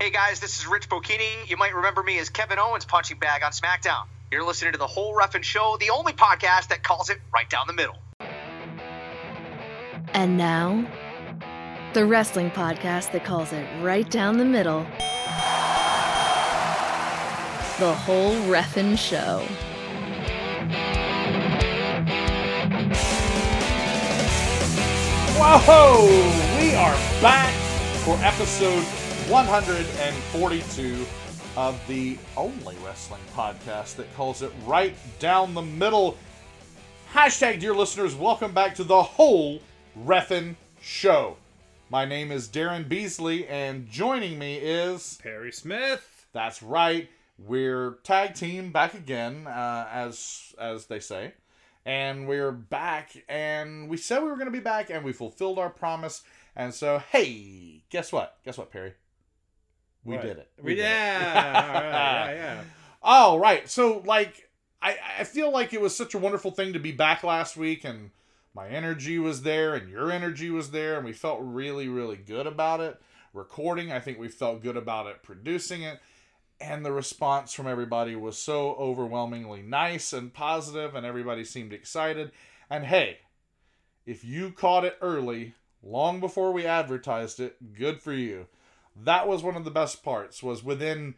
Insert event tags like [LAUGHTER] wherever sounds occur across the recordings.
Hey guys, this is Rich Bocchini. You might remember me as Kevin Owens punching bag on SmackDown. You're listening to the whole Reffin' Show, the only podcast that calls it right down the middle. And now, the wrestling podcast that calls it right down the middle. The whole Reffin' Show. Whoa! We are back for episode 142 of the only wrestling podcast that calls it right down the middle. Hashtag, dear listeners, welcome back to the whole Reffin' Show. My name is Daryn Beasley, and joining me is Perry Smith. That's right. We're tag team back again, uh, as as they say, and we're back. And we said we were going to be back, and we fulfilled our promise. And so, hey, guess what? Guess what, Perry? We What? did it. We, did it. yeah, all right, yeah, yeah. [LAUGHS] Oh, right. So, like, I, I feel like it was such a wonderful thing to be back last week, and my energy was there, and your energy was there, and we felt really, really good about it. Recording, I think we felt good about it producing it, and the response from everybody was so overwhelmingly nice and positive, and everybody seemed excited. And hey, if you caught it early, long before we advertised it, good for you. That was one of the best parts. Was within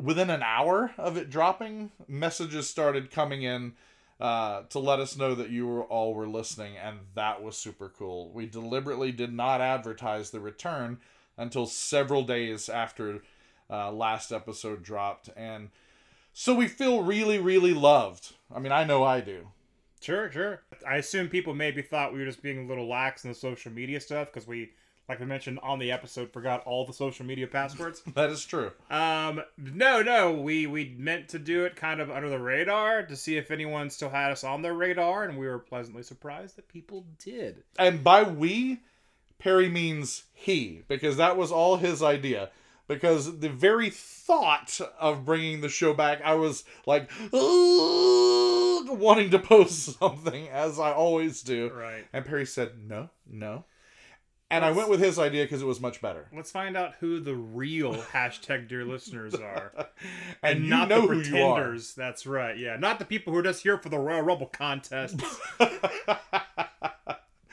within an hour of it dropping, messages started coming in uh, to let us know that you were all were listening, and that was super cool. We deliberately did not advertise the return until several days after uh, last episode dropped, and so we feel really, really loved. I mean, I know I do. Sure, sure. I assume people maybe thought we were just being a little lax in the social media stuff because we, like I mentioned on the episode, forgot all the social media passwords. [LAUGHS] That is true. um, no, no, we we meant to do it kind of under the radar to see if anyone still had us on their radar, and we were pleasantly surprised that people did. And by we, Perry means he, because that was all his idea. Because the very thought of bringing the show back, I was like, wanting to [LAUGHS] post something, as I always do. Right. And Perry said, no, no. And I went with his idea because it was much better. Let's find out who the real [LAUGHS] hashtag dear listeners are. And, and not the who you are. pretenders. That's right. Yeah, not the people who are just here for the Royal Rumble contest. [LAUGHS] I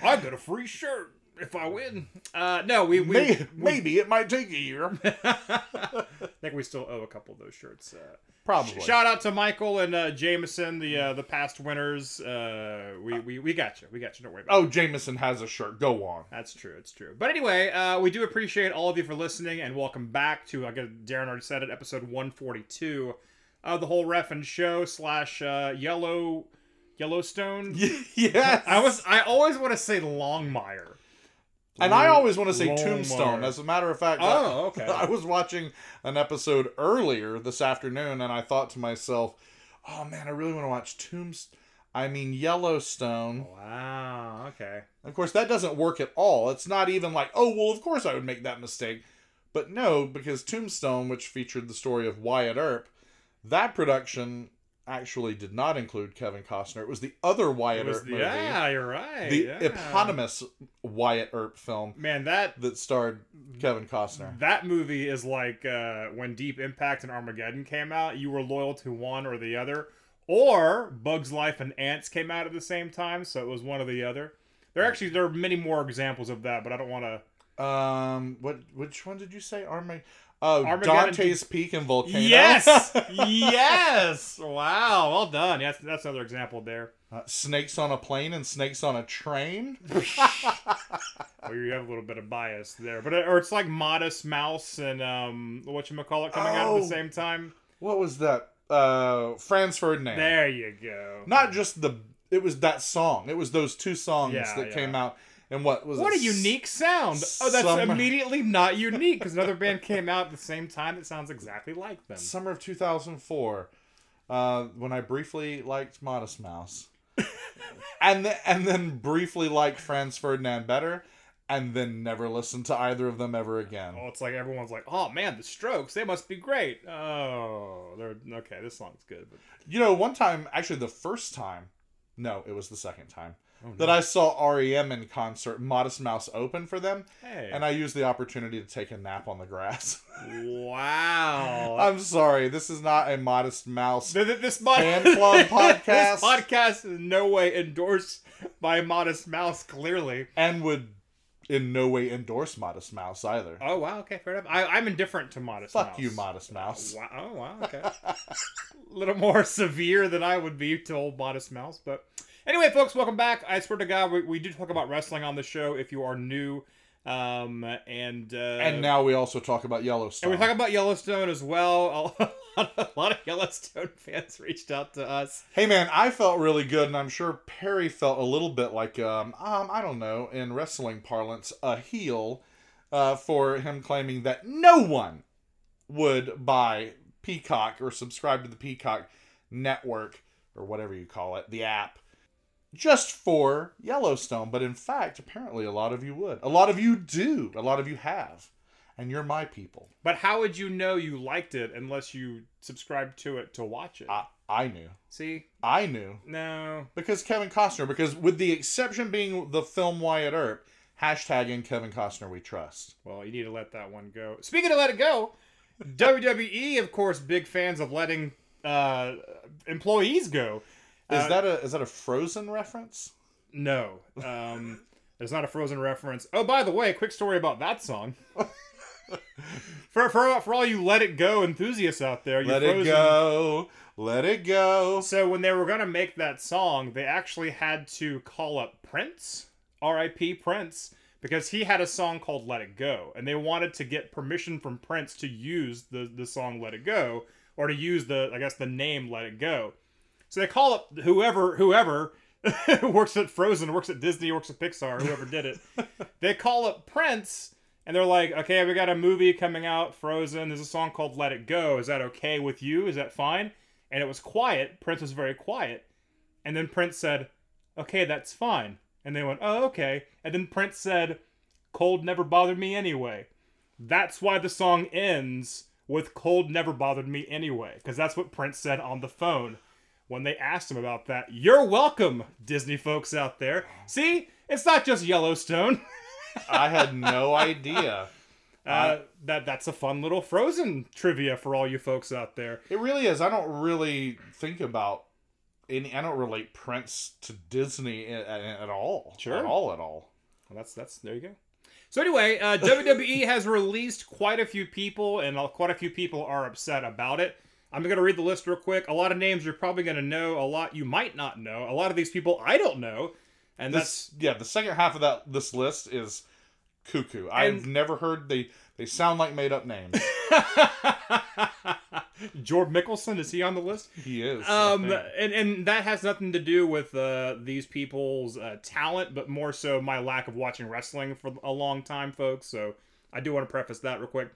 get a free shirt if I win. Uh, no, we, we, May- we maybe it might take a year. [LAUGHS] I think we still owe a couple of those shirts. Uh, Probably. shout out to Michael and uh, Jameson, the uh, the past winners. Uh, we, we we got you. We got you. Don't worry about it. Oh, Jameson has a shirt. Go on. That's true. It's true. But anyway, uh, we do appreciate all of you for listening and welcome back to, I guess Daryn already said it, episode 142 of the whole Reffin' show slash uh, Yellow Yellowstone. [LAUGHS] yes. I was I always want to say Longmire. And I always want to say. Tombstone. As a matter of fact, Oh, I- okay. [LAUGHS] I was watching an episode earlier this afternoon, and I thought to myself, "Oh man, I really want to watch Tombstone." I mean Yellowstone. Wow. Okay. Of course, that doesn't work at all. It's not even like, "Oh well, of course I would make that mistake." But no, because Tombstone, which featured the story of Wyatt Earp, that production actually did not include Kevin Costner. It was the other Wyatt Earp movie, yeah, you're right. the yeah. eponymous Wyatt Earp film Man, that that starred Kevin Costner. that movie is like uh, when Deep Impact and Armageddon came out. You were loyal to one or the other, or Bugs Life and Antz came out at the same time, so it was one or the other. There actually there are many more examples of that, but I don't want to. Um, what which one did you say? Arma- Oh, Armageddon- Dante's Peak and Volcano. Yes, [LAUGHS] yes. Wow, well done. Yes, that's another example there. Uh, snakes on a plane and snakes on a train. [LAUGHS] Well, you have a little bit of bias there, but or it's like Modest Mouse and um, what you call it coming out at Oh. the same time. What was that? Uh, Franz Ferdinand. There you go. Not just the. It was that song. It was those two songs Yeah, that yeah. came out. And what was What it? a unique sound! Oh, that's Summer- immediately not unique because another band came out at the same time that sounds exactly like them. Summer of 2004. Uh, when I briefly liked Modest Mouse, [LAUGHS] and then and then briefly liked Franz Ferdinand better, and then never listened to either of them ever again. Oh, it's like everyone's like, "Oh man, the Strokes, they must be great." Oh, they're okay. This song's good, but You know, one time, actually, the first time, no, it was the second time. Oh, that I saw REM in concert, Modest Mouse open for them, Hey. and I used the opportunity to take a nap on the grass. wow. [LAUGHS] I'm sorry, this is not a Modest Mouse. Th- th- this mod- Fan club [LAUGHS] podcast? this podcast is in no way endorsed by Modest Mouse. Clearly. and would in no way endorse Modest Mouse either. Oh wow. Okay, fair enough. I, I'm indifferent to Modest Fuck Mouse. Fuck you, Modest Mouse. Wow. Oh wow. Okay. [LAUGHS] A little more severe than I would be to old Modest Mouse, but anyway, folks, welcome back. I swear to God, we, we do talk about wrestling on the show. If you are new, um, and uh, And now we also talk about Yellowstone. And we talk about Yellowstone as well. [LAUGHS] A lot, a lot of Yellowstone [LAUGHS] fans reached out to us. Hey man, I felt really good, and I'm sure Perry felt a little bit like um, um I don't know, in wrestling parlance, a heel, uh, for him claiming that no one would buy Peacock or subscribe to the Peacock network or whatever you call it, the app, just for Yellowstone. But in fact, apparently a lot of you would. A lot of you do. A lot of you have, and you're my people. But how would you know you liked it unless you subscribed to it to watch it? I I knew. See, I knew. no. Because Kevin Costner, because with the exception being the film Wyatt Earp, hashtag in Kevin Costner we trust. Well, you need to let that one go. Speaking of let it go, [LAUGHS] WWE, of course, big fans of letting uh, employees go. Is Uh, that a is that a Frozen reference? No, um, there's not a Frozen reference. Oh, by the way, quick story about that song. [LAUGHS] for, for for all you Let It Go enthusiasts out there, you Let Frozen, it go, let it go. So when they were gonna make that song, they actually had to call up Prince, R.I.P. Prince, because he had a song called "Let It Go," and they wanted to get permission from Prince to use the the song "Let It Go" or to use the I guess the name "Let It Go." So they call up whoever whoever [LAUGHS] works at Frozen, works at Disney, works at Pixar, whoever did it. [LAUGHS] they call up Prince. And they're like, okay, we got a movie coming out, Frozen. There's a song called Let It Go. Is that okay with you? Is that fine? and it was quiet. Prince was very quiet. And then Prince said, Okay, that's fine. And they went, Oh, okay. And then Prince said, Cold never bothered me anyway. That's why the song ends with Cold never bothered me anyway. Because that's what Prince said on the phone when they asked him about that. You're welcome, Disney folks out there. See, it's not just Yellowstone. [LAUGHS] I had no idea. Uh, that that's a fun little Frozen trivia for all you folks out there. It really is. I don't really think about any. I don't relate Prince to Disney at, at all. Sure. At all. At all. Well, that's that's there you go. So anyway, uh, [LAUGHS] WWE has released quite a few people, and uh, quite a few people are upset about it. I'm gonna read the list real quick. A lot of names you're probably gonna know. A lot you might not know. A lot of these people I don't know, and that's This yeah. The second half of that this list is cuckoo. I've never heard they they sound like made up names. [LAUGHS] George Mickelson. Is he on the list? he is. Um, and and that has nothing to do with uh, these people's uh, talent, but more so my lack of watching wrestling for a long time, folks. So I do want to preface that real quick.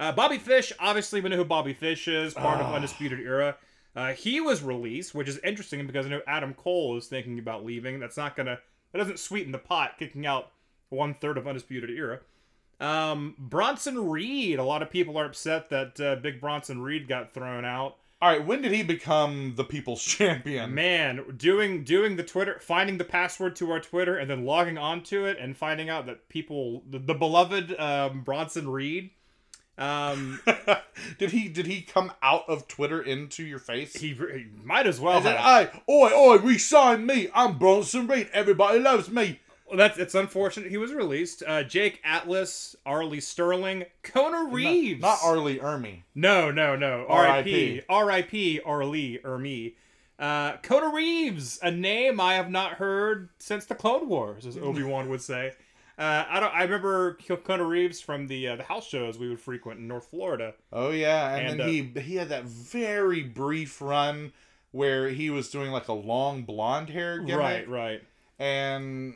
Uh, Bobby Fish, obviously, we know who Bobby Fish is, part of Undisputed Era. Uh, he was released, which is interesting because I know Adam Cole is thinking about leaving. That's not gonna that doesn't sweeten the pot, kicking out one third of Undisputed Era. Um, Bronson Reed, a lot of people are upset that uh, Big Bronson Reed got thrown out. All right. When did he become the people's [LAUGHS] champion? Man, doing doing the Twitter, finding the password to our Twitter, and then logging onto it and finding out that people, the, the beloved um, Bronson Reed, um, [LAUGHS] did he did he come out of Twitter into your face? he, he might as well I said. "Hey, oi, oi, re-sign me. I'm Bronson Reed. Everybody loves me." Well, that's it's unfortunate he was released. Uh, Jake Atlas, Arlie Sterling, Kona Reeves. Not R. Lee Ermey. No, no, no. R.I.P. R.I.P.. R. Lee Ermey. Uh, Kona Reeves, a name I have not heard since the Clone Wars, as [LAUGHS] Obi Wan would say. Uh, I don't. I remember Kona Reeves from the uh, the house shows we would frequent in North Florida. Oh yeah, and, And, then uh, he he had that very brief run where he was doing like a long blonde hair gimmick, Right, right. and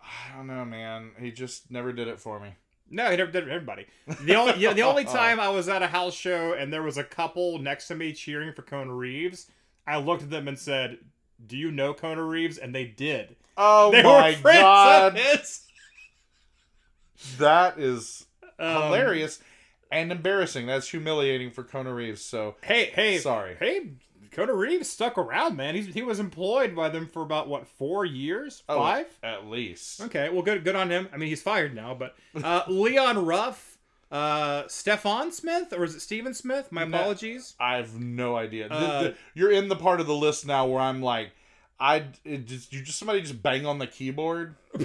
I don't know, man. He just never did it for me. No, he never did it for everybody. The only yeah, the only time I was at a house show and there was a couple next to me cheering for Kona Reeves, I looked at them and said, "Do you know Kona Reeves?" And they did. Oh They my were friends god, of his. That is Um, hilarious and embarrassing. That's humiliating for Kona Reeves. So Hey, hey, Sorry. Hey, Dakota Reeves stuck around, man. He's, he was employed by them for about what four years, Oh, five. at least. Okay, well, good, good on him. I mean, he's fired now, but uh, [LAUGHS] Leon Ruff, uh, Stefan Smith, or is it Steven Smith? My apologies. I have no idea. The- Uh, the- you're in the part of the list now where I'm like, I just you just somebody just bang on the keyboard. [LAUGHS]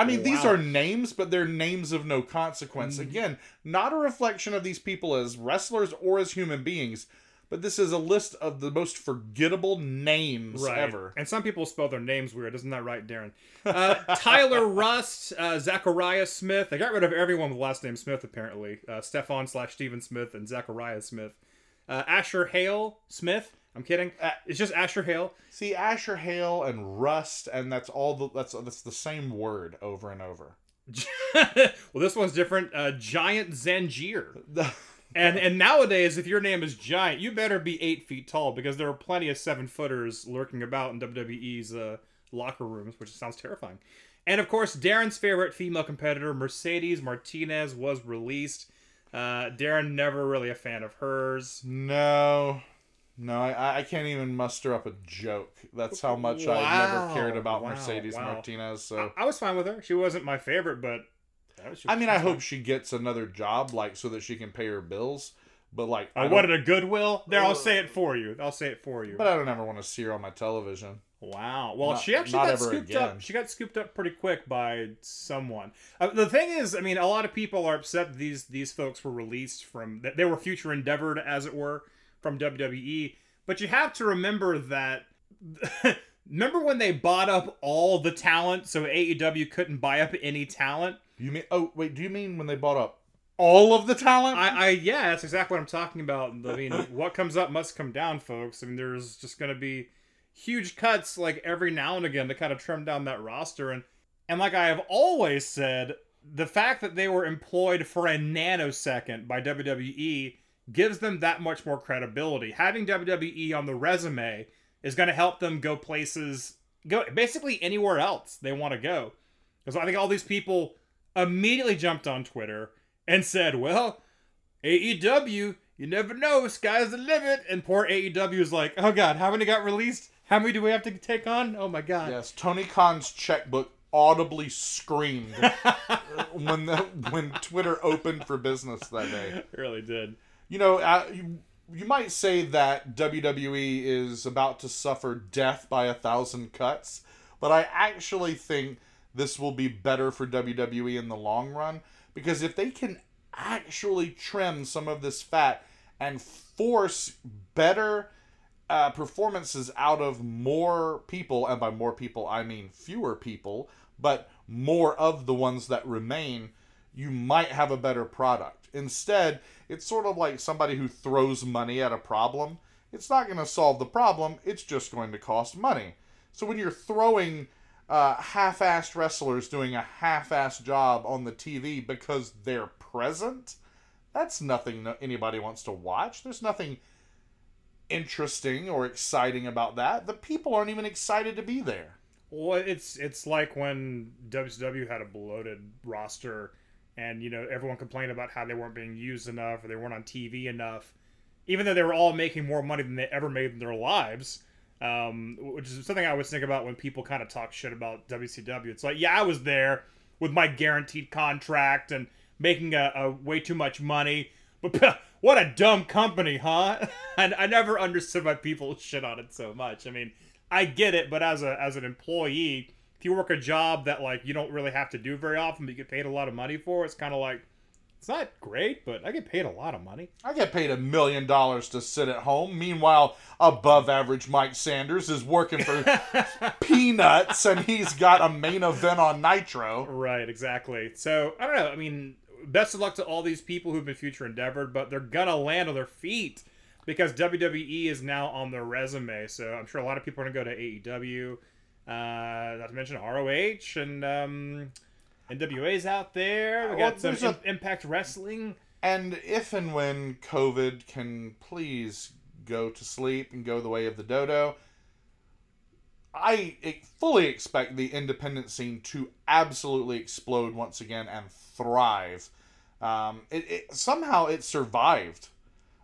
I mean, these Wow. are names, but they're names of no consequence. Mm. Again, not a reflection of these people as wrestlers or as human beings, but this is a list of the most forgettable names ever. And some people spell their names weird. Isn't that right, Daryn? Uh, [LAUGHS] Tyler Rust, uh, Zechariah Smith. They got rid of everyone with the last name Smith, apparently. Uh, Stefan slash Steven Smith and Zechariah Smith. Uh, Asher Hale Smith. I'm kidding. Uh, it's just Asher Hale. See, Asher Hale and Rust, and that's all the that's that's the same word over and over. [LAUGHS] well, this one's different. Uh, Giant Zanjeer. [LAUGHS] And and nowadays, if your name is Giant, you better be eight feet tall because there are plenty of seven footers lurking about in WWE's uh, locker rooms, which sounds terrifying. And of course, Daryn's favorite female competitor, Mercedes Martinez, was released. Uh, Daryn never really a fan of hers. No, no, I, I can't even muster up a joke. That's how much I never cared about wow, Mercedes wow. Martinez. So I, I was fine with her. She wasn't my favorite, but uh, I mean, I she's hope she gets another job, like so that she can pay her bills. But like, I don't- wanted a Goodwill. There, I'll say it for you. I'll say it for you. But I don't ever want to see her on my television. Wow. Well, Not- she actually got scooped again. up. She got scooped up pretty quick by someone. Uh, the thing is, I mean, a lot of people are upset that these these folks were released from that they were future endeavored, as it were, from WWE. But you have to remember that. [LAUGHS] remember when they bought up all the talent, so AEW couldn't buy up any talent? You mean? Oh, wait. Do you mean when they bought up all of the talent? I, I yeah, that's exactly what I'm talking about. I mean, [LAUGHS] what comes up must come down, folks. I mean, there's just gonna be huge cuts like every now and again to kind of trim down that roster and and like I have always said, the fact that they were employed for a nanosecond by WWE gives them that much more credibility. Having WWE on the resume is going to help them go places, go basically anywhere else they want to go. Because I think all these people immediately jumped on Twitter and said, "Well, AEW, you never know, sky's the limit." And poor AEW is like, "Oh God, how many got released? How many do we have to take on? Oh my God." yes, Tony Khan's checkbook audibly screamed [LAUGHS] when the when Twitter opened for business that day. It really did. You know, you, you might say that WWE is about to suffer death by a thousand cuts, but I actually think this will be better for WWE in the long run because if they can actually trim some of this fat and force better uh, performances out of more people, and by more people I mean fewer people, but more of the ones that remain, you might have a better product. Instead, it's sort of like somebody who throws money at a problem. It's not going to solve the problem, it's just going to cost money. So when you're throwing uh, half assed wrestlers doing a half assed job on the TV because they're present, that's nothing no- anybody wants to watch. There's nothing interesting or exciting about that. The people aren't even excited to be there. Well, it's it's like when WCW had a bloated roster, and you know everyone complained about how they weren't being used enough or they weren't on TV enough, even though they were all making more money than they ever made in their lives. Um, which is something I always think about when people kind of talk shit about WCW. It's like, yeah, I was there with my guaranteed contract and making a, a way too much money, but [LAUGHS] what a dumb company, huh? [LAUGHS] and I never understood why people shit on it so much. I mean, I get it, but as a as an employee, if you work a job that like you don't really have to do very often, but you get paid a lot of money for, it's kind of like it's not great, but I get paid a lot of money. I get paid a million dollars to sit at home. Meanwhile, above average Mike Sanders is working for [LAUGHS] peanuts and he's got a main event on Nitro. Right, exactly. So I don't know. I mean, best of luck to all these people who've been future endeavored, but they're gonna land on their feet because WWE is now on their resume. So I'm sure a lot of people are gonna go to AEW. Uh, not to mention ROH and um, NWA's out there. We Well, got some a- Impact Wrestling. And if and when COVID can please go to sleep and go the way of the dodo, I fully expect the independent scene to absolutely explode once again and thrive. Um, it, it somehow it survived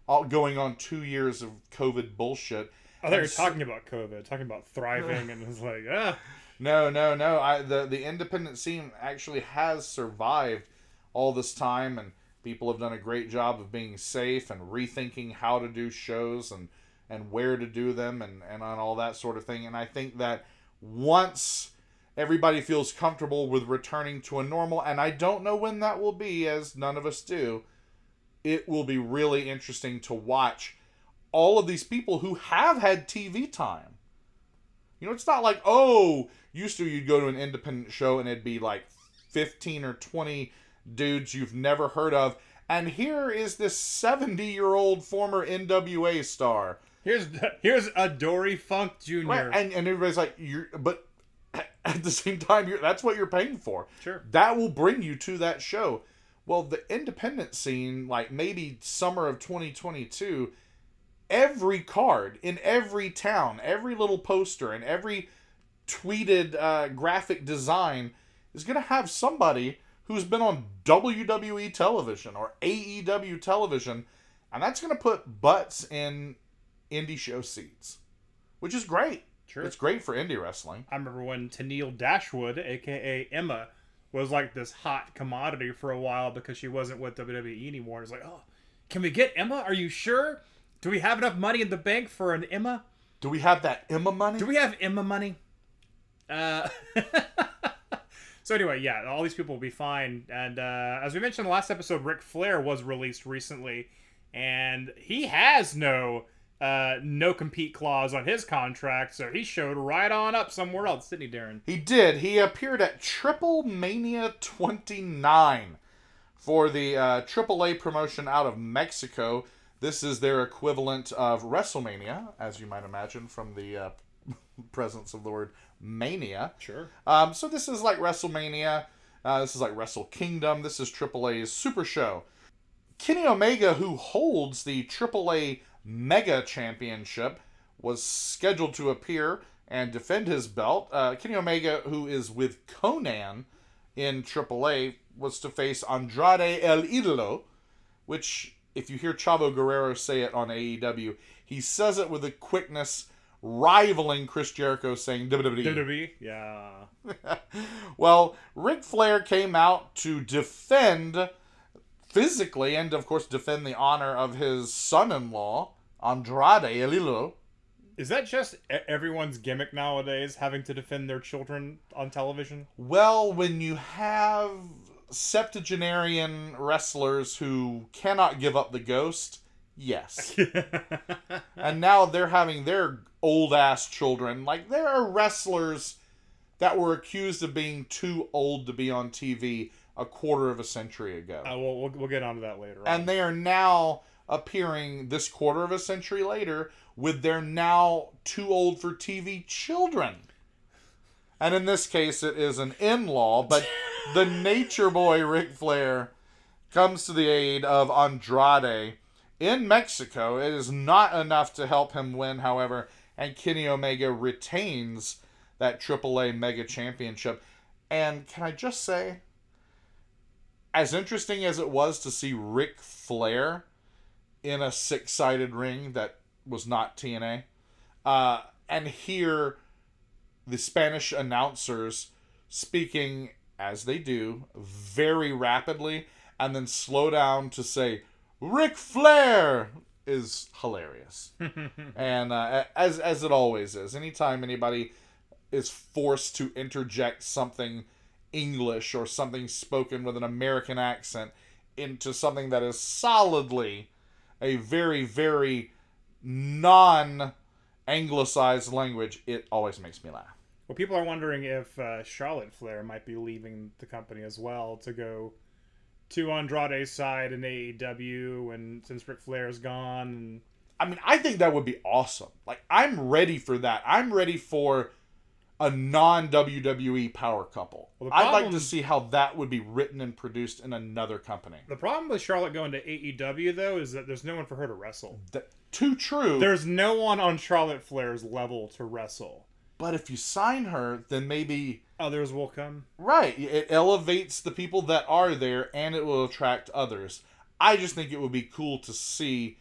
all going on two years of COVID bullshit. I thought you were talking about COVID, talking about thriving, and it's like, ah, No, no, no. I the the independent scene actually has survived all this time, and people have done a great job of being safe and rethinking how to do shows and and where to do them and and on all that sort of thing. And I think that once everybody feels comfortable with returning to a normal, and I don't know when that will be, as none of us do. It will be really interesting to watch all of these people who have had TV time. You know, it's not like, oh, used to you'd go to an independent show and it'd be like 15 or 20 dudes you've never heard of. And here is this 70 year old former NWA star. here's here's a Dory Funk Jr. Right? And, and everybody's like, you're, but [LAUGHS] at the same time, you're, that's what you're paying for. Sure. That will bring you to that show. Well, the independent scene, like maybe summer of 2022, every card in every town, every little poster, and every tweeted uh, graphic design is going to have somebody who's been on WWE television or AEW television, and that's going to put butts in indie show seats, which is great. Sure. It's great for indie wrestling. I remember when Tennille Dashwood, aka Emma, was like this hot commodity for a while because she wasn't with WWE anymore. It's like, oh, can we get Emma? Are you sure? Do we have enough money in the bank for an Emma? Do we have that Emma money? Do we have Emma money? Uh, [LAUGHS] so anyway, yeah, all these people will be fine. And uh, as we mentioned in the last episode, Ric Flair was released recently, and he has no uh, no compete clause on his contract, so he showed right on up somewhere else, didn't he, Daryn? He did. He appeared at Triple Mania 29 for the uh, AAA promotion out of Mexico. This is their equivalent of WrestleMania, as you might imagine from the uh, [LAUGHS] presence of the word mania. Sure. Um, so this is like WrestleMania. Uh, this is like Wrestle Kingdom. This is AAA's Super Show. Kenny Omega, who holds the AAA Mega Championship, was scheduled to appear and defend his belt. Uh, Kenny Omega, who is with Conan in AAA, was to face Andrade El Idolo, which, if you hear Chavo Guerrero say it on AEW, he says it with a quickness rivaling Chris Jericho saying WWE. WWE, yeah. [LAUGHS] well, Ric Flair came out to defend physically and, of course, defend the honor of his son in law, Andrade Elilo. Is that just everyone's gimmick nowadays, having to defend their children on television? Well, when you have septuagenarian wrestlers who cannot give up the ghost, yes. [LAUGHS] and now they're having their old ass children. Like, there are wrestlers that were accused of being too old to be on TV a quarter of a century ago. Uh, we'll, we'll, we'll get onto that later. on. and they are now appearing this quarter of a century later with their now too old for TV children. And in this case, it is an in law, but the nature boy Ric Flair comes to the aid of Andrade in Mexico. It is not enough to help him win, however, and Kenny Omega retains that AAA Mega Championship. And can I just say, as interesting as it was to see Ric Flair in a six sided ring that was not TNA, uh, and hear the Spanish announcers speaking as they do very rapidly and then slow down to say Ric Flair is hilarious. [LAUGHS] and uh, as as it always is, anytime anybody is forced to interject something English or something spoken with an American accent into something that is solidly a very, very non anglicized language, it always makes me laugh. Well, people are wondering if uh, Charlotte Flair might be leaving the company as well to go to Andrade's side in AEW, and since Ric Flair's gone, and I mean, I think that would be awesome. Like, I'm ready for that. I'm ready for a non WWE power couple. Well, the I'd like to see how that would be written and produced in another company. the problem with Charlotte going to AEW though is that there's no one for her to wrestle. That, too true. There's no one on Charlotte Flair's level to wrestle. But if you sign her, then maybe Others will come. Right. It elevates the people that are there and it will attract others. I just think it would be cool to see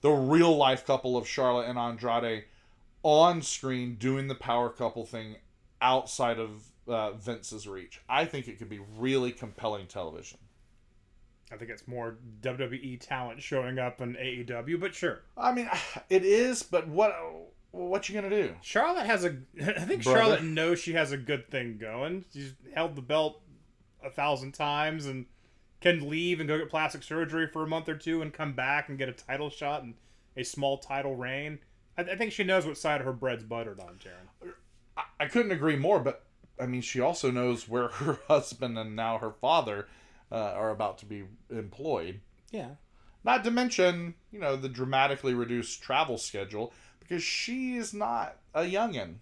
the real life couple of Charlotte and Andrade on screen doing the power couple thing outside of uh, Vince's reach. I think it could be really compelling television. I think it's more WWE talent showing up in AEW, but sure. I mean, [SIGHS] it is, but what what you gonna do? Charlotte has a. [LAUGHS] I think Brother. Charlotte knows she has a good thing going. She's held the belt a thousand times and can leave and go get plastic surgery for a month or two and come back and get a title shot and a small title reign. I, I think she knows what side of her bread's buttered on, Daryn. I, I couldn't agree more, but I mean, she also knows where [LAUGHS] her husband and now her father uh, are about to be employed. Yeah. Not to mention, you know, the dramatically reduced travel schedule because she is not a youngin.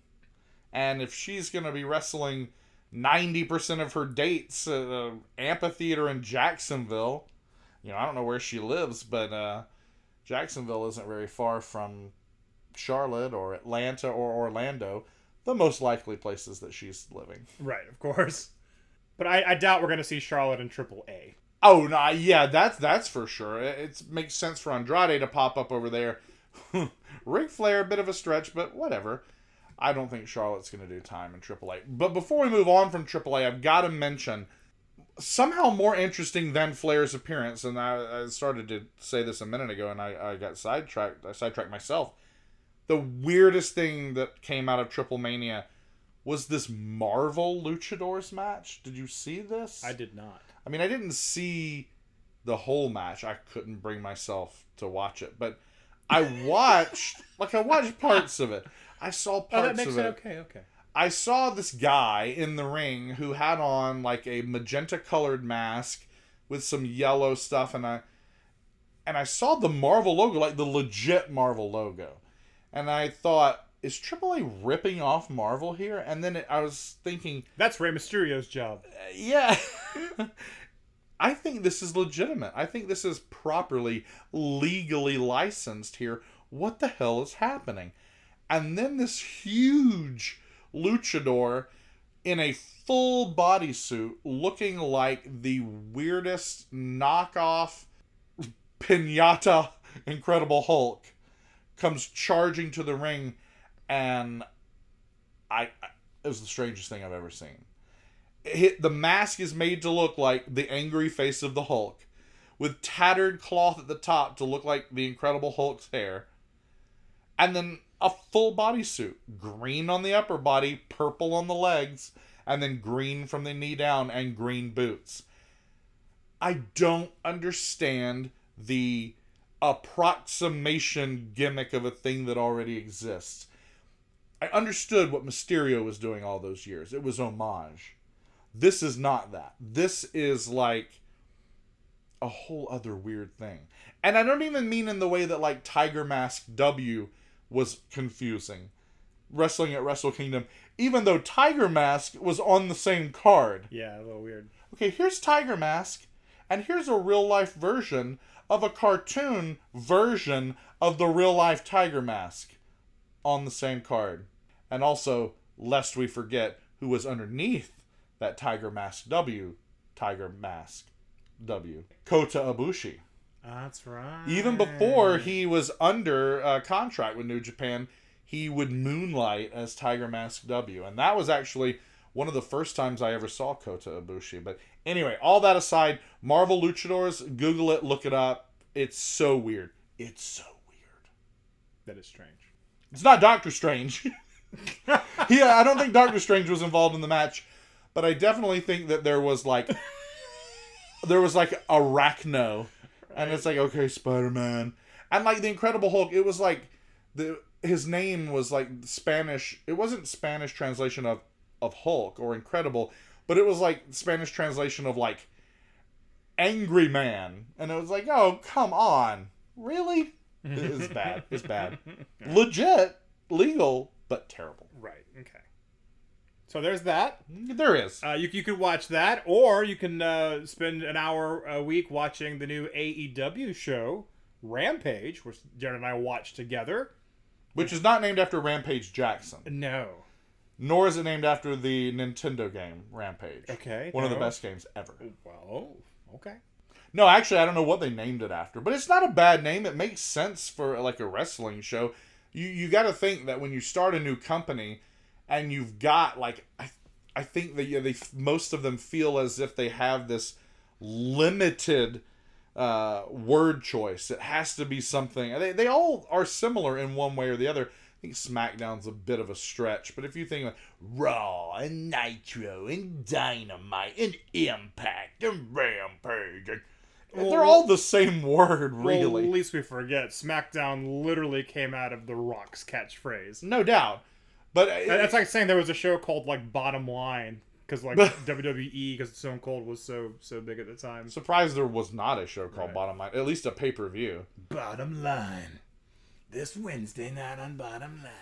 And if she's going to be wrestling 90% of her dates at an amphitheater in Jacksonville, you know, I don't know where she lives, but uh, Jacksonville isn't very far from Charlotte or Atlanta or Orlando, the most likely places that she's living. Right, of course. But I, I doubt we're going to see Charlotte in Triple A. Oh no, yeah, that's that's for sure. It, it makes sense for Andrade to pop up over there. [LAUGHS] Ric Flair, a bit of a stretch, but whatever. I don't think Charlotte's going to do time in AAA. But before we move on from AAA, I've got to mention somehow more interesting than Flair's appearance, and I, I started to say this a minute ago, and I, I got sidetracked. I sidetracked myself. The weirdest thing that came out of Triple Mania was this Marvel Luchadors match. Did you see this? I did not. I mean, I didn't see the whole match. I couldn't bring myself to watch it, but I watched like I watched parts of it. I saw Oh, parts that makes of it okay, okay. I saw this guy in the ring who had on like a magenta colored mask with some yellow stuff and I and I saw the Marvel logo, like the legit Marvel logo. And I thought, is AAA ripping off Marvel here? And then it, I was thinking, That's Rey Mysterio's job. Uh, yeah. [LAUGHS] I think this is legitimate. I think this is properly legally licensed here. What the hell is happening? And then this huge luchador in a full bodysuit looking like the weirdest knockoff pinata Incredible Hulk comes charging to the ring and I, I it was the strangest thing I've ever seen hit the mask is made to look like the angry face of the Hulk, with tattered cloth at the top to look like the Incredible Hulk's hair, and then a full bodysuit, green on the upper body, purple on the legs, and then green from the knee down and green boots. I don't understand the approximation gimmick of a thing that already exists. I understood what Mysterio was doing all those years. It was homage. This is not that. This is like a whole other weird thing. And I don't even mean in the way that like Tiger Mask W was confusing. Wrestling at Wrestle Kingdom, even though Tiger Mask was on the same card. Yeah, a little weird. Okay, here's Tiger Mask, and here's a real life version of a cartoon version of the real life Tiger Mask on the same card. And also, lest we forget who was underneath that Tiger Mask W, Tiger Mask W, Kota Ibushi. That's right. Even before he was under uh, contract with New Japan, he would moonlight as Tiger Mask W, and that was actually one of the first times I ever saw Kota Ibushi. But anyway, all that aside, Marvel Luchadors, Google it, look it up. It's so weird. It's so weird. That is strange. It's not Doctor Strange. [LAUGHS] yeah, I don't think Doctor Strange was involved in the match, but I definitely think that there was like there was like arachno, and it's like okay, Spider Man, and like the Incredible Hulk. It was like the his name was like Spanish. It wasn't Spanish translation of of Hulk or Incredible, but it was like Spanish translation of like angry man, and it was like oh come on, really? It's bad. It's bad. [LAUGHS] Legit, legal, but terrible. Right. Okay. So there's that. There is. Uh, you, you could watch that, or you can uh, spend an hour a week watching the new AEW show, Rampage, which Jared and I watched together. Which is not named after Rampage Jackson, No. nor is it named after the Nintendo game Rampage. Okay, One of the best games ever. Well, okay. No, actually, I don't know what they named it after, but it's not a bad name. It makes sense for like a wrestling show. You you got to think that when you start a new company, and you've got like I, I think that yeah, they most of them feel as if they have this limited uh, word choice. It has to be something. They they all are similar in one way or the other. I think SmackDown's a bit of a stretch, but if you think like Raw and Nitro and Dynamite and Impact and Rampage, and, Well, they're all the same word, Well, really. at least we forget SmackDown literally came out of The Rock's catchphrase. no doubt. But That- That's like saying there was a show called like Bottom Line because like [LAUGHS] WWE because Stone Cold was so so big at the time. surprised there was not a show called Right. Bottom Line, at least a pay per view. Bottom Line, this Wednesday night on Bottom Line.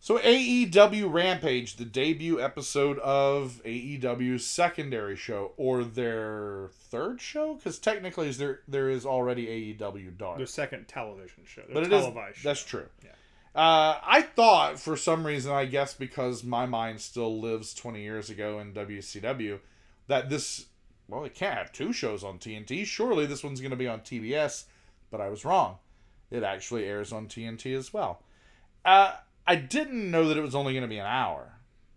So AEW Rampage, the debut episode of AEW's secondary show, or their third show, because technically is there there is already AEW Dark, Their second television show. Their but it is show. that's true. Yeah. Uh, I thought for some reason, I guess because my mind still lives twenty years ago in WCW, that this well, it can't have two shows on TNT. Surely this one's going to be on TBS, but I was wrong. It actually airs on TNT as well. Uh, I didn't know that it was only going to be an hour.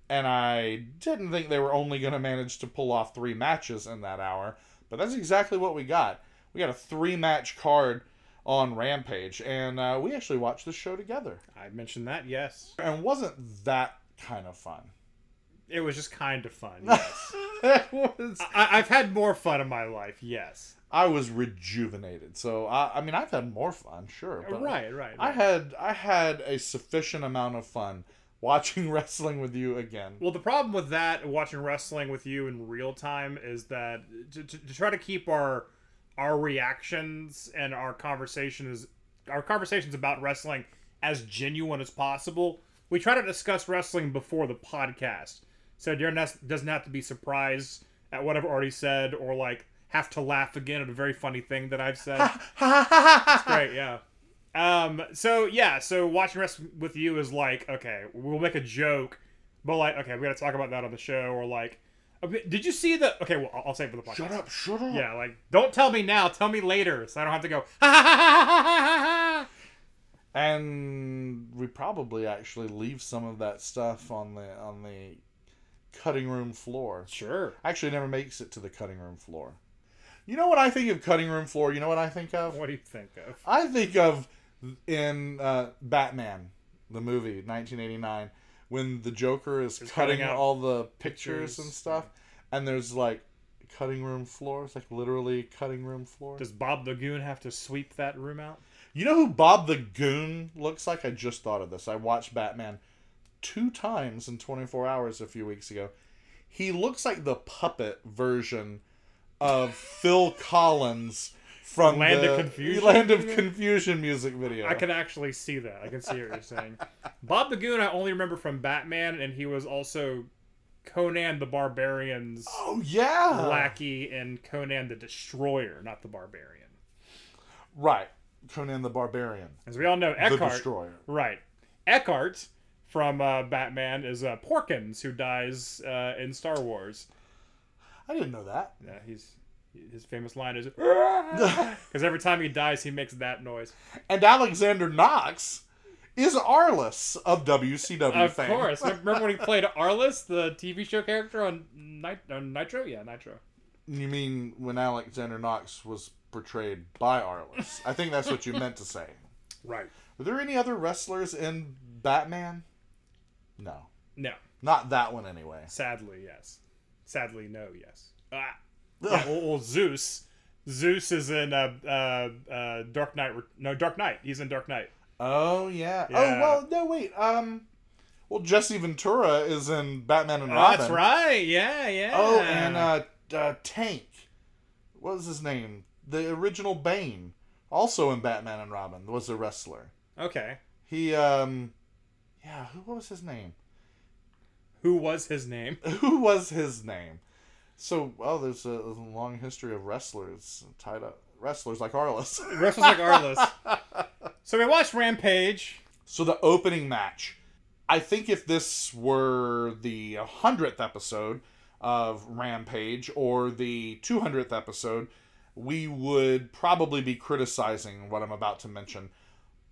And I didn't think they were only going to manage to pull off three matches in that hour. But that's exactly what we got. We got a three match card on Rampage. And uh, we actually watched the show together. I mentioned that. Yes, And wasn't that kind of fun? it was just kind of fun. [LAUGHS] Yes, was. I, I've had more fun in my life. Yes, I was rejuvenated. So, I, I mean, I've had more fun, sure. But right, right. I had I had a sufficient amount of fun watching [LAUGHS] wrestling with you again. Well, the problem with that, watching wrestling with you in real time, is that to, to, to try to keep our our reactions and our conversations our conversations about wrestling as genuine as possible, we try to discuss wrestling before the podcast, so Daryn doesn't have to be surprised at what I've already said or like have to laugh again at a very funny thing that I've said. [LAUGHS] It's great, yeah. Um, so yeah, so watching wrestling with you is like, okay, we'll make a joke, but like, okay, we got to talk about that on the show, or like, okay, did you see the? Okay, well, I'll- I'll say for the podcast. Shut up! Shut up! Yeah, like, don't tell me now, tell me later, so I don't have to go. Ha ha ha ha ha ha. And we probably actually leave some of that stuff on the on the cutting room floor. Sure. Actually, it never makes it to the cutting room floor. You know what I think of cutting room floor? You know what I think of? What do you think of? I think of in uh, Batman, the movie, 1989, when the Joker is He's cutting, cutting out all the pictures, pictures, and stuff, and there's like cutting room floors, like literally cutting room floors. Does Bob the Goon have to sweep that room out? You know who Bob the Goon looks like? I just thought of this. I watched Batman two times in 24 hours a few weeks ago. He looks like the puppet version of Phil Collins from Land of the Confusion? Land of Confusion music video. I can actually see that. I can see what you're saying. Bob the Goon, I only remember from Batman, and he was also Conan the Barbarian's Oh yeah. lackey and Conan the Destroyer, not the Barbarian. Right. Conan the Barbarian. As we all know, The Eckhardt. Destroyer. Right. Eckhardt from uh, Batman is uh, Porkins, who dies uh, in Star Wars. I didn't know that. Yeah, he's his famous line is [LAUGHS] because every time he dies, he makes that noise. And Alexander Knox is Arliss of WCW Of fame. course. Remember when he [LAUGHS] played Arliss, the TV show character on, Nit- on Nitro? Yeah, Nitro. You mean when Alexander Knox was portrayed by Arliss? I think that's what you meant to say. [LAUGHS] Right. Were there any other wrestlers in Batman? No. No. Not that one anyway. Sadly, yes. Sadly, no, yes. Ah. [LAUGHS] Yeah, Zeus. Zeus is in uh, uh, uh, Dark Knight. No, Dark Knight. He's in Dark Knight. Oh yeah. Yeah. Oh well, no wait. Um, well Jesse Ventura is in Batman and Oh, Robin. that's right. Yeah, yeah. Oh, and uh, uh, Tank. What was his name? The original Bane, also in Batman and Robin, was a wrestler. okay. He um, yeah. Who what was his name? Who was his name? [LAUGHS] Who was his name? So, well, there's a, there's a long history of wrestlers tied up. Wrestlers like Arliss. [LAUGHS] Wrestlers like Arliss. [LAUGHS] So we watched Rampage. So the opening match, I think if this were the hundredth episode of Rampage or the two hundredth episode, we would probably be criticizing what I'm about to mention.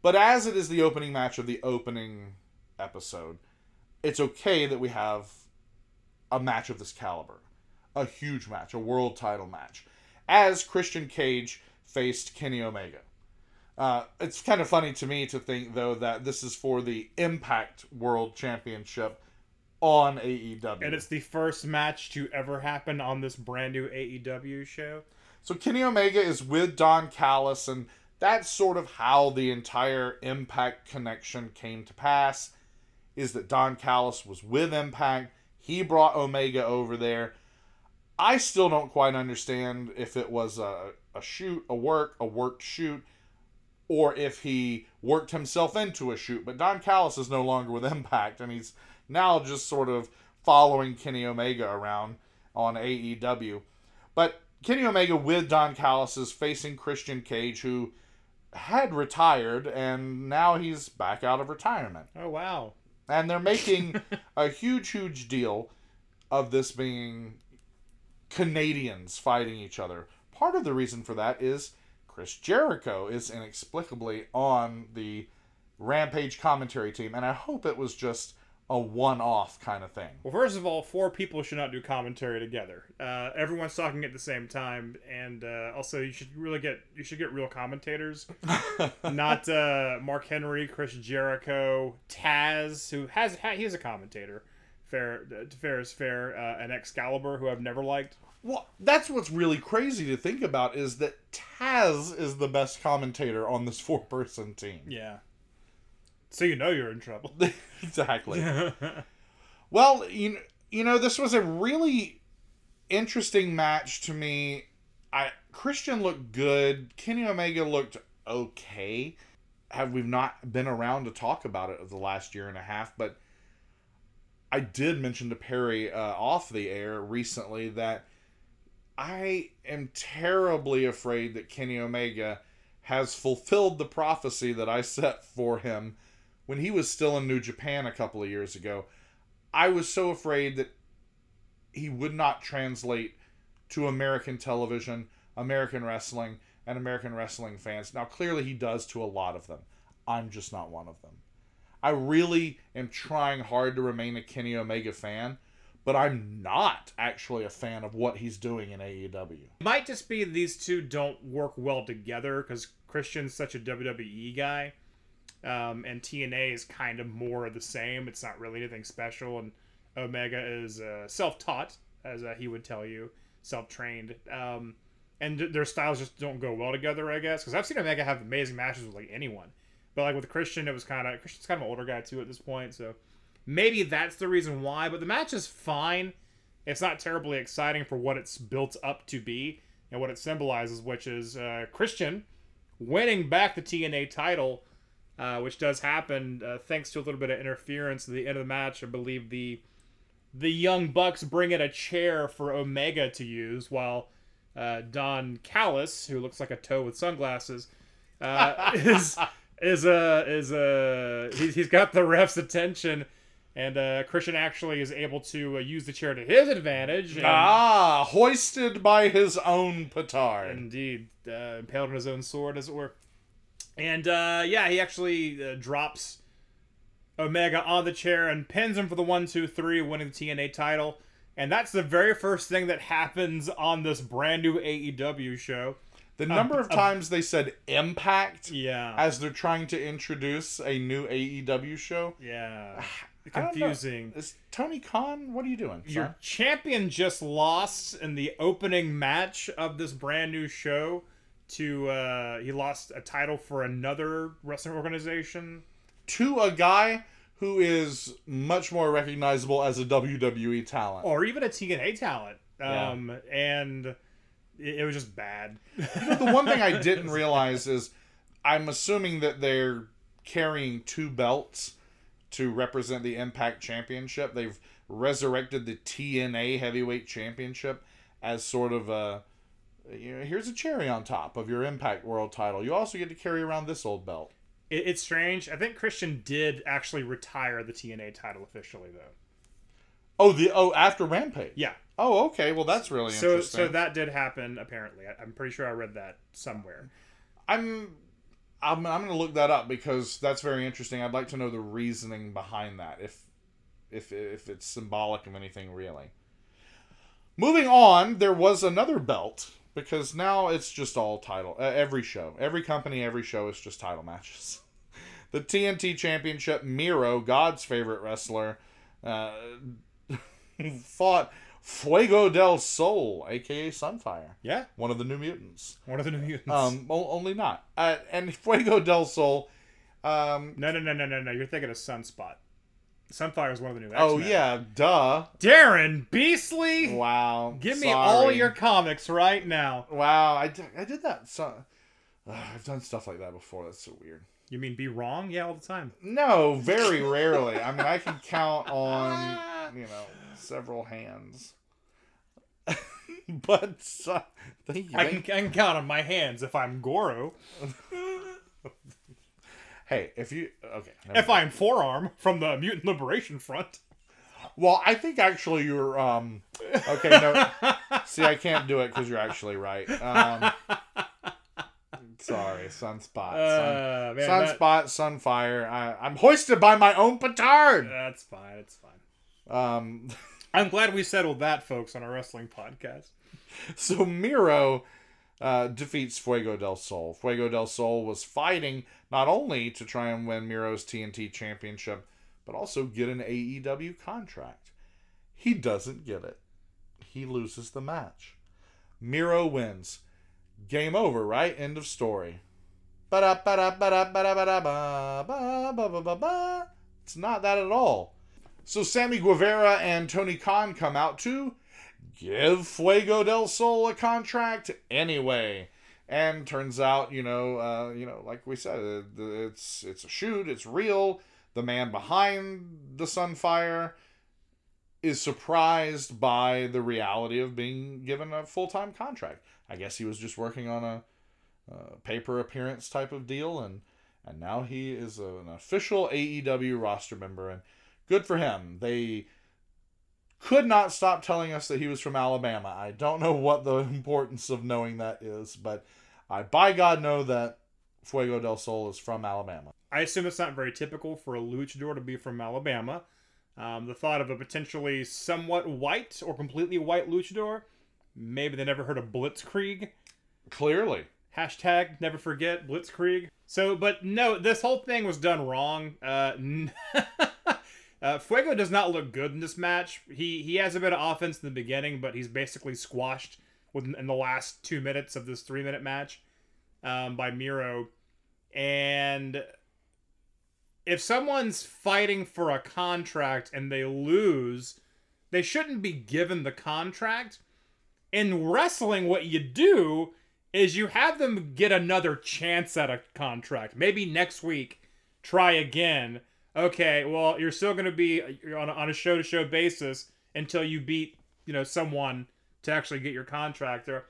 But as it is the opening match of the opening episode, it's okay that we have a match of this caliber. A huge match, a world title match. As Christian Cage faced Kenny Omega. Uh, it's kind of funny to me to think, though, that this is for the Impact World Championship on AEW. And it's the first match to ever happen on this brand new AEW show. So Kenny Omega is with Don Callis, and that's sort of how the entire Impact connection came to pass. Is that Don Callis was with Impact? He brought Omega over there. I still don't quite understand if it was a, a shoot, a work, a worked shoot, or if he worked himself into a shoot. But Don Callis is no longer with [LAUGHS] Impact, and he's now just sort of following Kenny Omega around on AEW. But Kenny Omega with Don Callis is facing Christian Cage, who had retired, and now he's back out of retirement. Oh wow! And they're making [LAUGHS] a huge, huge deal of this being Canadians fighting each other. Part of the reason for that is Chris Jericho is inexplicably on the Rampage commentary team, and I hope it was just a one-off kind of thing. Well, first of all, four people should not do commentary together. Uh, everyone's talking at the same time, and uh, also you should really get you should get real commentators, [LAUGHS] not uh, Mark Henry, Chris Jericho, Taz, who has he's a commentator. Fair, fair is fair, uh, and Excalibur, who I've never liked. Well, that's what's really crazy to think about is that Taz is the best commentator on this [LAUGHS] four-person team. Yeah. So you know you're in trouble. [LAUGHS] exactly. [LAUGHS] well, you you know this was a really interesting match to me. I Christian looked good. Kenny Omega looked okay. Have we not been around to talk about it of the last year and a half? But I did mention to Perry uh, off the air recently that I am terribly afraid that Kenny Omega has fulfilled the prophecy that I set for him when he was still in New Japan a couple of years ago, I was so afraid that he would not translate to American television, American wrestling, and American wrestling fans. Now, clearly, he does to a lot of them. I'm just not one of them. I really am trying hard to remain a Kenny Omega fan, but I'm not actually a fan of what he's doing in AEW. It might just be these two don't work well together because Christian's such a WWE guy um, and TNA is kind of more of the same. It's not really anything special, and Omega is uh, self-taught, as uh, he would tell you, self-trained. Um, and their styles just don't go well together, I guess. Because I've seen Omega have amazing matches with like anyone, but like with Christian, it was kind of Christian's kind of an older guy too at this point, so maybe that's the reason why. But the match is fine. It's not terribly exciting for what it's built up to be and what it symbolizes, which is uh, Christian winning back the TNA title uh, which does happen uh, thanks to a little bit of interference at the end of the match. I believe the the young bucks bring in a chair for Omega to use, while uh, Don Callis, who looks like a toe with sunglasses, uh, [LAUGHS] is is a is a he's, he's got the ref's attention. And uh, Christian actually is able to uh, use the chair to his advantage. And, ah, hoisted by his own petard. Indeed, impaled on his own sword, as it were. And uh, yeah, he actually uh, drops Omega on the chair and pins him for the one, two, three, winning the TNA title. And that's the very first thing that happens on this brand new AEW show. The number of times they said impact yeah. as they're trying to introduce a new AEW show. Yeah. Confusing. Is Tony Khan, what are you doing? Your son? champion just lost in the opening match of this brand new show to uh, he lost a title for another wrestling organization to a guy who is much more recognizable as a WWE talent or even a TNA talent. Um, yeah. and it, it, was just bad. you know, the one thing I didn't realize is I'm assuming that they're carrying two belts to represent the Impact Championship. They've resurrected the TNA Heavyweight Championship as sort of a you know, here's a cherry on top of your Impact World title. You also get to carry around this old belt. It, it's strange. I think Christian did actually retire the TNA title officially, though. Oh, the oh after Rampage. Yeah. Oh, okay. Well, that's really So interesting. so that did happen apparently. I, I'm pretty sure I read that somewhere. I'm I'm I'm gonna look that up because that's very interesting. I'd like to know the reasoning behind that, if if if it's symbolic of anything really. Moving on, there was another belt because now it's just all title. Uh, every show, every company, every show is just title matches. [LAUGHS] The TNT Championship, Miro, God's favorite wrestler, uh, [LAUGHS] fought Fuego del Sol, aka Sunfire, Yeah, one of the New Mutants. one of the new mutants. Um, only not. Uh, and Fuego del Sol. Um, no, no, no, no, no, no. You're thinking of Sunspot. Sunfire is one of the new. oh X-Men. yeah, duh. Daryn Beasley. Wow. Give me all your comics right now. Wow, I did, I did that. So, Ugh, I've done stuff like that before. That's so weird. You mean be wrong? Yeah, all the time. No, very rarely. I mean, I can count on [LAUGHS] you know several hands. [LAUGHS] but uh. I can, I can count on my hands if I'm Goro. [LAUGHS] hey, if you okay. If mind. I'm Forearm from the Mutant Liberation Front. Well, I think actually you're um okay, no. [LAUGHS] see, I can't do it cuz you're actually right. Um Sorry, sunspot. Uh, sun, man, that- sunspot, sunfire. I, I'm hoisted by my own petard. That's fine. It's fine. Um [LAUGHS] I'm glad we settled that, folks, on our wrestling podcast. so Miro uh, defeats Fuego del Sol. Fuego del Sol was fighting not only to try and win Miro's TNT championship, but also get an AEW contract. He doesn't get it. He loses the match. Miro wins. Game over, right? End of story. Ba-da, ba-da, ba-da, ba-da, ba-da, ba, ba, ba, ba, ba, ba. It's not that at all. So Sammy Guevara and Tony Khan come out to give Fuego del Sol a contract anyway. And turns out, you know, uh, you know, like we said, uh, it's it's a shoot, it's real. The man behind the Sunfire is surprised by the reality of being given a full time contract. I guess he was just working on a, paper appearance type of deal, and and now he is an official AEW roster member, and good for him. They could not stop telling us that he was from Alabama. I don't know what the [LAUGHS] importance of knowing that is, but I by God know that Fuego del Sol is from Alabama. I assume it's not very typical for a luchador to be from Alabama. Um, the thought of a potentially somewhat white or completely white luchador, maybe they never heard of Blitzkrieg. Clearly. Hashtag never forget Blitzkrieg. So, but no, this whole thing was done wrong. Uh, [LAUGHS] uh, Fuego does not look good in this match. He he has a bit of offense in the beginning, but he's basically squashed within in the last two minutes of this three minute match um, by Miro. And if someone's fighting for a contract and they lose, they shouldn't be given the contract. In wrestling, what you do is you have them get another chance at a contract. Maybe next week, try again. Okay, well, you're still going to be uh, on a, on a show to show basis until you beat, you know, someone to actually get your contract there.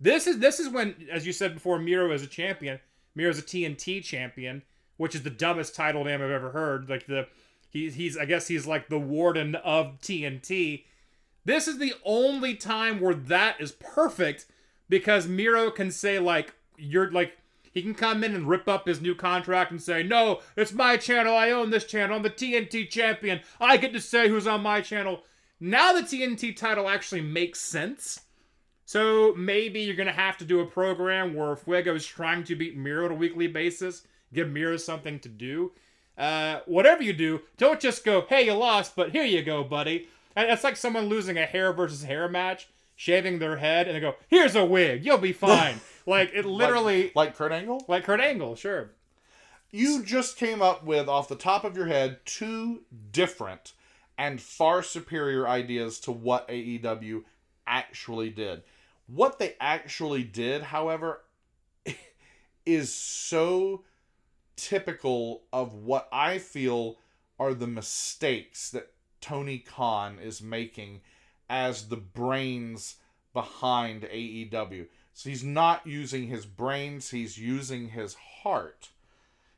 This is this is when, as you said before, Miro is a champion. Miro's a TNT champion, which is the dumbest title name I've ever heard. Like the he's he's I guess he's like the warden of TNT. This is the only time where that is perfect because Miro can say like you're like he can come in and rip up his new contract and say, "No, it's my channel. I own this channel. I'm the TNT champion. I get to say who's on my channel." Now the TNT title actually makes sense. So maybe you're gonna have to do a program where Fuego is trying to beat Miro on a weekly basis, give Miro something to do. Uh, whatever you do, don't just go, "Hey, you lost, but here you go, buddy." And it's like someone losing a hair versus hair match, shaving their head, and they go, "Here's a wig, you'll be fine." [LAUGHS] like it literally, Like, like Kurt Angle? like Kurt Angle, sure. You just came up with, off the top of your head, two different and far superior ideas to what AEW actually did. What they actually did, however, [LAUGHS] is so typical of what I feel are the mistakes that Tony Khan is making as the brains behind AEW. So he's not using his brains, he's using his heart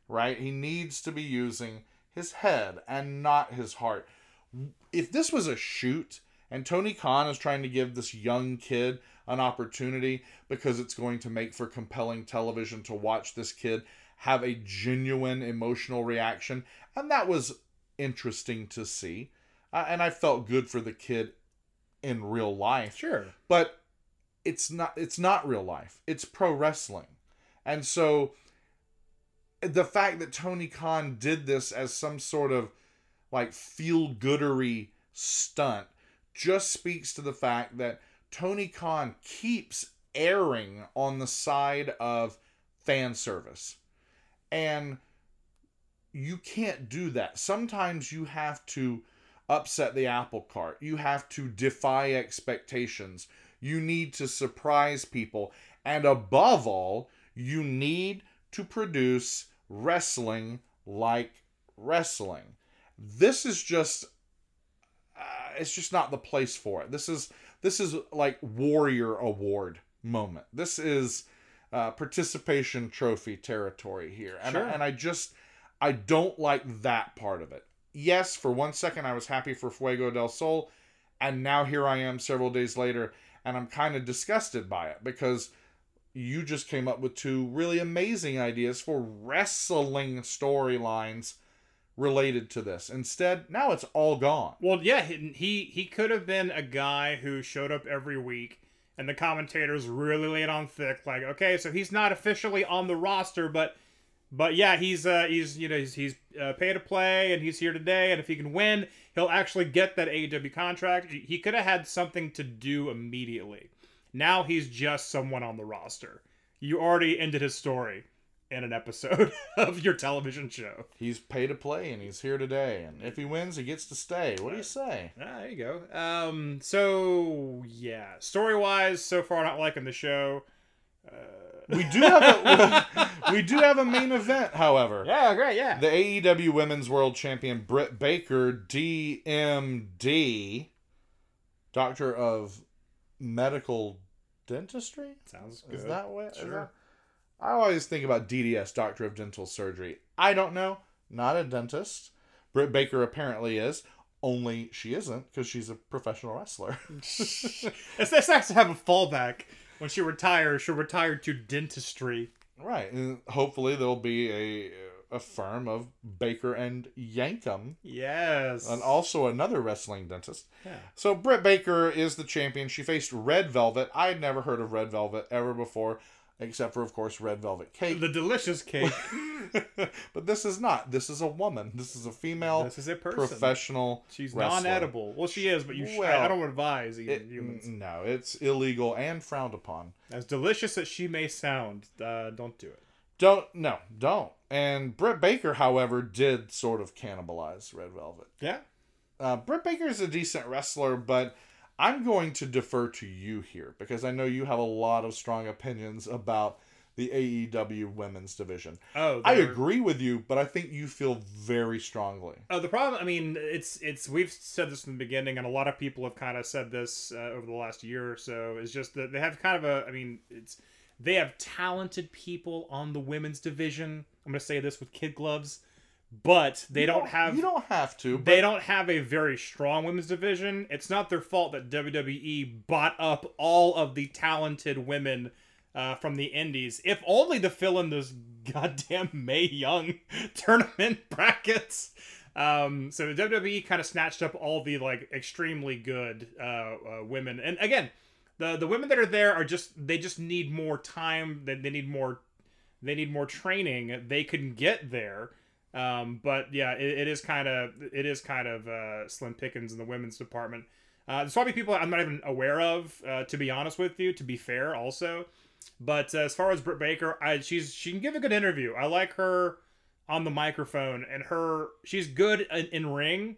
right? He needs to be using his head and not his heart. If this was a shoot And Tony Khan is trying to give this young kid an opportunity because it's going to make for compelling television to watch this kid have a genuine emotional reaction. And that was interesting to see. Uh, and I felt good for the kid in real life. Sure. But it's not it's not real life. It's pro wrestling. And so the fact that Tony Khan did this as some sort of like feel goodery stunt just speaks to the fact that Tony Khan keeps erring on the side of fan service. And you can't do that. Sometimes you have to upset the apple cart. You have to defy expectations. You need to surprise people. And above all, you need to produce wrestling like wrestling. This is just uh, it's just not the place for it. This is this is like warrior award moment. This is uh, participation trophy territory here, and Sure. and I just I don't like that part of it. Yes, for one second I was happy for Fuego del Sol, and now here I am several days later, and I'm kind of disgusted by it because you just came up with two really amazing ideas for wrestling storylines related to this. Instead, now it's all gone. Well, yeah, he he, could have been a guy who showed up every week, and the commentators really laid on thick, like, okay, so he's not officially on the roster, but but yeah, he's uh he's you know he's he's uh, pay to play, and he's here today, and if he can win, he'll actually get that AEW contract. He- could have had something to do immediately. Now he's just someone on the roster. You already ended his story in an episode [LAUGHS] of your television show. He's pay to play and he's here today. And if he wins, he gets to stay. What do you say? Ah, there you go. Um, so yeah, story wise, so far not liking the show. We do have a we do have a main event, however. Yeah, great. Yeah. The AEW Women's World Champion Britt Baker, DMD, Doctor of Medical Dentistry. Sounds good. Is that what? is Sure. that- I always think about DDS, Doctor of Dental Surgery. I don't know. Not a dentist. Britt Baker apparently is. Only she isn't because she's a professional wrestler. it's, [LAUGHS] it's nice to have a fallback when she retires. She'll retire to dentistry. right. And hopefully there'll be a a firm of Baker and Yankum, Yes. and also another wrestling dentist. Yeah. So Britt Baker is the champion. She faced Red Velvet. I had never heard of Red Velvet ever before, except for of course Red Velvet Cake. the delicious cake. [LAUGHS] but this is not. This is a woman. This is a female this is a person. professional. She's wrestler. non-edible. Well, she is, but you. Sh- I, Well, I don't advise eating It, humans. no, it's illegal and frowned upon. As delicious as she may sound, uh, don't do it. Don't no, don't. And Britt Baker, however, did sort of cannibalize Red Velvet. Yeah. Uh, Britt Baker is a decent wrestler, but I'm going to defer to you here because I know you have a lot of strong opinions about the AEW women's division. Oh, I agree with you, but I think you feel very strongly. Oh, the problem. I mean, it's it's. We've said this from the beginning, and a lot of people have kind of said this uh, over the last year or so. Is just that they have kind of a. I mean, it's they have talented people on the women's division. I'm gonna say this with kid gloves, but they You don't have. You don't have to. But they don't have a very strong women's division. It's not their fault that WWE bought up all of the talented women uh, from the indies, if only to fill in those [LAUGHS] goddamn Mae Young [LAUGHS] tournament [LAUGHS] brackets. Um, so WWE kind of snatched up all the like extremely good uh, uh, women, and again, the the women that are there are just they just need more time. They, they need more they need more training. They can get there. Um, but yeah, it, is kind of it is kind of uh, slim pickings in the women's department. Uh, there's probably people I'm not even aware of, uh, to be honest with you. To be fair, also, but uh, as far as Britt Baker, I, she's she can give a good interview. I like her on the microphone, and her she's good in, in ring.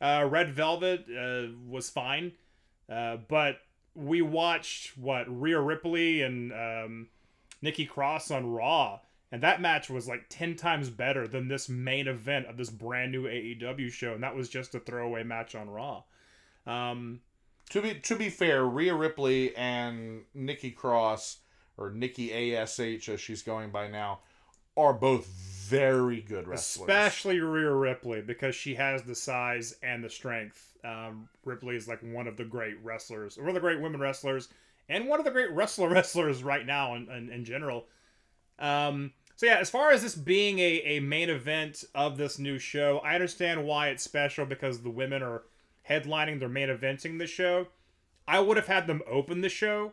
Uh, Red Velvet uh, was fine, uh, but we watched what Rhea Ripley and um, Nikki Cross on Raw, and that match was like ten times better than this main event of this brand new AEW show, and that was just a throwaway match on Raw. Um, To be to be fair, Rhea Ripley and Nikki Cross or Nikki Ash as she's going by now are both very good wrestlers. Especially Rhea Ripley because she has the size and the strength. Um, Ripley is like one of the great wrestlers, one of the great women wrestlers, and one of the great wrestler [LAUGHS] wrestlers right now in, in, in general. Um, so yeah, as far as this being a, a main event of this new show, I understand why it's special because the women are headlining, they're main eventing the show. I would have had them open the show.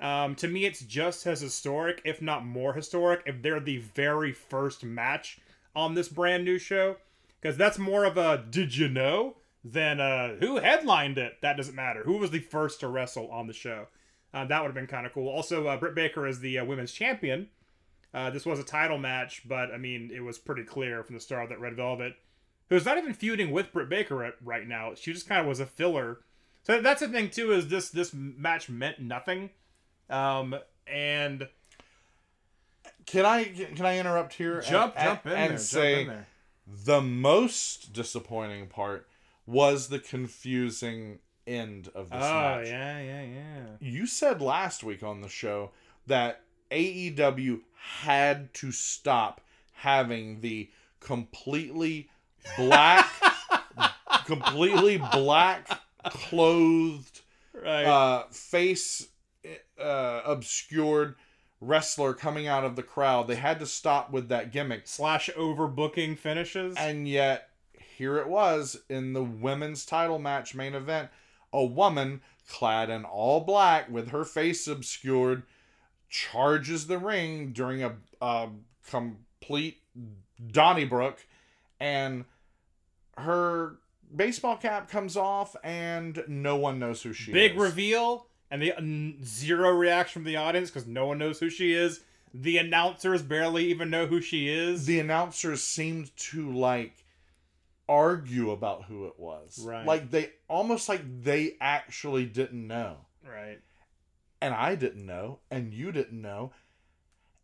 Um, to me, it's just as historic, if not more historic, if they're the very first match on this brand new show. Because that's more of a did you know than uh, who headlined it. That doesn't matter. Who was the first to wrestle on the show? Uh, that would have been kind of cool. Also, uh, Britt Baker is the uh, women's champion. Uh, this was a title match, but I mean, it was pretty clear from the start that Red Velvet, who's not even feuding with Britt Baker right, right now, she just kind of was a filler. So that's the thing too is this this match meant nothing, um, and Can I can I interrupt here? jump and, jump in and there, say jump in there. the most disappointing part was the confusing end of this Oh match. Oh yeah yeah yeah. You said last week on the show that AEW had to stop having the completely black, [LAUGHS] completely black clothed, Right. uh, face uh, obscured wrestler coming out of the crowd. They had to stop with that gimmick. Slash overbooking finishes. And yet, here it was in the women's title match main event. A woman clad in all black with her face obscured charges the ring during a, a complete Donnybrook, and her baseball cap comes off, and no one knows who she Big is. Big reveal and the zero reaction from the audience because no one knows who she is. The announcers barely even know who she is. the announcers seemed to like argue about who it was. Right. Like they almost like they actually didn't know. right. And I didn't know, and you didn't know.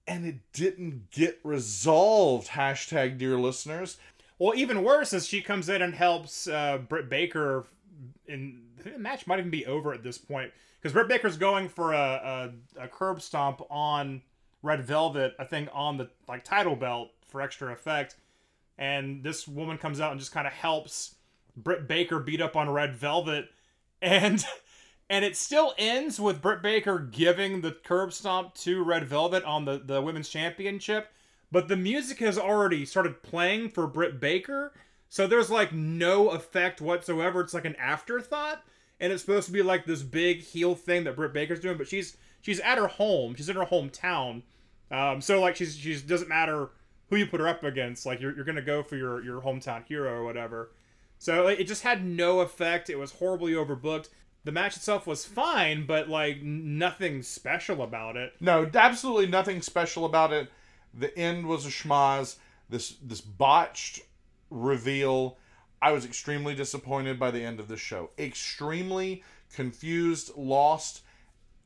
And it didn't get resolved. Hashtag dear listeners. Well, even worse is she comes in and helps uh, Britt Baker. In the match might even be over at this point because Britt Baker's going for a, a a curb stomp on Red Velvet. I think on the like title belt for extra effect, and this woman comes out and just kind of helps Britt Baker beat up on Red Velvet, [LAUGHS] and and it still ends with Britt Baker giving the curb stomp to Red Velvet on the the women's championship but the music has already started playing for Britt Baker, so there's like no effect whatsoever. It's like an afterthought, and it's supposed to be like this big heel thing that Britt Baker's doing, but she's she's at her home, she's in her hometown, um, so like she's she's doesn't matter who you put her up against, like you're you're gonna go for your your hometown hero or whatever. So it just had no effect. It was horribly overbooked. The match itself was fine, but like nothing special about it. No, absolutely nothing special about it. The end was a schmozz. This this botched reveal. I was extremely disappointed by the end of the show. Extremely confused, lost,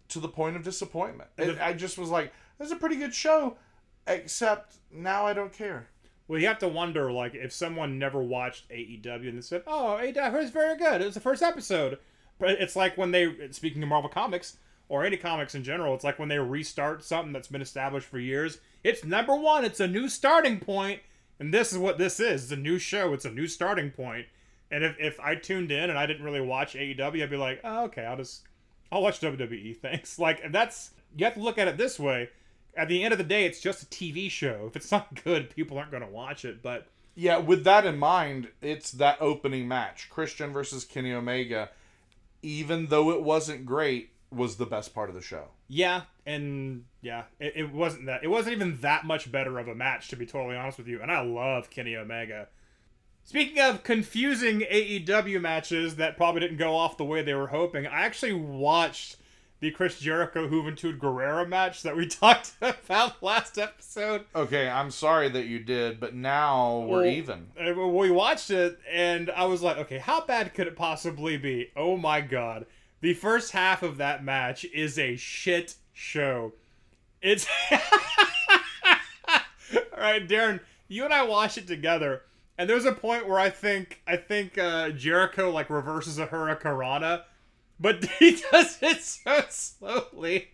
to the point of disappointment. It, I just was like, "This is a pretty good show," except now I don't care. Well, you have to wonder, like, if someone never watched AEW and they said, "Oh, AEW is very good. It was the first episode," it's like when they, speaking of Marvel comics or any comics in general, it's like when they restart something that's been established for years. It's number one. It's a new starting point, and this is what this is. It's a new show. It's a new starting point. And if, if I tuned in and I didn't really watch AEW, I'd be like, oh, okay, I'll just I'll watch WWE. [LAUGHS] Thanks. Like that's you have to look at it this way. At the end of the day, it's just a TV show. If it's not [LAUGHS] good, people aren't going to watch it. But Yeah, with that in mind, it's that opening match, Christian versus Kenny Omega. Even though it wasn't great, was the best part of the show. yeah, and yeah, it, it wasn't that. It wasn't even that much better of a match, to be totally honest with you. And I love Kenny Omega. Speaking of confusing AEW matches that probably didn't go off the way they were hoping, I actually watched the Chris Jericho Juventud Guerrera match that we [LAUGHS] talked about last episode. Okay, I'm sorry that you did, but now we're even. Uh, we watched it, and I was like, okay, how bad could it possibly be? Oh my god. The first half of that match is a shit show. It's. [LAUGHS] Alright, Daryn, you and I watched it together, and there's a point where I think I think uh, Jericho like reverses a Hurricanrana, but [LAUGHS] he does it so slowly.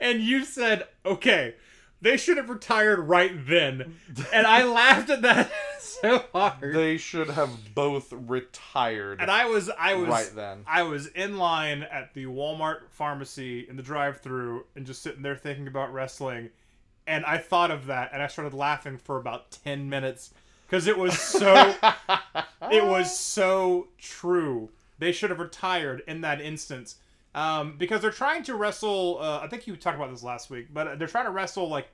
And you said, okay, They should have retired right then. And I [LAUGHS] laughed at that [LAUGHS] so hard. They should have both retired and I was I was right then. I was in line at the Walmart pharmacy in the drive-through and just sitting there thinking about wrestling and I thought of that and I started laughing for about 10 minutes cuz it was so it was so true. They should have retired in that instance. Um, because they're trying to wrestle uh, I think you talked about this last week, but they're trying to wrestle like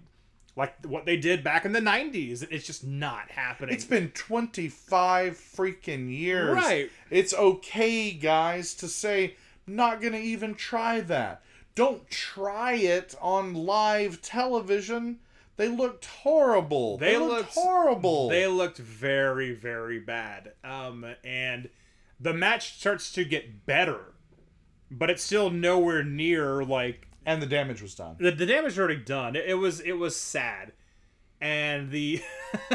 like what they did back in the 90s. It's just not happening. It's been 25 freaking years. Right. It's okay, guys, to say, not going to even try that. Don't try it on live television. They looked horrible. They, They looked, looked- horrible. They looked very, very bad. Um, and the match starts to get better, but it's still nowhere near like and the damage was done. the, the damage was already done. It, it was it was sad, and the [LAUGHS]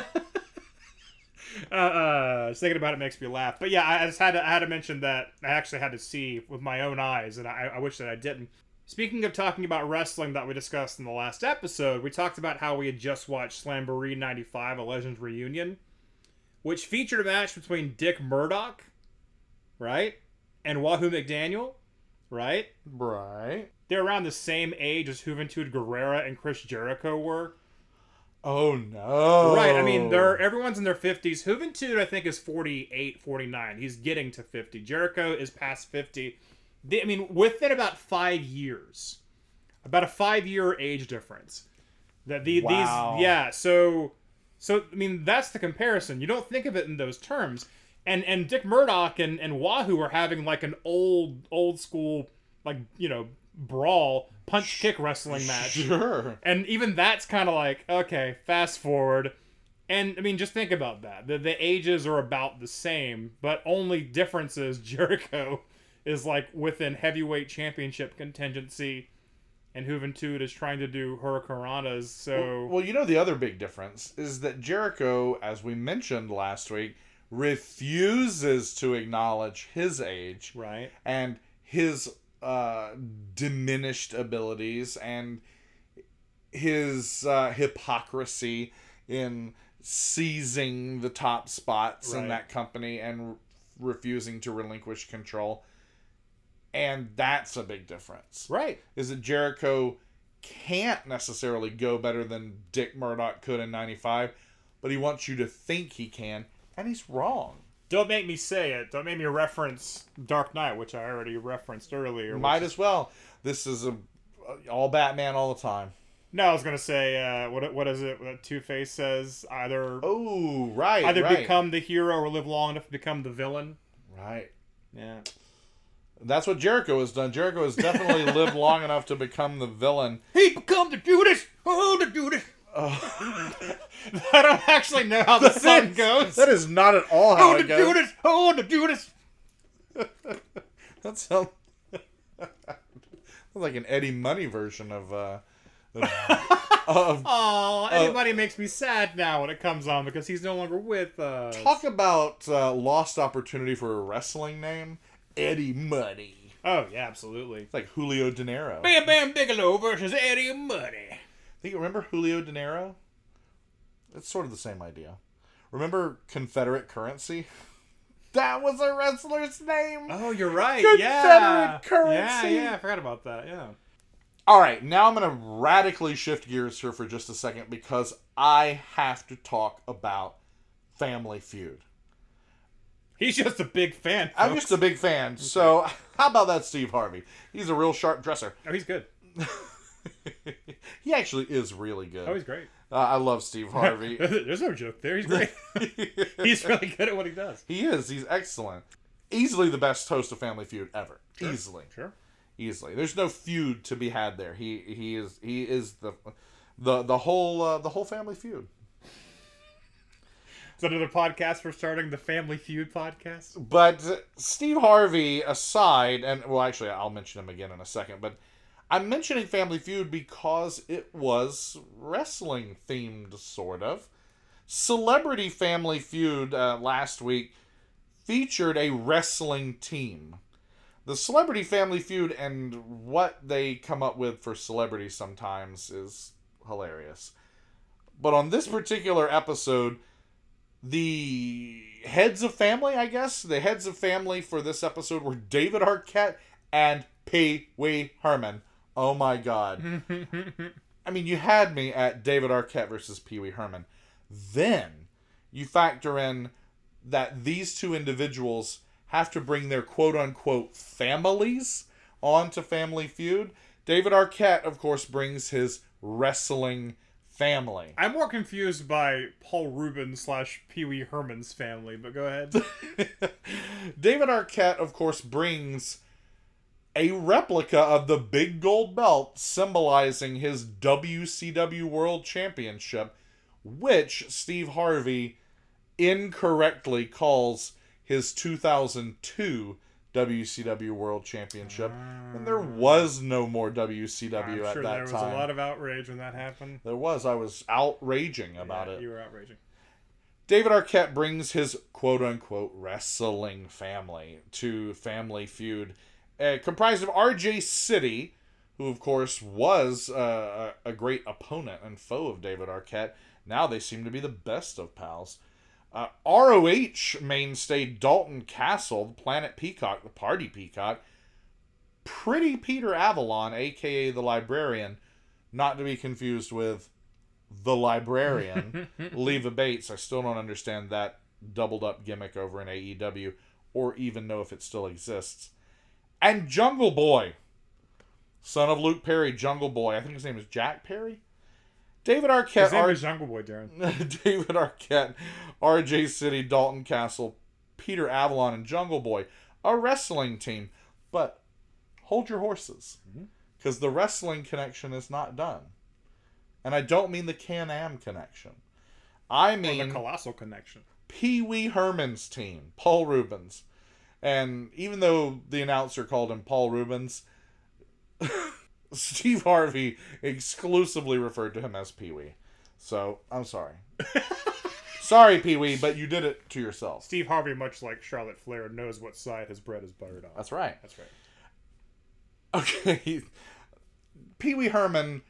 uh, uh, just thinking about it makes me laugh. But yeah, I just had to I had to mention that I actually had to see with my own eyes, and I, I wish that I didn't. Speaking of talking about wrestling that we discussed in the last episode, we talked about how we had just watched Slamboree 95, a Legends reunion, which featured a match between Dick Murdoch, right, and Wahoo McDaniel, right. Right. They're around the same age as Juventud Guerrera and Chris Jericho were. Oh, no. Right. I mean, they're everyone's in their 50s. Juventud, I think, is 48, 49. He's getting to 50. Jericho is past 50. They, I mean, within about five years, about a five year age difference. That the, Wow. these, yeah. So, so I mean, that's the comparison. You don't think of it in those terms. And and Dick Murdoch and and Wahoo are having like an old old school like you know brawl punch kick wrestling match. Sure. And even that's kind of like, okay, fast forward. And I mean, just think about that. The, the ages are about the same, but only difference is [LAUGHS] Jericho is like within heavyweight championship contingency, and Juventud is trying to do Hurricanranas. So, Well, you know the other big difference is that Jericho, as we mentioned last week, refuses to acknowledge his age right? and his uh, diminished abilities and his uh, hypocrisy in seizing the top spots in that company and refusing to relinquish control. And that's a big difference Right. is that Jericho can't necessarily go better than Dick Murdoch could in 95, but he wants you to think he can, and he's wrong. Don't make me say it. Don't make me reference Dark Knight, which I already referenced earlier. Might as well. This is a all Batman all the time. No, I was gonna say, uh, what what is it? What Two Face says either Oh, right. either right. become the hero or live long enough to become the villain. right. Yeah. That's what Jericho has done. Jericho has definitely [LAUGHS] lived long enough to become the villain. He become the Judas. Oh, the Judas. Oh. [LAUGHS] I don't actually know how the song goes. That is not at all how oh, it the goes. Judas. Oh, the Judas. That sounds [LAUGHS] like an Eddie Money version of uh [LAUGHS] of, of Oh, anybody makes me sad now when it comes on because he's no longer with us. Talk about uh, lost opportunity for a wrestling name. Eddie Money. Oh yeah, absolutely. It's like Julio Dinero. Bam Bam Bigelow versus Eddie Money. Think remember Julio Dinero? It's sort of the same idea. Remember Confederate currency? [LAUGHS] That was a wrestler's name. Oh, you're right. Confederate yeah. currency. Yeah, yeah. I forgot about that. Yeah. All right, now I'm going to radically shift gears here for just a second because I have to talk about Family Feud. He's just a big fan. I'm just a big fan. So, [LAUGHS] how about that Steve Harvey? He's a real sharp dresser. Oh, he's good. [LAUGHS] [LAUGHS] he actually is really good. Oh, he's great. Uh, I love Steve Harvey. [LAUGHS] There's no joke there. He's great. [LAUGHS] he's really good at what he does. he is. He's excellent. Easily the best host of Family Feud ever. Easily, Sure. easily. There's no feud to be had there. He he is he is the the the whole uh, the whole Family Feud. Is that another podcast we're starting? The Family Feud podcast? But Steve Harvey aside, and well, actually, I'll mention him again in a second. But I'm mentioning Family Feud because it was wrestling themed, sort of. Celebrity Family Feud uh, last week featured a wrestling team. The Celebrity Family Feud and what they come up with for celebrities sometimes is hilarious. But on this particular episode, the heads of family, I guess, the heads of family for this episode were David Arquette and Pee Wee Herman. Oh my god. [LAUGHS] I mean, you had me at David Arquette versus Pee Wee Herman. Then you factor in that these two individuals have to bring their quote unquote families onto Family Feud. David Arquette, of course, brings his wrestling family. I'm more confused by Paul Reubens slash Pee Wee Herman's family, but go ahead. [LAUGHS] David Arquette, of course, brings a replica of the big gold belt symbolizing his WCW World Championship, which Steve Harvey incorrectly calls his 2002 WCW World Championship. And there was no more WCW I'm at sure that there was time. a lot of outrage when that happened. There was. I was outraging about Yeah, it. You were outraging. David Arquette brings his quote unquote wrestling family to Family Feud, uh, comprised of RJ City, who of course was uh, a great opponent and foe of David Arquette. Now they seem to be the best of pals. Uh, ROH mainstay Dalton Castle, the Planet Peacock, the Party Peacock, Pretty Peter Avalon, aka the Librarian, not to be confused with the Librarian, [LAUGHS] Leva Bates. I still don't understand that doubled up gimmick over in AEW, or even know if it still exists. And Jungle Boy, son of Luke Perry, Jungle Boy. I think his name is Jack Perry. David Arquette, His name R- is Jungle Boy, Daryn. [LAUGHS] David Arquette, RJ City, Dalton Castle, Peter Avalon, and Jungle Boy, a wrestling team. But hold your horses, mm-hmm. because the wrestling connection is not done. And I don't mean the Can Am connection. I Or mean the Colossal Connection. Pee Wee Herman's team, Paul Reubens. And even though the announcer called him Paul Reubens, [LAUGHS] Steve Harvey exclusively referred to him as Pee Wee. So I'm sorry. [LAUGHS] sorry, Pee Wee, but you did it to yourself. Steve Harvey, much like Charlotte Flair, knows what side his bread is buttered on. That's right. That's right. Okay. Pee Wee Herman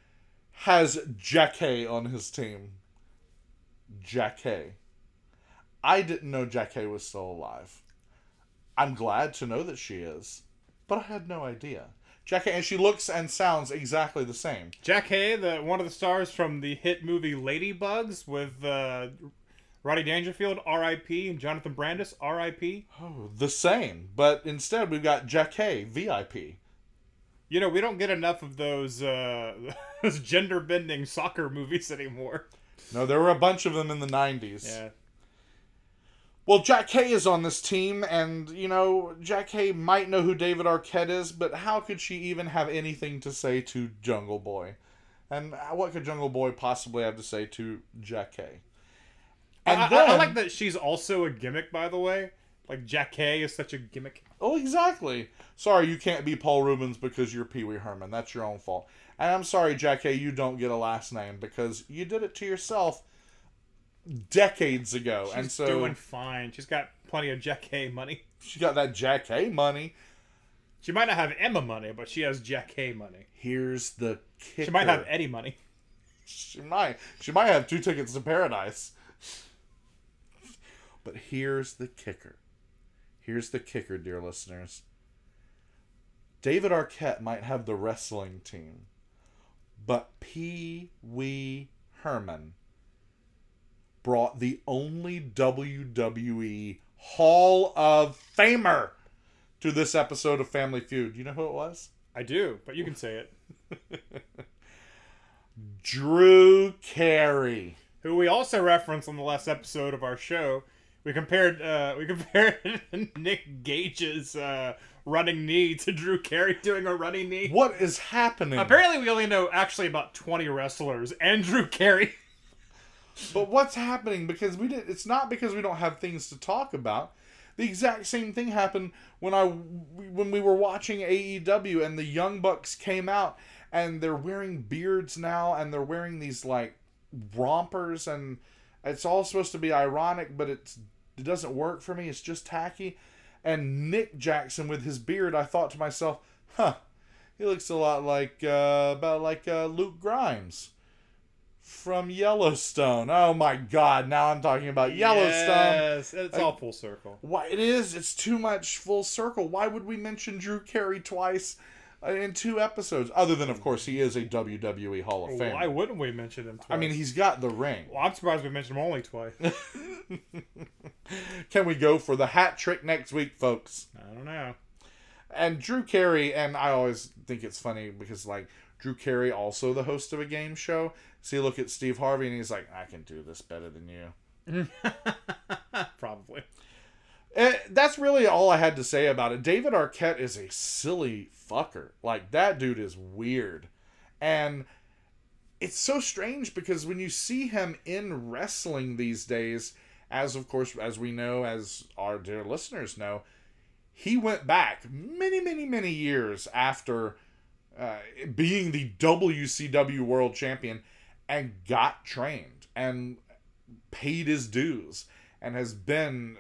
has Jackie on his team. Jackie. I didn't know Jackie was still alive. I'm glad to know that she is, but I had no idea. Jackie, and she looks and sounds exactly the same. Jackée, the one of the stars from the hit movie Ladybugs with uh, Roddy Dangerfield, R.I.P., and Jonathan Brandis, R.I.P. Oh, the same, but instead we've got Jackie, VIP. You know, we don't get enough of those uh, [LAUGHS] those gender bending soccer movies anymore. No, there were a bunch of them in the 90s. Yeah. Well, Jackée is on this team, and, you know, Jackée might know who David Arquette is, but how could she even have anything to say to Jungle Boy? And what could Jungle Boy possibly have to say to Jackée? And I, I- then, I like that she's also a gimmick, by the way. Like Jackée is such a gimmick. Oh, exactly. Sorry, you can't be Paul Reubens because you're Pee Wee Herman. That's your own fault. And I'm sorry, Jack Hay, you don't get a last name because you did it to yourself decades ago. She's and so doing fine. She's got plenty of Jackée money. [LAUGHS] she got that Jackée money. She might not have Emma money, but she has Jackée money. Here's the kicker. She might have Eddie money. She might. She might have two tickets to paradise. But here's the kicker. Here's the kicker, dear listeners. David Arquette might have the wrestling team, but Pee Wee Herman brought the only WWE Hall of Famer to this episode of Family Feud. You know who it was? I do, but you can say it. [LAUGHS] Drew Carey. Who we also referenced on the last episode of our show. We compared uh, we [LAUGHS] compared Nick Gage's uh, running knee to Drew Carey doing a running knee. What is happening? Apparently, we only know actually about twenty wrestlers and Drew Carey. But what's happening? Because we did. It's not because we don't have things to talk about. The exact same thing happened when I when we were watching AEW and the Young Bucks came out and they're wearing beards now and they're wearing these like rompers and it's all supposed to be ironic, but it's it doesn't work for me. It's just tacky. And Nick Jackson with his beard, I thought to myself, huh, he looks a lot like uh, about like uh, Luke Grimes from Yellowstone. Oh my God! Now I'm talking about Yellowstone. Yes, it's all full circle. Why it is? It's too much full circle. Why would we mention Drew Carey twice uh, in two episodes? Other than, of course, he is a WWE Hall of Fame. Why wouldn't we mention him twice? I mean, he's got the ring. Well, I'm surprised we mentioned him only twice. [LAUGHS] Can we go for the hat trick next week, folks? I don't know. And Drew Carey, and I always think it's funny because, like, Drew Carey, also the host of a game show. So you look at Steve Harvey and he's like, I can do this better than you. [LAUGHS] Probably. Eh, that's really all I had to say about it. David Arquette is a silly fucker. Like, that dude is weird. And it's so strange because when you see him in wrestling these days, as of course, as we know, as our dear listeners know, he went back many, many, many years after uh, being the WCW World Champion and got trained and paid his dues and has been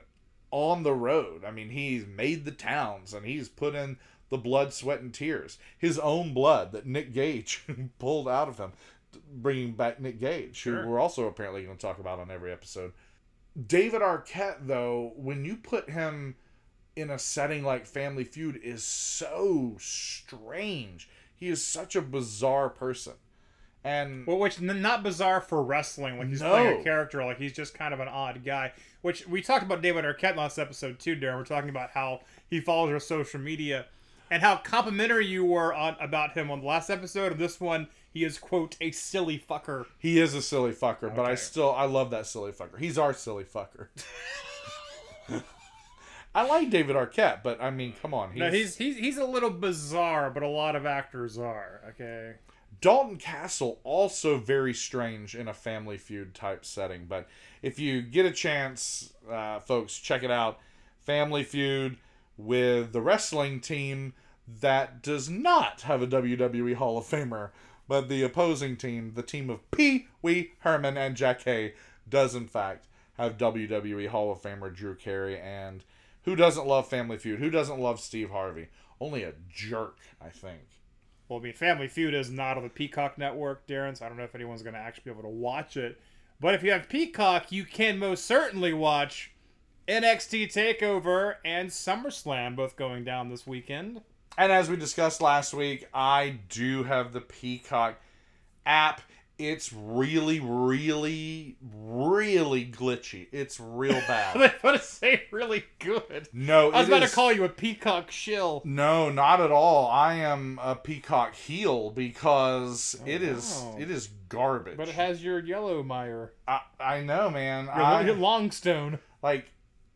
on the road. I mean, he's made the towns and he's put in the blood, sweat, and tears. His own blood that Nick Gage [LAUGHS] pulled out of him, bringing back Nick Gage, Sure. who we're also apparently going to talk about on every episode. David Arquette, though, when you put him in a setting like Family Feud, is so strange. He is such a bizarre person. And Well, which n- not bizarre for wrestling. Like he's No. playing a character. Like he's just kind of an odd guy. Which we talked about David Arquette last episode too, Daryn. We're talking about how he follows our social media and how complimentary you were on about him on the last episode. Of this one, he is quote a silly fucker. He is a silly fucker, but I still I love that silly fucker. He's our silly fucker. [LAUGHS] I like David Arquette, but I mean, come on. He's, No, he's he's he's a little bizarre, but a lot of actors are. Okay. Dalton Castle also very strange in a Family Feud type setting. But if you get a chance, uh, folks, check it out. Family Feud with the wrestling team that does not have a WWE Hall of Famer, but the opposing team, the team of Pee Wee Herman and Jackée, does in fact have WWE Hall of Famer Drew Carey. And who doesn't love Family Feud? Who doesn't love Steve Harvey? Only a jerk, I think. Well, I mean, Family Feud is not on the Peacock network, Daryn, so I don't know if anyone's going to actually be able to watch it. But if you have Peacock, you can most certainly watch NXT TakeOver and SummerSlam, both going down this weekend. And as we discussed last week, I do have the Peacock app. It's really, really, really glitchy. It's real I [LAUGHS] bad. was about to say really good. No, I was about is- to call you a Peacock shill. No, not at all. I am a Peacock heel because oh, it is wow. it is garbage. But it has your Yellow mire. I, I know, man. your, I, your Longstone. like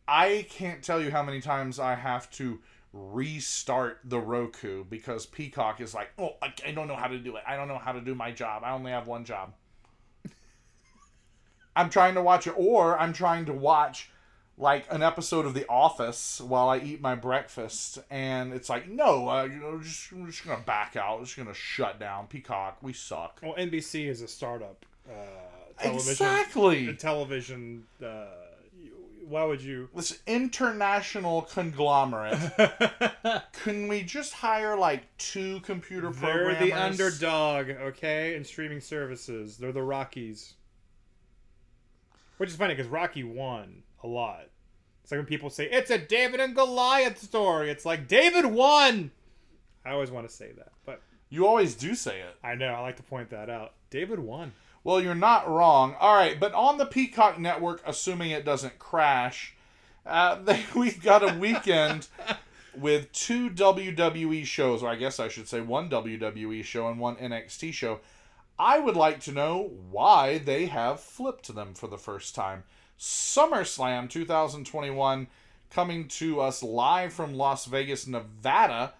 I can't tell you how many times I have to restart the Roku because Peacock is like, oh, I, I don't know how to do it. I don't know how to do my job. I only have one job. [LAUGHS] I'm trying to watch it, or I'm trying to watch like an episode of The Office while I eat my breakfast, and it's like, no, uh, you know, just, I'm just gonna back out. Just gonna shut down Peacock. We suck. Well, NBC is a startup. Uh, television. Exactly. Television. Uh, why would you? [LAUGHS] This international conglomerate. [LAUGHS] Can we just hire like two computer programmers? They're programmers? the underdog, okay, in streaming services. They're the Rockies. Which is funny because Rocky won a lot. It's like when people say it's a David and Goliath story. It's like David won. I always want to say that, but You always do say it. I know I like to point that out. David won. Well, you're not wrong. All right, but on the Peacock Network, assuming it doesn't crash, uh, [LAUGHS] they, we've got a weekend [LAUGHS] with two WWE shows, or I guess I should say one WWE show and one NXT show. I would like to know why they have flipped them for the first time. SummerSlam 2021, coming to us live from Las Vegas, Nevada,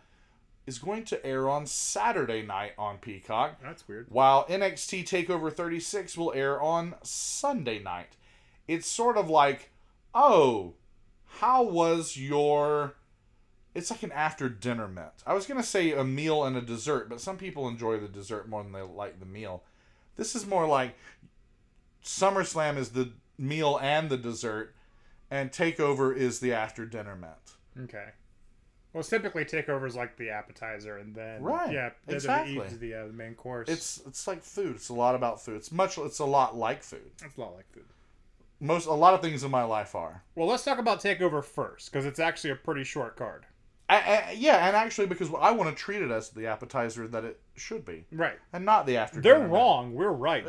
is going to air on Saturday night on Peacock That's weird. while NXT TakeOver 36 will air on Sunday night. It's sort of like, oh, how was your. It's like an after dinner meal. I was going to say a meal and a dessert, but some people enjoy the dessert more than they like the meal. This is more like SummerSlam is the meal and the dessert, and TakeOver is the after dinner met. Okay. Well, it's typically takeovers like the appetizer, and then Right, yeah, exactly. the, the, the, uh, the main course. It's it's like food. It's a lot about food. It's much. It's a lot like food. it's a lot like food. Most a lot of things in my life are. Well, let's talk about takeover first because it's actually a pretty short card. I, I, yeah, and actually because I want to treat it as the appetizer that it should be, Right. and not the after. They're wrong. We're right.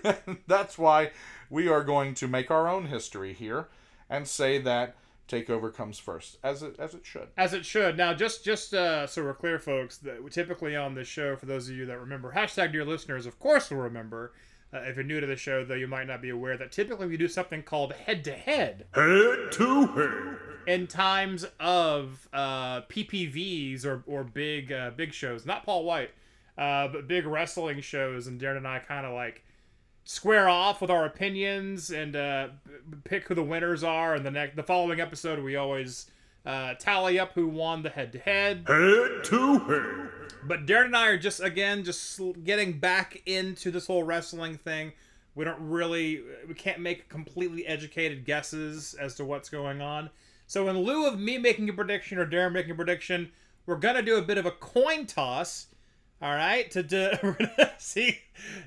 [LAUGHS] That's why we are going to make our own history here and say that takeover comes first, as it as it should. As it should. Now, just just uh, so we're clear, folks, that we typically on this show, for those of you that remember, hashtag dear listeners, of course will remember. Uh, if you're new to the show, though, you might not be aware that typically we do something called head to head Head to head. in times of uh, PPVs or, or big uh, big shows. Not Paul White, uh, but big wrestling shows. And Daryn and I kind of like square off with our opinions and uh, pick who the winners are. And the next, the following episode, we always uh, tally up who won the head to head. Head to head. But Daryn and I are just again just getting back into this whole wrestling thing. We don't really, we can't make completely educated guesses as to what's going on. So in lieu of me making a prediction or Daryn making a prediction, we're gonna do a bit of a coin toss. All right, to, to [LAUGHS] we're gonna see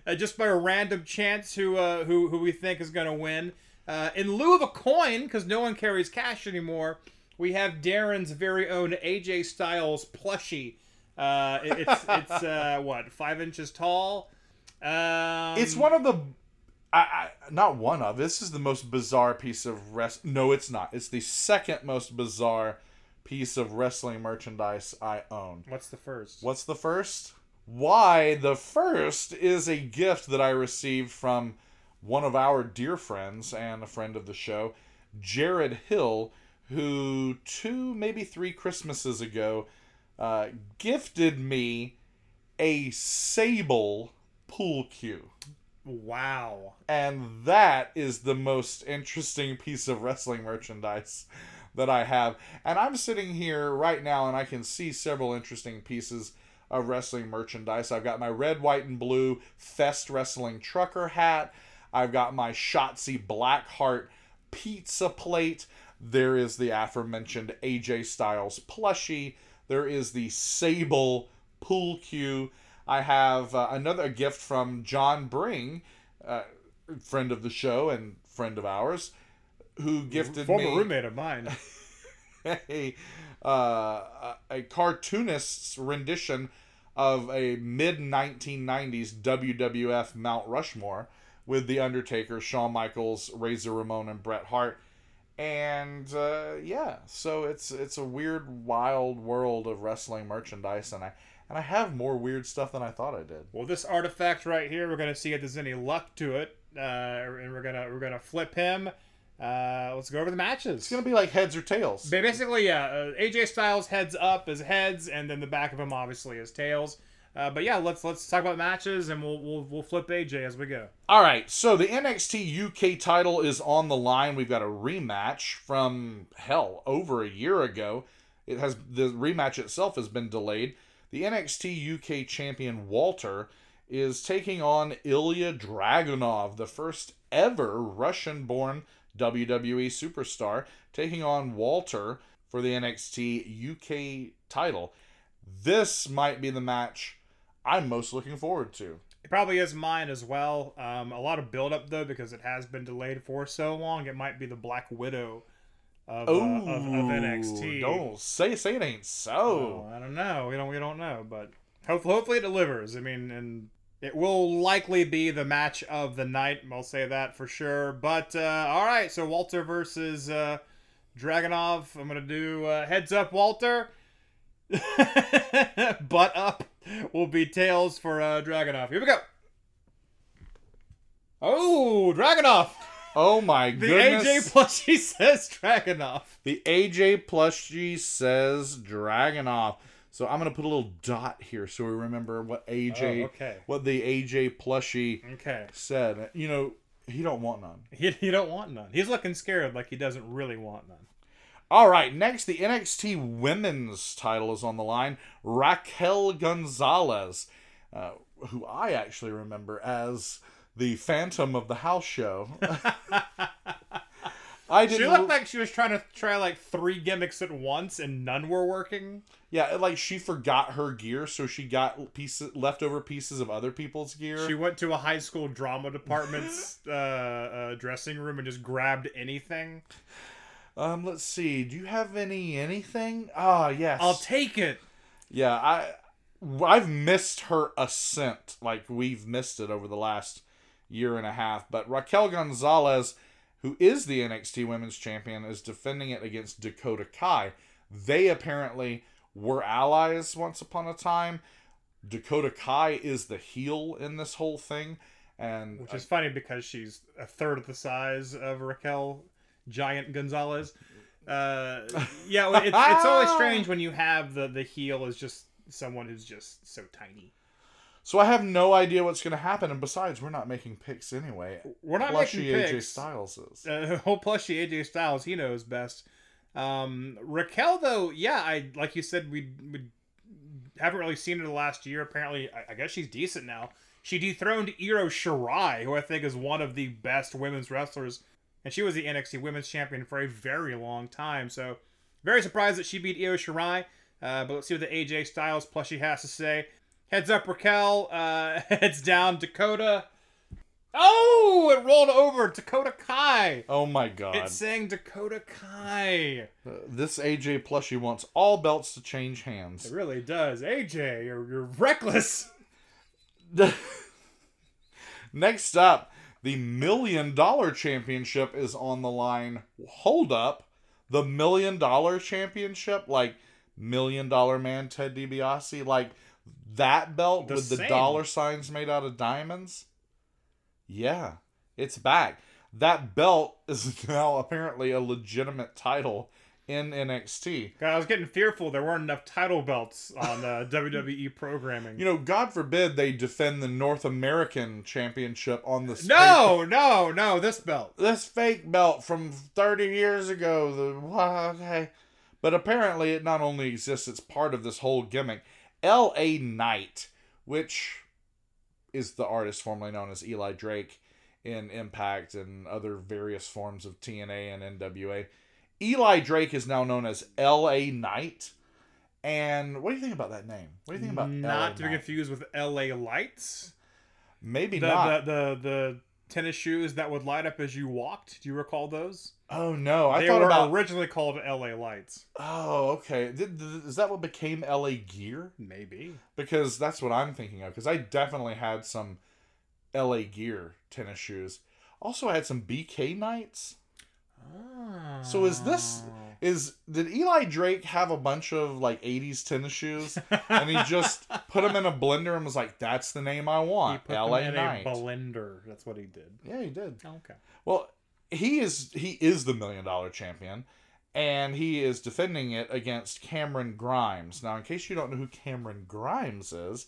uh, just by a random chance who uh, who who we think is gonna win. Uh, in lieu of a coin, because no one carries cash anymore, we have Daryn's very own AJ Styles plushie. Uh, it- it's [LAUGHS] it's uh, what five inches tall. Um, It's one of the. I, I not one of. This is the most bizarre piece of rest. No, it's not. It's the second most bizarre piece of wrestling merchandise I own. What's the first? What's the first? Why, the first is a gift that I received from one of our dear friends and a friend of the show, Jared Hill, who two, maybe three Christmases ago uh, gifted me a Sable pool cue. Wow. And that is the most interesting piece of wrestling merchandise that I have. And I'm sitting here right now and I can see several interesting pieces of wrestling merchandise. I've got my red, white, and blue Fest Wrestling trucker hat. I've got my Shotzi Blackheart pizza plate. There is the aforementioned AJ Styles plushie. There is the Sable pool cue. I have uh, another gift from John Bring, uh, friend of the show and friend of ours, who gifted me. Former me roommate of mine. [LAUGHS] [LAUGHS] a, uh, a cartoonist's rendition of a mid 1990s WWF Mount Rushmore with The Undertaker, Shawn Michaels, Razor Ramon, and Bret Hart. And uh, yeah, so it's it's a weird, wild world of wrestling merchandise, and I and I have more weird stuff than I thought I did. Well, this artifact right here, we're gonna see if there's any luck to it, uh, and we're gonna we're gonna flip him. Uh, let's go over the matches. It's gonna be like heads or tails. Ba- Basically, yeah. Uh, AJ Styles heads up is heads, and then the back of him obviously is tails. Uh, but yeah, let's let's talk about matches, and we'll we'll, we'll flip AJ as we go. All right, so the NXT UK title is on the line. We've got a rematch from hell over a year ago. It has the rematch itself has been delayed. The NXT UK champion Walter is taking on Ilya Dragunov, the first ever Russian-born WWE superstar, taking on Walter for the NXT UK title. This might be the match I'm most looking forward to. It probably is mine as well. Um, a lot of build up though because it has been delayed for so long. It might be the Black Widow of, uh, of, of NXT. Don't say say it ain't so. Oh, I don't know. We don't we don't know, but hopefully hopefully it delivers. I mean, and it will likely be the match of the night. I'll say that for sure. But uh, all right, so Walter versus uh, Dragunov. I'm gonna do uh, heads up, Walter. [LAUGHS] Butt up will be tails for uh, Dragunov. Here we go. Oh, Dragunov. Oh my [LAUGHS] The goodness! The AJ plushie says Dragunov. the AJ plushie says Dragunov. So I'm gonna put a little dot here so we remember what AJ, Oh, okay. what the AJ plushie Okay. said. You know, he don't want none. [LAUGHS] He, he don't want none. He's looking scared like he doesn't really want none. All right, next the NXT Women's title is on the line. Raquel Gonzalez, uh, who I actually remember as the Phantom of the House Show. [LAUGHS] [LAUGHS] I She didn't. looked like she was trying to try like three gimmicks at once, and none were working. yeah, like she forgot her gear, so she got pieces leftover pieces of other people's gear. She went to a high school drama department's [LAUGHS] uh, uh, dressing room and just grabbed anything. um, let's see. Do you have any anything? Ah, yes. I'll take it. Yeah, I I've missed her ascent like we've missed it over the last year and a half. But Raquel Gonzalez, who is the NXT Women's Champion, is defending it against Dakota Kai. They apparently were allies once upon a time. Dakota Kai is the heel in this whole thing, and Which is funny because she's a third of the size of Raquel Giant Gonzalez. Uh, yeah, it's, it's always [LAUGHS] strange when you have the, the heel is just someone who's just so tiny. So I have no idea what's going to happen. And besides, we're not making picks anyway. We're not Plushy making AJ picks. Styles is. uh, [LAUGHS] whole plushy AJ Styles, he knows best. Um, Raquel, though, yeah, I like you said, we, we haven't really seen her the last year. Apparently, I, I guess she's decent now. She dethroned Io Shirai, who I think is one of the best women's wrestlers, and she was the NXT Women's Champion for a very long time. So, very surprised that she beat Io Shirai. Uh, but let's see what the AJ Styles plushie has to say. Heads up, Raquel. Uh, [LAUGHS] heads down, Dakota. Oh, it rolled over Dakota Kai. Oh my god. It's saying Dakota Kai. Uh, this AJ plushie wants all belts to change hands. It really does. AJ, you're, you're reckless. [LAUGHS] Next up, the million dollar championship is on the line. Hold up. The million dollar championship? Like million dollar man Ted DiBiase? Like that belt The with the dollar signs made out of diamonds? Yeah, it's back. That belt is [LAUGHS] now apparently a legitimate title in NXT. God, I was getting fearful there weren't enough title belts on uh, [LAUGHS] WWE programming. You know, God forbid they defend the North American Championship on the no, no, no, this belt. this fake belt from 30 years ago. The okay, but apparently it not only exists; it's part of this whole gimmick. L.A. Knight, which is the artist formerly known as Eli Drake in Impact and other various forms of TNA and NWA. Eli Drake is now known as L.A. Knight. And what do you think about that name? What do you think about Not LA to be Knight? confused with LA Lights. Maybe The, not. the the the tennis shoes that would light up as you walked. Do you recall those? oh no, I they thought were about. originally called LA Lights. Oh, okay. Did, is that what became LA Gear? Maybe. Because that's what I'm thinking of. Because I definitely had some LA Gear tennis shoes. Also, I had some BK Knights. Ah. So is this Oh. Is did Eli Drake have a bunch of like 80s tennis shoes and he just put them in a blender and was like, "That's the name I He want." put LA them in Knight. a blender. That's what he did. yeah, he did. Okay. Well, he is he is the million dollar champion, and he is defending it against Cameron Grimes. Now, in case you don't know who Cameron Grimes is,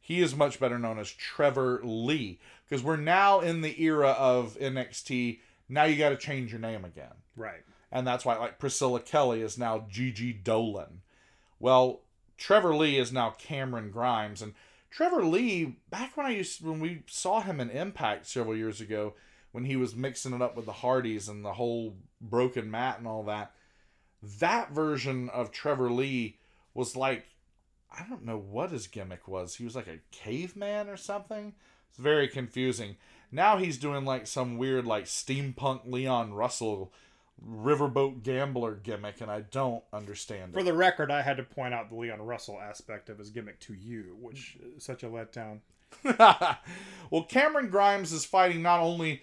he is much better known as Trevor Lee because we're now in the era of NXT. Now you got to change your name again, Right. And that's why like Priscilla Kelly is now Gigi Dolan. Well, Trevor Lee is now Cameron Grimes, and Trevor Lee back when I used when we saw him in Impact several years ago when he was mixing it up with the Hardys and the whole broken Matt and all that. That version of Trevor Lee was like I don't know what his gimmick was. He was like a caveman or something. It's very confusing. Now he's doing like some weird like steampunk Leon Russell riverboat gambler gimmick and I don't understand For it. the record, I had to point out the Leon Russell aspect of his gimmick to you, which mm. is such a letdown. [LAUGHS] well, Cameron Grimes is fighting not only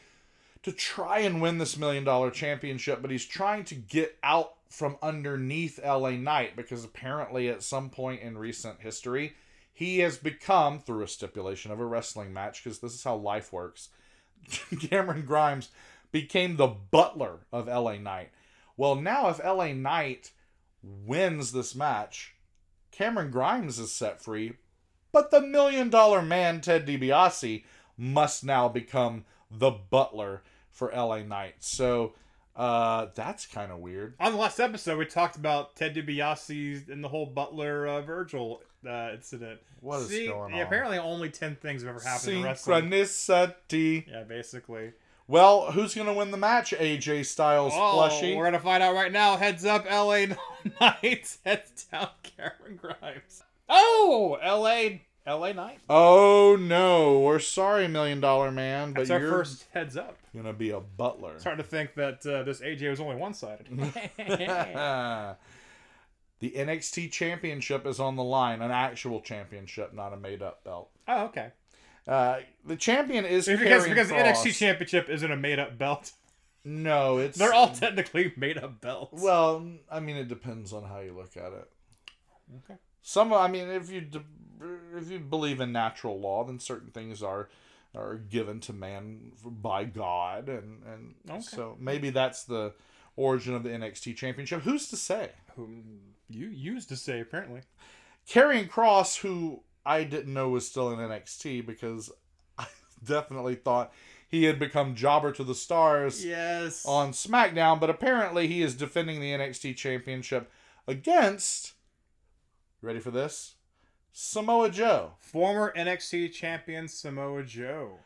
to try and win this million dollar championship, but he's trying to get out from underneath LA Knight because apparently at some point in recent history, he has become, through a stipulation of a wrestling match, because this is how life works, [LAUGHS] Cameron Grimes became the butler of LA Knight. Well, now if LA Knight wins this match, Cameron Grimes is set free, but the million dollar man, Ted DiBiase, must now become the butler for LA Knight. So uh, that's kind of weird. On the last episode, we talked about Ted DiBiase and the whole Butler uh, Virgil uh, incident. What is See, going on? Apparently, only ten things have ever happened in wrestling. Synchronicity. Yeah, basically. Well, who's gonna win the match? AJ Styles Oh, plushie. we're gonna find out right now. Heads up, LA [LAUGHS] Knights. Heads down, Cameron Grimes. Oh, LA, LA Knight. Oh no, we're sorry, Million Dollar Man, but That's our you're first heads up. You're gonna be a butler. It's hard to think that uh, this AJ was only one sided. [LAUGHS] [LAUGHS] the NXT Championship is on the line, an actual championship, not a made-up belt. oh, okay. Uh, the champion is Because because the NXT Championship isn't a made up belt. No, it's They're all technically made up belts. Well, I mean, it depends on how you look at it. Okay. Some, I mean, if you if you believe in natural law, then certain things are are given to man by God, and and Okay. so maybe that's the origin of the NXT Championship. Who's to say? Who you used to say apparently. Karrion Kross, who I didn't know was still in NXT because I [LAUGHS] definitely thought he had become jobber to the stars Yes. on SmackDown, but apparently he is defending the NXT Championship against. Ready for this? Samoa Joe. former NXT champion Samoa Joe.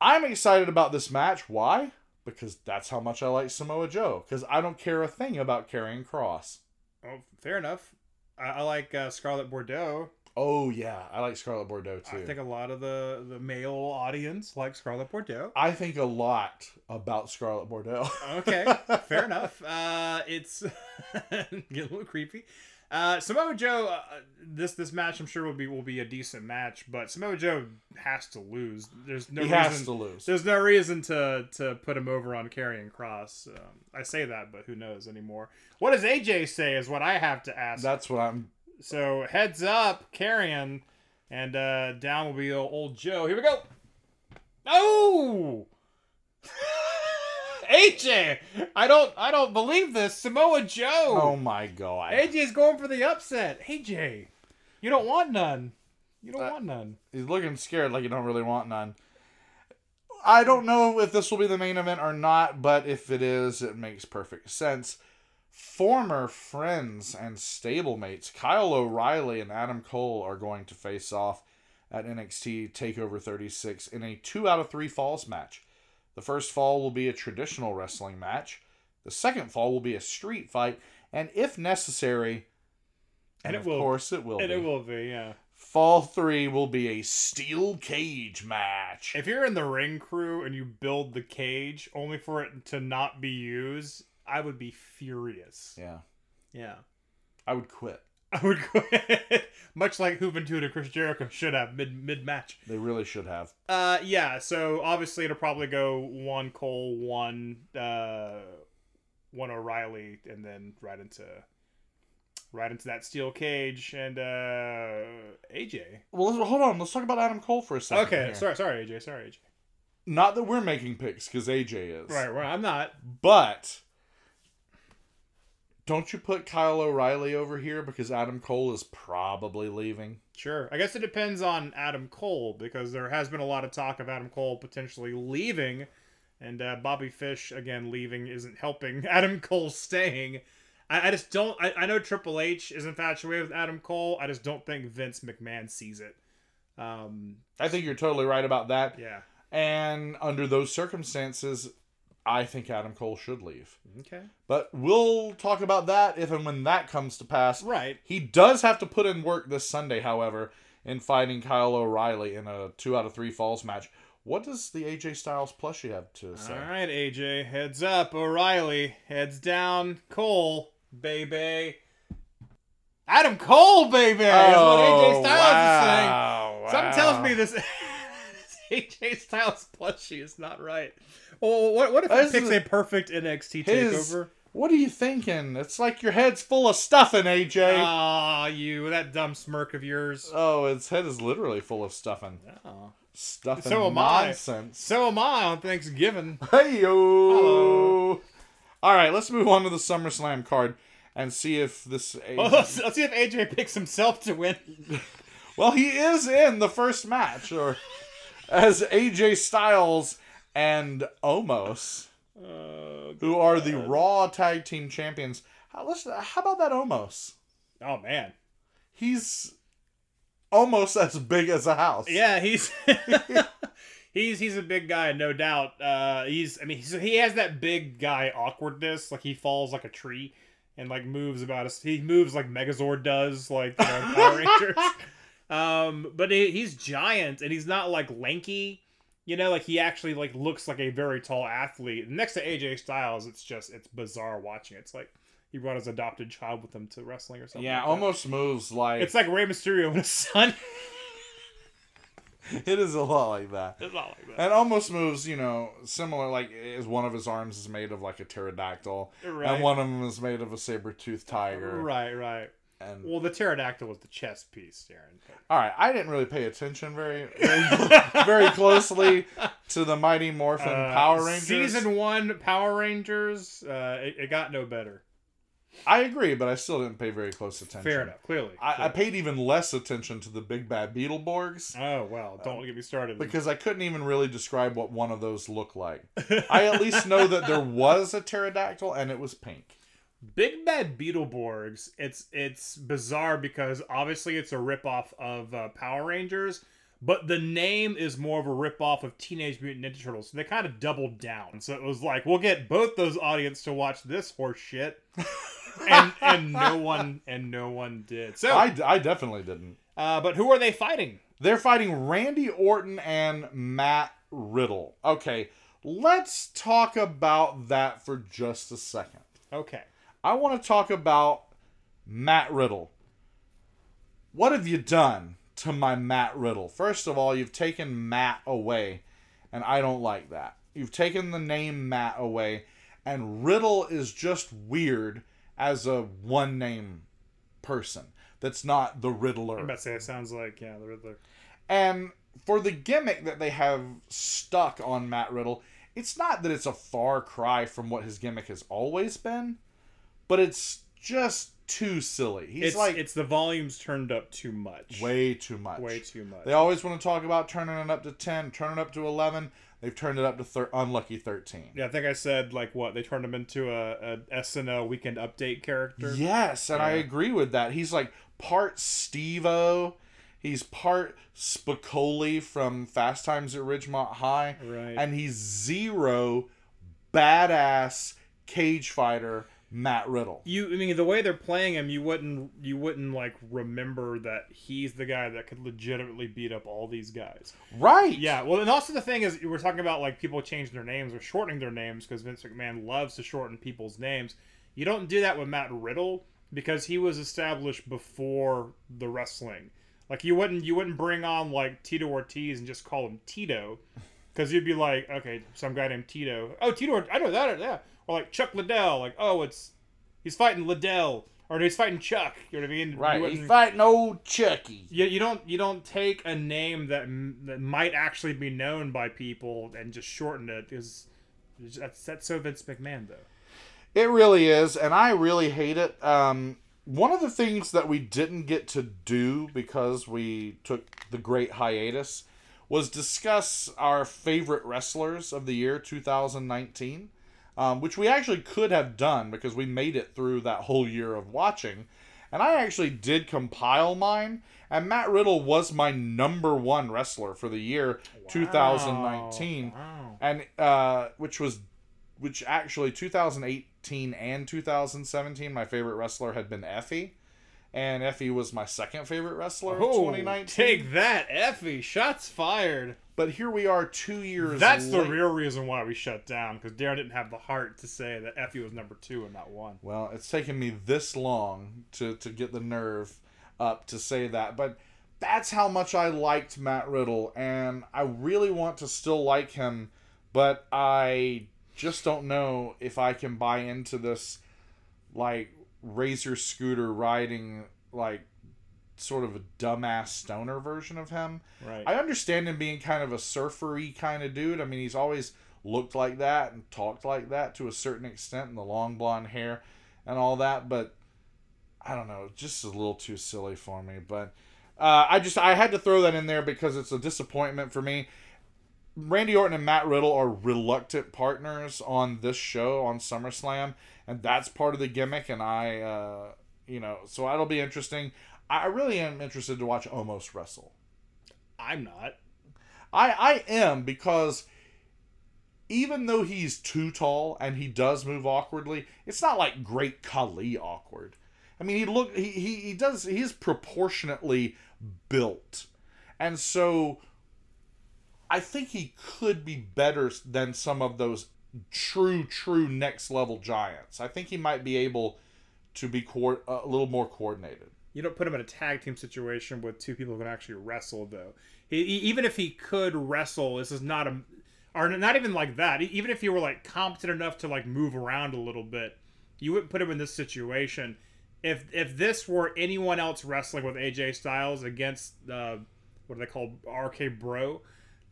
I'm excited about this match. Why? Because that's how much I like Samoa Joe. Because I don't care a thing about Karrion Kross. Oh, fair enough. I, I like uh, Scarlett Bordeaux. Oh yeah, I like Scarlett Bordeaux too. I think a lot of the the male audience like Scarlett Bordeaux. I think a lot about Scarlett Bordeaux. [LAUGHS] Okay, fair enough. Uh, it's [LAUGHS] get a little creepy. Uh, Samoa Joe, uh, this this match I'm sure will be will be a decent match, but Samoa Joe has to lose. There's no he reason, has to lose. There's no reason to to put him over on Karrion Kross. Um, I say that, but who knows anymore? What does AJ say? Is what I have to ask. That's what I'm. So heads up, Karrion, and uh, down will be old, old Joe. Here we go. Oh, [LAUGHS] AJ! I don't, I don't believe this. Samoa Joe. Oh my god. AJ is going for the upset. AJ, you don't want none. You don't Uh, want none. He's looking scared like you don't really want none. I don't know if this will be the main event or not, but if it is, it makes perfect sense. Former friends and stablemates Kyle O'Reilly and Adam Cole are going to face off at NXT TakeOver 36 in a two out of three falls match. The first fall will be a traditional wrestling match. The second fall will be a street fight, and if necessary, And it of will- course it will And be. it will be, yeah. Fall three will be a steel cage match. If you're in the ring crew and you build the cage only for it to not be used, I would be furious. yeah, Yeah. I would quit. [LAUGHS] I would quit. [LAUGHS] Much like Juventud and Chris Jericho should have mid mid match. They really should have. Uh yeah, so obviously it'll probably go one Cole, one uh one O'Reilly, and then right into right into that steel cage and uh AJ. Well, let's, hold on. Let's talk about Adam Cole for a second. Okay, here. sorry, sorry, AJ, sorry, AJ. Not that we're making picks because AJ is. Right, right, I'm not. But don't you put Kyle O'Reilly over here because Adam Cole is probably leaving. Sure. I guess it depends on Adam Cole because there has been a lot of talk of Adam Cole potentially leaving, and uh, Bobby Fish again leaving isn't helping [LAUGHS] Adam Cole staying. I, I just don't. I, I know Triple H is infatuated with Adam Cole. I just don't think Vince McMahon sees it. Um, I think you're totally right about that. yeah. And under those circumstances, I think Adam Cole should leave. Okay. But we'll talk about that if and when that comes to pass. Right. He does have to put in work this Sunday, however, in fighting Kyle O'Reilly in a two out of three falls match. What does the AJ Styles plushie have to say? All right, AJ. Heads up, O'Reilly. Heads down, Cole, baby. Adam Cole, baby. is what AJ Styles is saying. Oh, wow, Something tells me this [LAUGHS] AJ Styles plushie is not right. Well, what, what if he picks a perfect NXT His, takeover? what are you thinking? It's like your head's full of stuffing, AJ. Ah, you that dumb smirk of yours. oh, his head is literally full of stuffing. Oh. Stuffing So am I. nonsense. So am I on Thanksgiving. [LAUGHS] Hey yo! Hello. All right, let's move on to the SummerSlam card and see if this. Well, let's, [LAUGHS] let's see if AJ picks himself to win. [LAUGHS] Well, he is in the first match, or as AJ Styles and Omos, Uh, who are the Raw Tag Team Champions. How, let's, how about that Omos? oh man. He's almost as big as a house. Yeah, he's [LAUGHS] [LAUGHS] He's he's a big guy, no doubt. Uh, he's I mean he's, he has that big guy awkwardness, like he falls like a tree and like moves about us. He moves like Megazord does, like you know, Power [LAUGHS] Rangers. Um, but he, he's giant and he's not like lanky. You know, like he actually like looks like a very tall athlete. Next to AJ Styles, it's just it's bizarre watching. It's like he brought his adopted child with him to wrestling or something. Yeah, like almost moves like It's like Rey Mysterio and his son. it is a lot like that. it's not like that. And almost moves, you know, similar. Like, is one of his arms is made of like a pterodactyl, Right. and one of them is made of a saber toothed tiger. Right, right. And Well, the pterodactyl was the chess piece, Daryn. all right, I didn't really pay attention very, very, [LAUGHS] very closely to the Mighty Morphin Uh, Power Rangers. Season one Power Rangers, uh, it, it got no better. I agree, but I still didn't pay very close attention. Fair enough, clearly. I, I paid even less attention to the Big Bad Beetleborgs Oh well, don't get me started. because I couldn't even really describe what one of those looked like. I at least know that there was a pterodactyl and it was pink. Big Bad Beetleborgs, it's it's bizarre because obviously it's a ripoff of uh, Power Rangers, but the name is more of a ripoff of Teenage Mutant Ninja Turtles. So they kind of doubled down. So it was like we'll get both those audience to watch this horse shit, [LAUGHS] and and no one and no one did. So, I, I definitely didn't. uh, but who are they fighting? They're fighting Randy Orton and Matt Riddle. Okay, let's talk about that for just a second. Okay, I want to talk about Matt Riddle. What have you done to my Matt Riddle? First of all, you've taken Matt away, and I don't like that. You've taken the name Matt away, and Riddle is just weird as a one name person that's not the Riddler. I'm about to say it sounds like yeah, the Riddler. And for the gimmick that they have stuck on Matt Riddle, it's not that it's a far cry from what his gimmick has always been, but it's just too silly. He's It's like it's the volumes turned up too much. way too much. way too much. They always want to talk about turning it up to 10, turning it up to 11. They've turned it up to thir- unlucky 13. Yeah, I think I said like what they turned him into a, a SNL Weekend Update character. Yes, and I agree with that. He's like part Steve-O. He's part Spicoli from Fast Times at Ridgemont High. Right. And he's zero badass cage fighter Matt Riddle. You, I mean, the way they're playing him, you wouldn't, you wouldn't like remember that he's the guy that could legitimately beat up all these guys. Right. Yeah, well, and also the thing is, we're talking about like people changing their names or shortening their names because Vince McMahon loves to shorten people's names. You don't do that with Matt Riddle because he was established before the wrestling. Like you wouldn't, you wouldn't bring on like Tito Ortiz and just call him Tito, because you'd be like, okay, some guy named Tito. Oh, Tito, I know that. Yeah, or like Chuck Liddell. Like, oh, it's he's fighting Liddell or he's fighting Chuck. You know what I mean? Right. He's fighting old Chucky. you, you don't you don't take a name that that might actually be known by people and just shorten it because that's that's so Vince McMahon though. It really is, and I really hate it. Um, one of the things that we didn't get to do because we took the great hiatus was discuss our favorite wrestlers of the year 2019, um, which we actually could have done because we made it through that whole year of watching. And I actually did compile mine, and Matt Riddle was my number one wrestler for the year 2019 Wow. and uh, which was which actually 2018 and 2017 my favorite wrestler had been Effy and Effy was my second favorite wrestler Oh, 2019 take that, Effy! Shots fired. but here we are 2 years That's the real reason why we shut down because Daryn didn't have the heart to say that Effy was number two and not one. well it's taken me this long to to get the nerve up to say that but that's how much I liked Matt Riddle and I really want to still like him but I just don't know if I can buy into this like razor scooter riding like sort of a dumbass stoner version of him. Right. I understand him being kind of a surfery kind of dude. I mean, he's always looked like that and talked like that to a certain extent, and the long blonde hair and all that. But I don't know, just a little too silly for me. But uh, I just I had to throw that in there because it's a disappointment for me. Randy Orton and Matt Riddle are reluctant partners on this show on SummerSlam, and that's part of the gimmick. And I, uh, you know, so that'll be interesting. I really am interested to watch Omos wrestle. I'm not. I I am because even though he's too tall and he does move awkwardly, it's not like great Khali awkward. I mean, he look he he, he does he is proportionately built, and so I think he could be better than some of those true true next level giants. I think he might be able to be co- a little more coordinated. You don't put him in a tag team situation with two people who can actually wrestle, though. He, he- even if he could wrestle, this is not a, or not even like that. Even if he were like competent enough to like move around a little bit, you wouldn't put him in this situation. If if this were anyone else wrestling with AJ Styles against uh, what are they called RK Bro,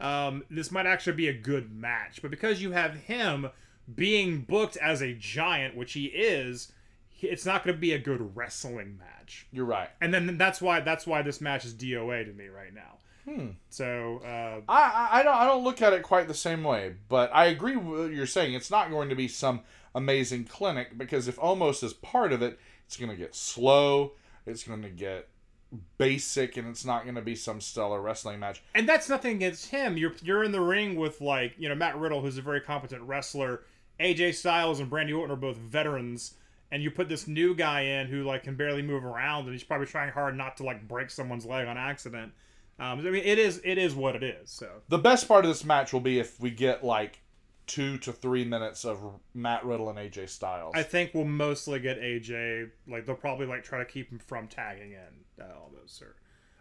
um, this might actually be a good match. But because you have him being booked as a giant, which he is, it's not going to be a good wrestling match You're right. and then that's why that's why this match is DOA to me right now. Hmm. So uh, I, I don't I don't look at it quite the same way, but I agree with what you're saying. It's not going to be some amazing clinic because if Omos is part of it, it's going to get slow. It's going to get basic, and it's not going to be some stellar wrestling match. and that's nothing against him. You're you're in the ring with like you know Matt Riddle, who's a very competent wrestler. AJ Styles and Randy Orton are both veterans, and you put this new guy in who like can barely move around, and he's probably trying hard not to like break someone's leg on accident. Um, I mean, it is it is what it is. So The best part of this match will be if we get like two to three minutes of Matt Riddle and AJ Styles. I think we'll mostly get AJ. Like they'll probably like try to keep him from tagging in uh, Omos, or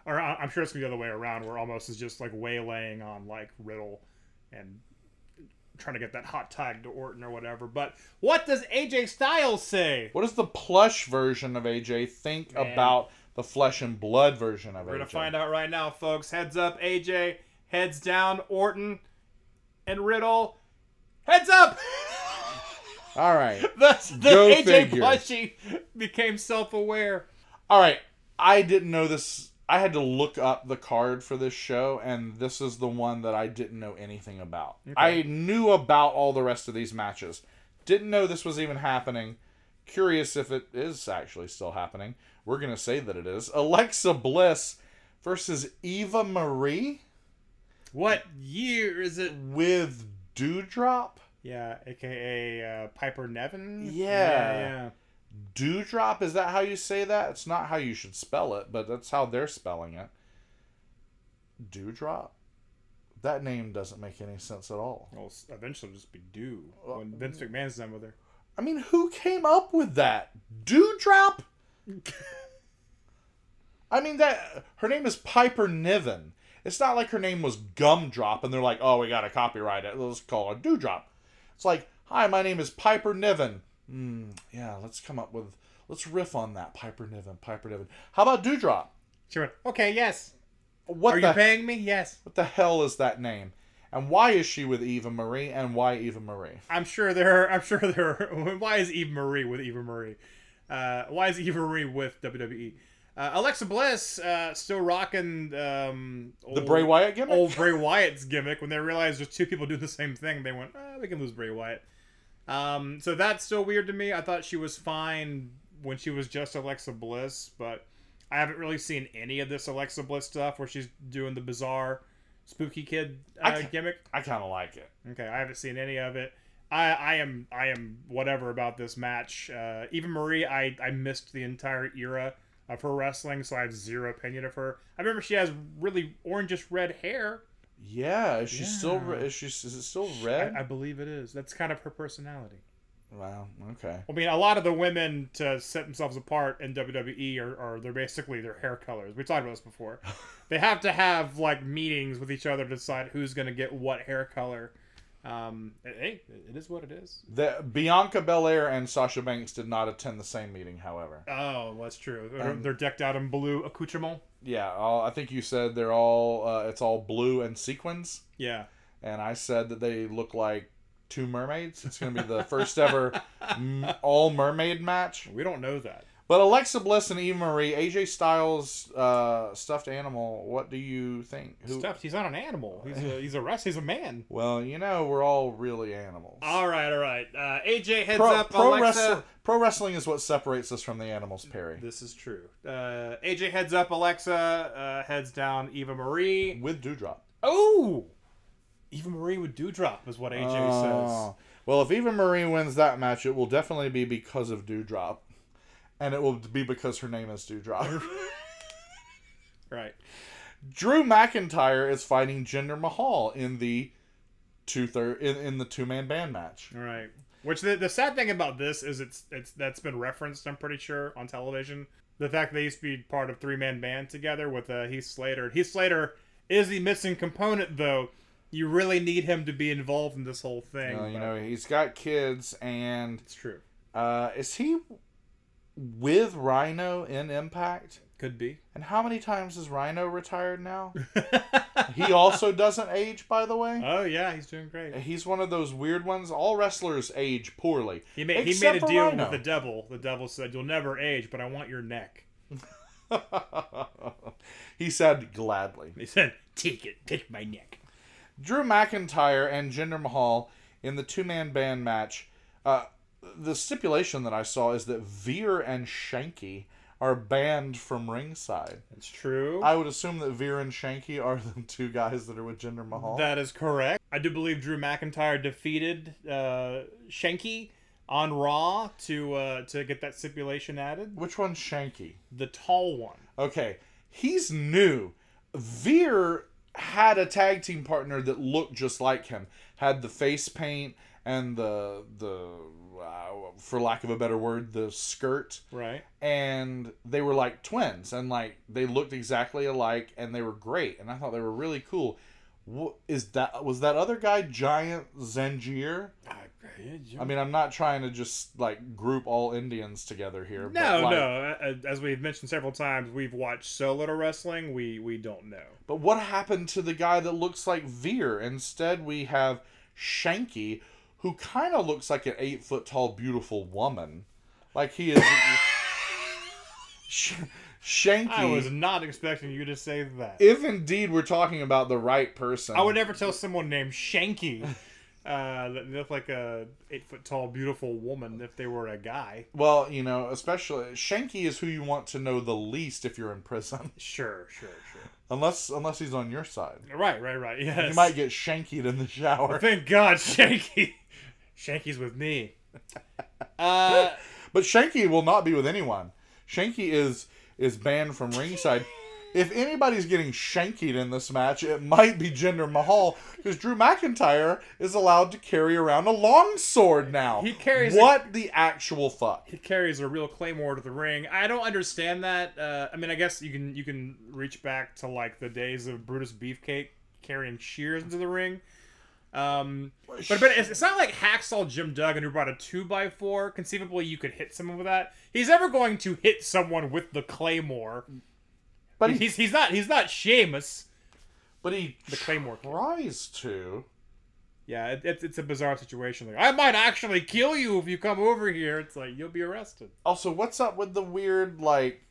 or I'm sure it's gonna be the other way around, where Omos is just like waylaying on like Riddle and trying to get that hot tag to Orton or whatever. But what does AJ Styles say? what does the plush version of AJ think Man. about the flesh and blood version of AJ? We're gonna find out right now, folks. Heads up, AJ. Heads down, Orton and Riddle. Heads up. [LAUGHS] All right. [LAUGHS] the the Go AJ figure. plushie became self-aware. All right. I didn't know this. I had to look up the card for this show, and this is the one that I didn't know anything about. I knew about all the rest of these matches. Didn't know this was even happening. Curious if it is actually still happening. We're going to say that it is. Alexa Bliss versus Eva Marie What year is it? with Dewdrop. Yeah, aka uh, Piper Niven. Yeah. yeah. Dewdrop, is that how you say that? It's not how you should spell it, but that's how they're spelling it. Dewdrop? That name doesn't make any sense at all. Well, eventually it'll just be Dew when Vince McMahon's done with her. I mean, who came up with that? Dewdrop? [LAUGHS] I mean that her name is Piper Niven. It's not like her name was Gumdrop and they're like, "Oh, we got to copyright it. Let's call her Dewdrop." It's like, "Hi, my name is Piper Niven." Hmm, yeah, let's come up with let's riff on that Piper Niven, Piper Niven. How about Dewdrop? She went, "Okay, yes. What Are the you paying me? Yes." what the hell is that name? And why is she with Eva Marie? And why Eva Marie? I'm sure there. I'm sure there. [LAUGHS] Why is Eva Marie with Eva Marie? Uh, why is Eva Marie with WWE? Uh, Alexa Bliss uh, still rocking um, The Bray Wyatt gimmick. old Bray Wyatt's gimmick. When they realized there's two people doing the same thing, they went, oh, "We can lose Bray Wyatt." Um, so that's still weird to me. I thought she was fine when she was just Alexa Bliss, but I haven't really seen any of this Alexa Bliss stuff where she's doing the bizarre spooky kid I uh, ca- gimmick. I kind of like it. Okay, I haven't seen any of it. I, I am I am whatever about this match. Uh, Eva Marie, I, I missed the entire era of her wrestling, so I have zero opinion of her. I remember she has really orangish red hair. Yeah, is she still? Yeah. re- Is she? Is it still I, red? I believe it is. That's kind of her personality. wow. Okay. I mean, a lot of the women to set themselves apart in WWE are, are they're basically their hair colors. We talked about this before. [LAUGHS] they have to have like meetings with each other to decide who's going to get what hair color. Um, hey, it is what it is. The Bianca Belair and Sasha Banks did not attend the same meeting. However, Oh, that's true. They're, Um, they're decked out in blue accoutrement. yeah, all, I think you said they're all. Uh, it's all blue and sequins, Yeah. and I said that they look like two mermaids. It's going to be the first ever m- all mermaid match. We don't know that. But Alexa Bliss and Eva Marie, AJ Styles, uh, stuffed animal. What do you think? Who? Stuff. He's not an animal. He's a he's a rest. He's a man. Well, you know, we're all really animals. All right, all right. Uh, AJ heads pro, up. pro, Alexa. wrestling, pro wrestling is what separates us from the animals, Perry. This is true. Uh, AJ heads up. Alexa uh, heads down. Eva Marie. With Dewdrop. Oh, Eva Marie with Dewdrop is what AJ says. Well, if Eva Marie wins that match, it will definitely be because of Dewdrop. And it will be because her name is Dewdrop. [LAUGHS] Right. Drew McIntyre is fighting Jinder Mahal in the two third in, in the two man band match. Right. Which the, the sad thing about this is it's it's that's been referenced. I'm pretty sure on television. The fact that they used to be part of three man band together with uh, Heath Slater. Heath Slater is the missing component though. You really need him to be involved in this whole thing. You but know, he's got kids, and it's true. uh, is he with Rhino in Impact? Could be. And how many times is Rhino retired now? [LAUGHS] he also doesn't age, by the way. Oh yeah, he's doing great. He's one of those weird ones. All wrestlers age poorly. He made he made a deal Rhino. with the devil. The devil said, "You'll never age, but I want your neck." [LAUGHS] he said gladly. He said, "Take it, take my neck." Drew McIntyre and Jinder Mahal in the two man band match. Uh, the stipulation that I saw is that Veer and Shanky are banned from ringside. That's true. I would assume that Veer and Shanky are the two guys that are with Jinder Mahal. That is correct. I do believe Drew McIntyre defeated uh, Shanky on Raw to uh, to get that stipulation added. Which one's Shanky? The tall one. Okay, he's new. Veer had a tag team partner that looked just like him. Had the face paint and the the uh, for lack of a better word, the skirt. Right. And they were like twins, and like they looked exactly alike, and they were great, and I thought they were really cool. What is that? Was that other guy Giant Zanjeer? I mean, I'm not trying to just like group all Indians together here. no, like- no. As we've mentioned several times, we've watched so little wrestling. We we don't know. But what happened to the guy that looks like Veer? Instead, we have Shanky, who kind of looks like an eight foot tall, beautiful woman. Like he is. [LAUGHS] Sh- Shanky. I was not expecting you to say that. If indeed we're talking about the right person, I would never tell someone named Shanky uh, that they look like a eight foot tall, beautiful woman if they were a guy. Well, you know, especially Shanky is who you want to know the least if you're in prison, [LAUGHS] Sure, sure, sure. unless unless he's on your side. Right, right, right. Yes. You might get shankied in the shower. Thank God, [LAUGHS] Shanky. Shanky's with me. [LAUGHS] Uh, But Shanky will not be with anyone. Shanky is is banned from ringside. If anybody's getting shankied in this match, it might be Jinder Mahal because Drew McIntyre is allowed to carry around a long sword now. He carries a- what the actual fuck? he carries a real claymore to the ring. I don't understand that. Uh, I mean, I guess you can you can reach back to like the days of Brutus Beefcake carrying shears into the ring. Um, but but it's, it's not like Hacksaw Jim Duggan who brought a two by four. Conceivably, you could hit someone with that. He's ever going to hit someone with the claymore. But he, He's he's not he's not Sheamus. but he The claymore. Kid. to. Yeah, it, it's it's a bizarre situation. Like I might actually kill you if you come over here. It's like you'll be arrested. Also, what's up with the weird like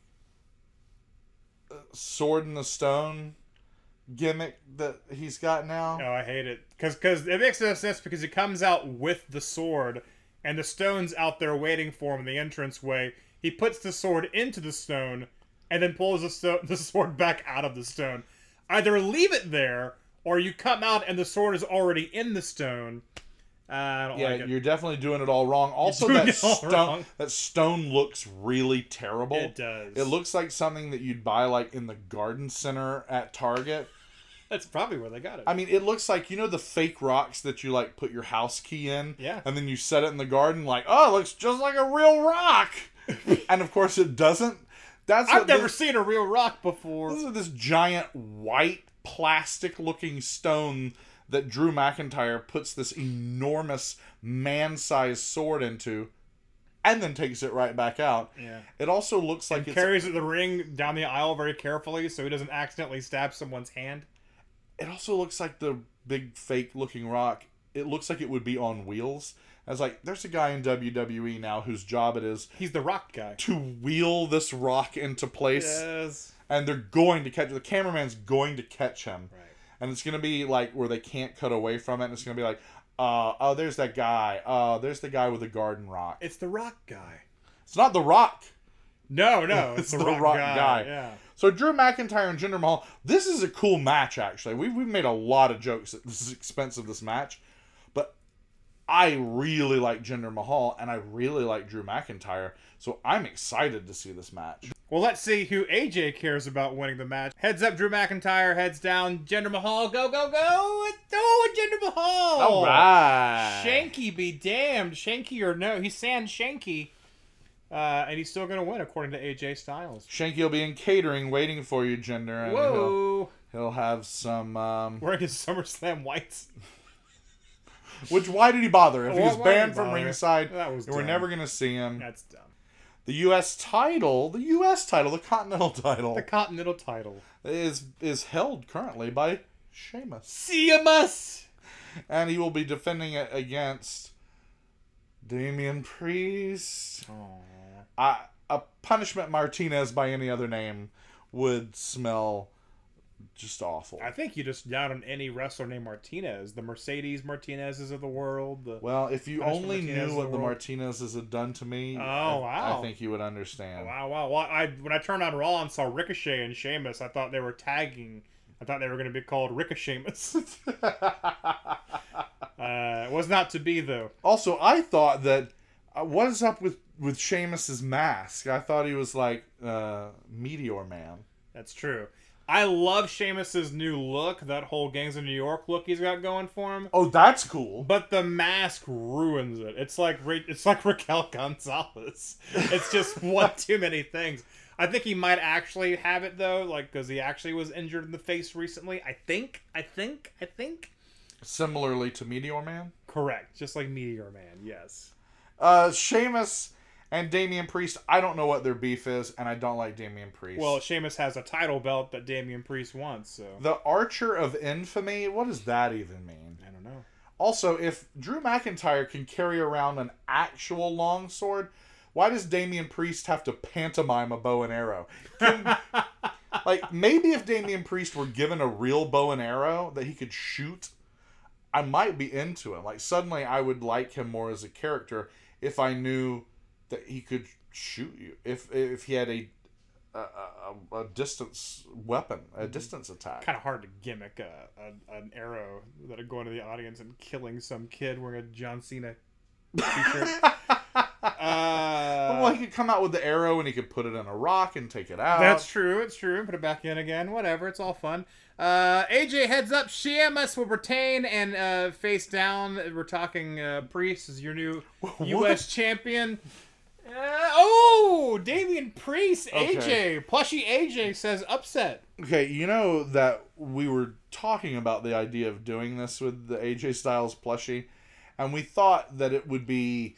uh, sword in the stone gimmick that he's got now? Oh, I hate it because because it makes no sense because he comes out with the sword and the stone's out there waiting for him in the entrance way. He puts the sword into the stone and then pulls the, sto- [LAUGHS] the sword back out of the stone. Either leave it there or you come out and the sword is already in the stone. Uh, I don't Yeah, like it. you're definitely doing it all wrong. Also, that stone wrong. that stone looks really terrible. It does. It looks like something that you'd buy like in the garden center at Target. That's probably where they got it. I mean, it looks like you know the fake rocks that you like put your house key in, Yeah. and then you set it in the garden. Like, oh, it looks just like a real rock, [LAUGHS] and of course it doesn't. That's I've never this, seen a real rock before. this is this giant white plastic-looking stone that Drew McIntyre puts this enormous man-sized sword into, and then takes it right back out. Yeah. It also looks like it's Carries the ring down the aisle very carefully so he doesn't accidentally stab someone's hand. it also looks like the big fake looking rock. It looks like it would be on wheels. I was like, there's a guy in WWE now whose job it is He's the rock guy. to wheel this rock into place, Yes. and they're going to catch the cameraman's going to catch him, Right. And it's gonna be like where they can't cut away from it. And it's gonna be like, uh, oh, there's that guy. Uh, there's the guy with the garden rock. It's the rock guy. It's not the rock. No, no, [LAUGHS] it's, It's the, the rock, rock guy. guy. Yeah. So Drew McIntyre and Jinder Mahal. This is a cool match. Actually, we've we've made a lot of jokes at the expense of this match, but I really like Jinder Mahal and I really like Drew McIntyre. So I'm excited to see this match. Well, let's see who AJ cares about winning the match. Heads up, Drew McIntyre. Heads down, Jinder Mahal. Go, go, go! Oh, Jinder Mahal! All right. Shanky be damned. Shanky or no, he's saying Shanky. Uh, and he's still going to win, according to AJ Styles. Shanky will be in catering waiting for you, Jinder. And He'll, Whoa! he'll have some. Um, Wearing his SummerSlam whites. which why did he bother? If he was banned from ringside, That was we're never gonna see him. That's dumb. The U.S. title, the U.S. title, the Continental [LAUGHS] title, The Continental title. is is held currently by Sheamus, Sheamus! and he will be defending it against Damian Priest. I, a punishment Martinez by any other name would smell just awful. I think you just down on any wrestler named Martinez. The Mercedes Martinezes of the world. The... Well, if you only Martinez knew what the the. Martinezes had done to me, Oh, I, wow. I think you would understand. Wow, wow. Well, I when I turned on Raw and saw Ricochet and Sheamus, I thought they were tagging. I thought they were going to be called Ricochet-mas. [LAUGHS] uh, it was not to be though. Also, I thought that uh, what is up with with Sheamus's mask? I thought he was like uh, Meteor Man. That's true. I love Sheamus's new look, that whole Gangs of New York look he's got going for him. Oh, that's cool. But the mask ruins it. It's like Ra- it's like [LAUGHS] Raquel Gonzalez. It's just one [LAUGHS] too many things. I think he might actually have it though, like because he actually was injured in the face recently. I think. I think. I think. Similarly to Meteor Man, Correct. Just like Meteor Man. Yes. uh, Sheamus and Damian Priest. I don't know what their beef is, and I don't like Damian Priest. Well, Sheamus has a title belt that Damian Priest wants, so the Archer of Infamy. What does that even mean? I don't know. Also, if Drew McIntyre can carry around an actual longsword, why does Damian Priest have to pantomime a bow and arrow? Can- [LAUGHS] like, maybe if Damian Priest were given a real bow and arrow that he could shoot, I might be into him. Like, suddenly I would like him more as a character if I knew that he could shoot you. If if he had a a, a, a distance weapon, a distance attack. Kind of hard to gimmick a, a, an arrow that would go into the audience and killing some kid wearing a John Cena t-shirt. [LAUGHS] uh, well, he could come out with the arrow and he could put it in a rock and take it out. That's true. It's true. Put it back in again. Whatever. It's all fun. Uh, AJ heads up. Sheamus will retain and uh, face down. We're talking uh, Priest is your new [LAUGHS] U.S. champion. Uh, oh, Damian Priest. Okay. AJ. Plushy AJ says upset. Okay, you know that we were talking about the idea of doing this with the AJ Styles plushie, and we thought that it would be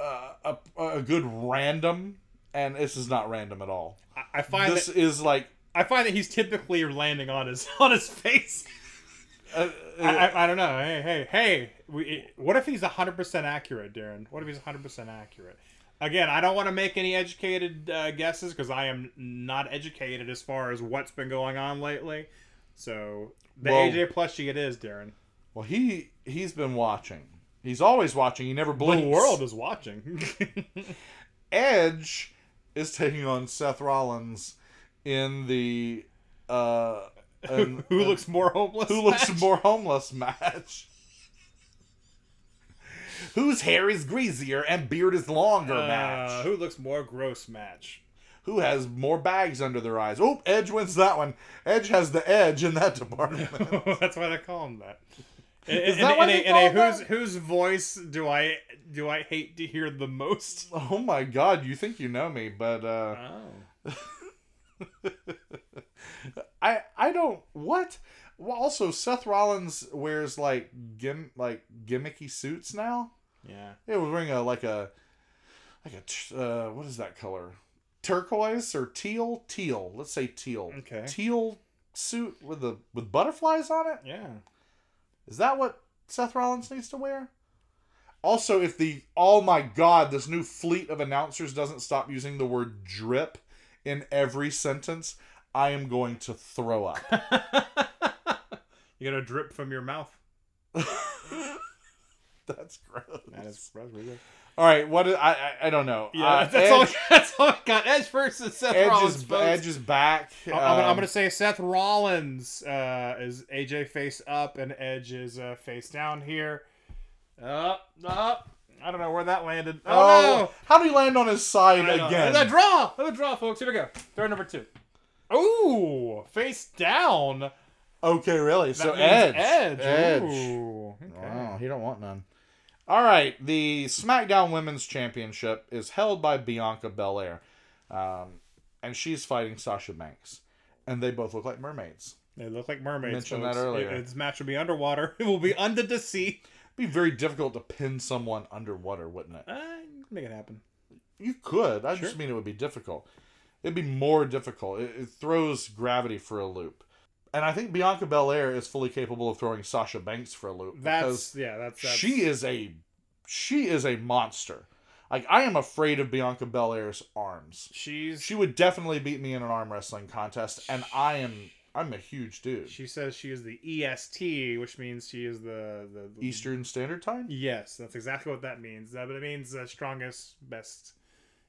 uh, a a good random, and this is not random at all. I, I find This that is like I find that he's typically landing on his [LAUGHS] on his face. uh, I, I, I don't know. Hey, hey, hey. We, what if he's 100% accurate, Daryn? What if he's 100% accurate? Again, I don't want to make any educated uh, guesses because I am not educated as far as what's been going on lately. So, the Well- AJ plushie it is, Daryn. well he he's been watching. He's always watching. He never blinks. The world is watching. [LAUGHS] Edge is taking on Seth Rollins in the uh an- [LAUGHS] Who an- looks more homeless? who looks more homeless match. Whose hair is greasier and beard is longer Uh, match. who looks more gross match? Who has more bags under their eyes? Oh, Edge wins that one. Edge has the edge in that [LAUGHS] department. [LAUGHS] That's why they call him that. [LAUGHS] Is In- that in- why in they in call a whose whose voice do I do I hate to hear the most? oh my god, you think you know me, but uh Oh. I I don't what? Well, also Seth Rollins wears like gim like gimmicky suits now. Yeah. It was wearing a like a like a uh, what is that color? Turquoise or teal? Teal. Let's say teal. Okay. Teal suit with the with butterflies on it. Yeah. Is that what Seth Rollins needs to wear? Also, if the oh my god, this new fleet of announcers doesn't stop using the word drip in every sentence, I am going to throw up. [LAUGHS] you got a drip from your mouth. [LAUGHS] [LAUGHS] That's gross. That is that's really. All right, what is, I, I I don't know. Yeah, Uh, that's all. Edge, [LAUGHS] That's all I got. Edge versus Seth Edge Rollins. is folks. Edge is back. I'm, I'm gonna, I'm Um, gonna say Seth Rollins uh, is AJ face up and Edge is uh, face down here. Up, up. I don't know where that landed. Oh, Oh, how do you land on his side no! I know. again? The draw. The draw, folks. Here we go. Throw number two. Ooh, face down. Okay, really? That so means Edge. Edge. Edge. Ooh, okay. Wow, he don't want none. All right, the SmackDown Women's Championship is held by Bianca Belair, um, and she's fighting Sasha Banks, and they both look like mermaids. They look like mermaids. Mentioned folks. that earlier. It- This match will be underwater. [LAUGHS] It will be under the sea. It'd be very difficult to pin someone underwater, wouldn't it? Uh, make it happen. You could. I just mean it would be difficult. It'd be more difficult. It, it throws gravity for a loop. And I think Bianca Belair is fully capable of throwing Sasha Banks for a loop because That's yeah. That's, that's she is a she is a monster. Like I am afraid of Bianca Belair's arms. She's She would definitely beat me in an arm wrestling contest, and I am I'm a huge dude. She says she is the EST, which means she is the the, the Eastern Standard Time. Yes, that's exactly what that means. That but it means uh, strongest, best.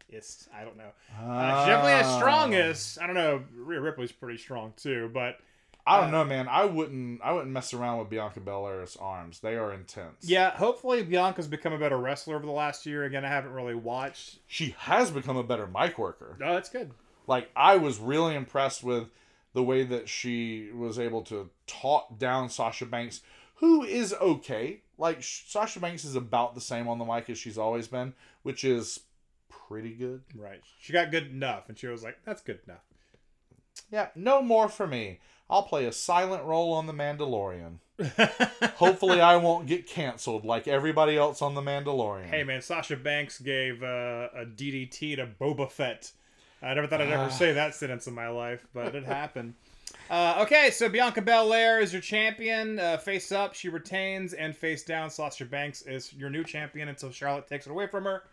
Ist. I don't know. Uh, she definitely has Ah. strongest. I don't know. Rhea Ripley's pretty strong too, but I don't uh, know, man. I wouldn't. I wouldn't mess around with Bianca Belair's arms. They are intense. yeah. Hopefully, Bianca's become a better wrestler over the last year. Again, I haven't really watched. She has become a better mic worker. Oh, that's good. Like I was really impressed with the way that she was able to talk down Sasha Banks, who is okay. Like Sasha Banks is about the same on the mic as she's always been, which is pretty good. Right. She got good enough, and she was like, "That's good enough." Yeah, no more for me. I'll play a silent role on The Mandalorian. [LAUGHS] Hopefully, I won't get canceled like everybody else on The Mandalorian. Hey man, Sasha Banks gave uh, a DDT to Boba Fett. I never thought I'd Ah. ever say that sentence in my life, but it happened. Uh, okay, so Bianca Belair is your champion. Uh, face up, she retains, and face down, Sasha Banks is your new champion until Charlotte takes it away from her.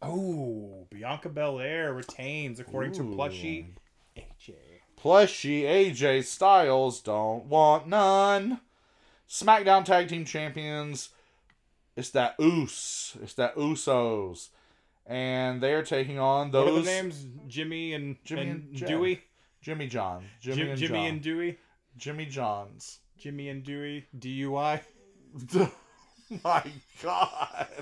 Oh, Bianca Belair retains according to Ooh. Plushy AJ. Plushy AJ Styles don't want none. SmackDown Tag Team Champions. It's that Oos. It's that Usos. And they're taking on What are those the names? Jimmy and, Jimmy and, and Dewey. Jimmy John. Jimmy Jim- and Jimmy John. and Dewey. Jimmy Johns. Jimmy and Dewey. DUI. [LAUGHS] My God. [LAUGHS]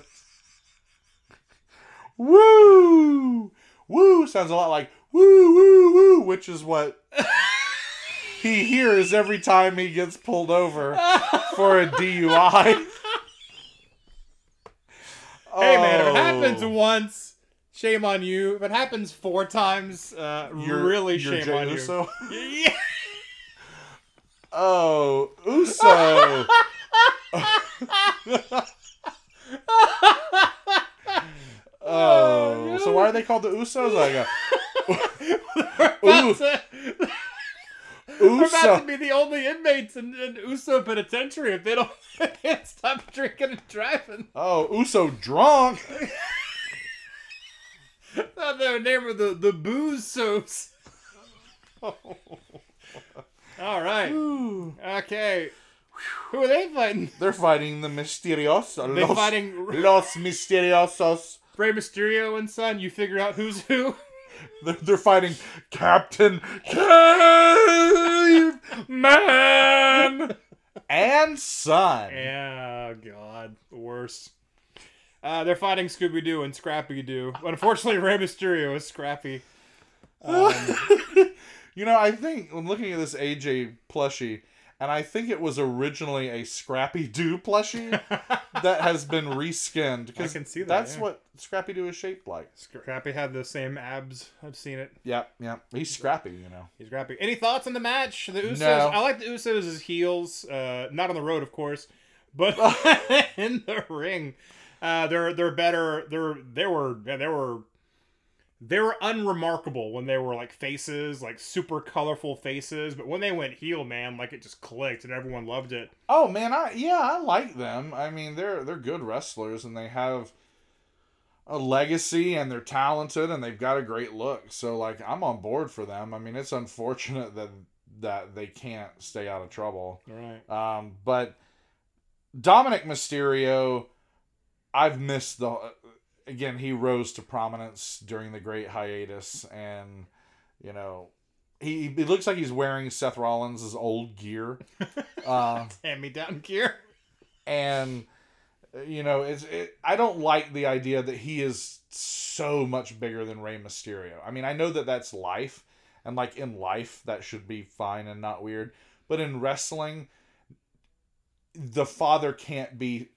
Woo! Woo sounds a lot like woo woo woo, which is what [LAUGHS] he hears every time he gets pulled over for a DUI. Hey man, if it Oh. happens once, shame on you. If it happens four times, uh, You're- really you're shame Jey on Uso? you. [LAUGHS] Yeah. Oh, Uso. [LAUGHS] oh, so why are they called the Usos? I go. We're about, to, [LAUGHS] we're about to be the only inmates in, in Uso Penitentiary if they don't, if [LAUGHS] they don't stop drinking and driving. Oh, Uso drunk. Thought they were named the the booze soaps. [LAUGHS] All right. Ooh. Okay. Who are they fighting? They're fighting the Misteriosos. They Los, fighting Los Misteriosos. Rey Mysterio and Son. You figure out who's who. They're, they're fighting Captain Cave Man and Son. Yeah, God, the worst. Uh, they're fighting Scooby Doo and Scrappy Doo. Unfortunately, Rey Mysterio is Scrappy. [LAUGHS] Um, You know, I think when looking at this AJ plushie, and I think it was originally a Scrappy Doo plushie that has been [LAUGHS] reskinned. Because can see that, That's yeah. what Scrappy Doo is shaped like. Scrappy had the same abs. I've seen it. Yep, yep. He's scrappy, you know. He's Scrappy. Any thoughts on the match? The Usos. No. I like the Usos as heels. Uh, not on the road, of course, but [LAUGHS] [LAUGHS] in the ring, uh, they're they're better. They're they were yeah, they were they were unremarkable when they were like faces, like super colorful faces. But when they went heel, man, like it just clicked and everyone loved it. Oh man, I yeah, I like them. I mean, they're they're good wrestlers and they have a legacy and they're talented and they've got a great look. So like I'm on board for them. I mean, it's unfortunate that that they can't stay out of trouble. Right. Um, but Dominic Mysterio, I've missed the. Again, he rose to prominence during the Great Hiatus, and you know, he he looks like he's wearing Seth Rollins' old gear, uh, [LAUGHS] Hand me down gear. and you know, it's it, I don't like the idea that he is so much bigger than Rey Mysterio. I mean, I know that that's life, and like in life, that should be fine and not weird, but in wrestling, the father can't be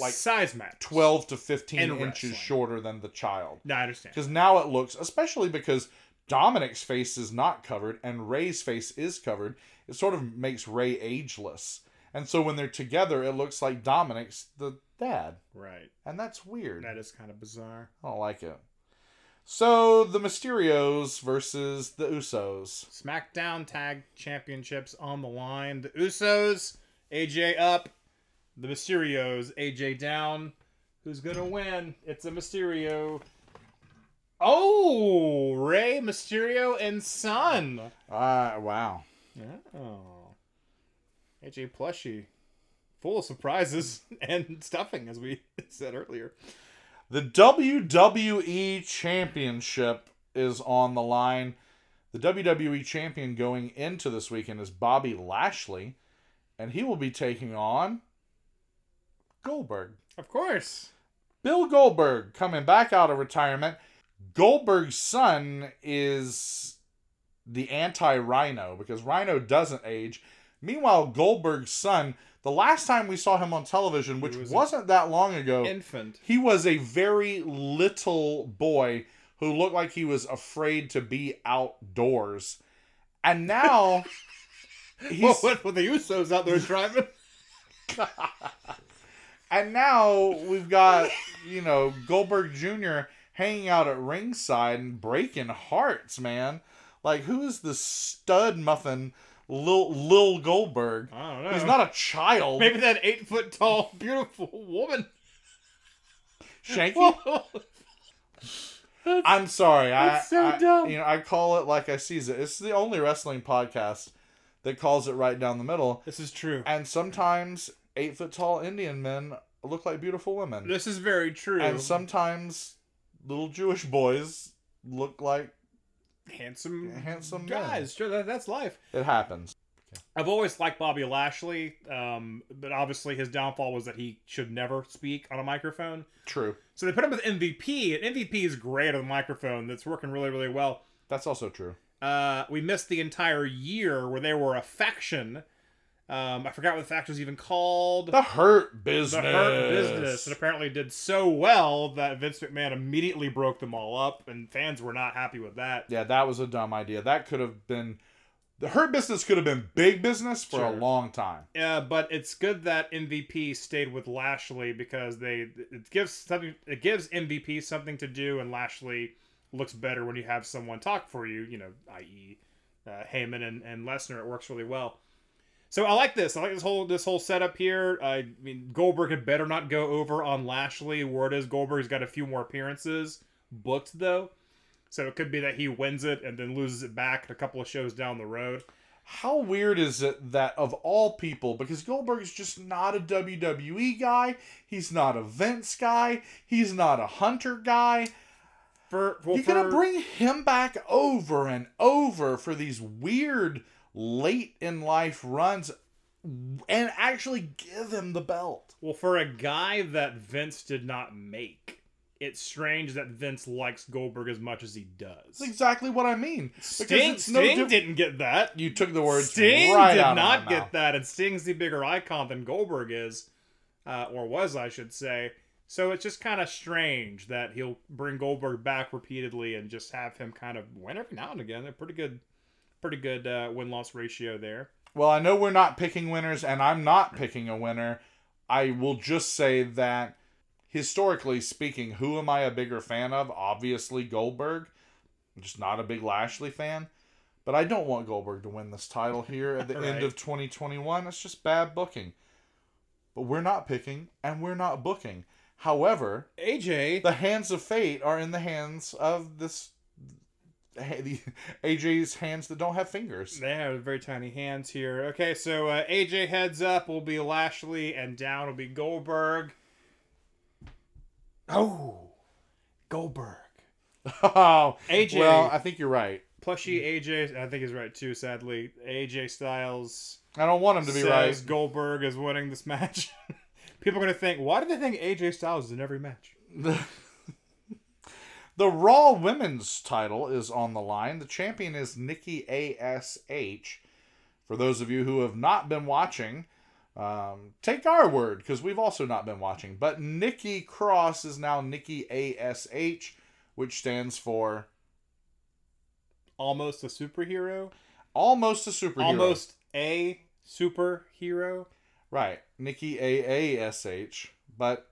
like size match. 12 to 15 And inches wrestling. shorter than the child. No, I understand. Because now it looks, especially because Dominic's face is not covered and Rey's face is covered, it sort of makes Rey ageless. And so when they're together, it looks like Dominic's the dad. Right. And that's weird. That is kind of bizarre. I don't like it. So the Mysterios versus the Usos. SmackDown Tag Championships on the line. The Usos, AJ up. The Mysterios, AJ down. Who's gonna win? It's a Mysterio. Oh, Rey Mysterio and Son. Ah, wow. Oh, AJ plushie, full of surprises [LAUGHS] and stuffing, as we [LAUGHS] said earlier. The WWE Championship is on the line. The WWE Champion going into this weekend is Bobby Lashley, and he will be taking on Goldberg. Of course. Bill Goldberg coming back out of retirement. Goldberg's son is the anti Rhino because Rhino doesn't age. Meanwhile, Goldberg's son, the last time we saw him on television, which was wasn't that long ago, Infant. he was a very little boy who looked like he was afraid to be outdoors. And now [LAUGHS] he's Well, with, with the Usos out there driving. [LAUGHS] and now we've got, you know, Goldberg Jr. hanging out at ringside and breaking hearts, man. Like who's the stud muffin Lil Lil Goldberg? I don't know. He's not a child. Maybe that eight foot tall, [LAUGHS] beautiful woman. Shanky. [LAUGHS] I'm sorry. That's I, so I- dumb. You know, I call it like I sees it. It's the only wrestling podcast that calls it right down the middle. this is true. And sometimes eight foot tall Indian men look like beautiful women, This is very true. and sometimes little Jewish boys look like handsome, handsome guys. Sure, that, that's life. It happens. I've always liked Bobby Lashley, um, but obviously his downfall was that he should never speak on a microphone. True. So they put him with MVP, and MVP is great on the microphone. That's working really, really well. That's also true. Uh, we missed the entire year where they were a faction. Um, I forgot what the faction was even called. The hurt business. The Hurt Business, and apparently did so well that Vince McMahon immediately broke them all up, and fans were not happy with that. Yeah, that was a dumb idea. That could have been the hurt business could have been big business for a long time. Yeah, but it's good that MVP stayed with Lashley because they it gives something it gives MVP something to do, and Lashley looks better when you have someone talk for you. You know, i.e., uh, Heyman and, and Lesnar. It works really well. So I like this. I like this whole this whole setup here. I mean, Goldberg had better not go over on Lashley. Word is Goldberg's got a few more appearances booked though, so it could be that he wins it and then loses it back a couple of shows down the road. How weird is it that of all people, because Goldberg is just not a WWE guy, he's not a Vince guy, he's not a Hunter guy. For well, You're gonna bring him back over and over for these weird late in life runs and actually give him the belt. Well, for a guy that Vince did not make, it's strange that Vince likes Goldberg as much as he does. That's exactly what I mean. Because Sting, no Sting diff- didn't get that. You took the words Sting right did out not my get mouth. that, and Sting's the bigger icon than Goldberg is, uh, or was, I should say. So it's just kind of strange that he'll bring Goldberg back repeatedly and just have him kind of win every now and again. They're pretty good, pretty good uh, win loss ratio there. Well, I know we're not picking winners, and I'm not picking a winner. I will just say that, historically speaking, who am I a bigger fan of? Obviously, Goldberg. I'm just not a big Lashley fan. But I don't want Goldberg to win this title here at the [LAUGHS] end of 2021. It's just bad booking. But we're not picking, and we're not booking. However, AJ, the hands of fate are in the hands of this AJ's hands that don't have fingers. They have very tiny hands here. Okay, so uh, AJ heads up will be Lashley, and down will be Goldberg. Oh, Goldberg. Oh, [LAUGHS] AJ. Well, I think you're right. Plushy AJ, I think he's right too. Sadly, AJ Styles I don't want him to be right. Goldberg is winning this match. [LAUGHS] People are gonna think, why do they think AJ Styles is in every match? [LAUGHS] The Raw Women's title is on the line. The champion is Nikki ASH. For those of you who have not been watching, um, take our word because we've also not been watching. But Nikki Cross is now Nikki ASH, which stands for Almost a superhero. almost a superhero. Almost a superhero. right. Nikki AASH, but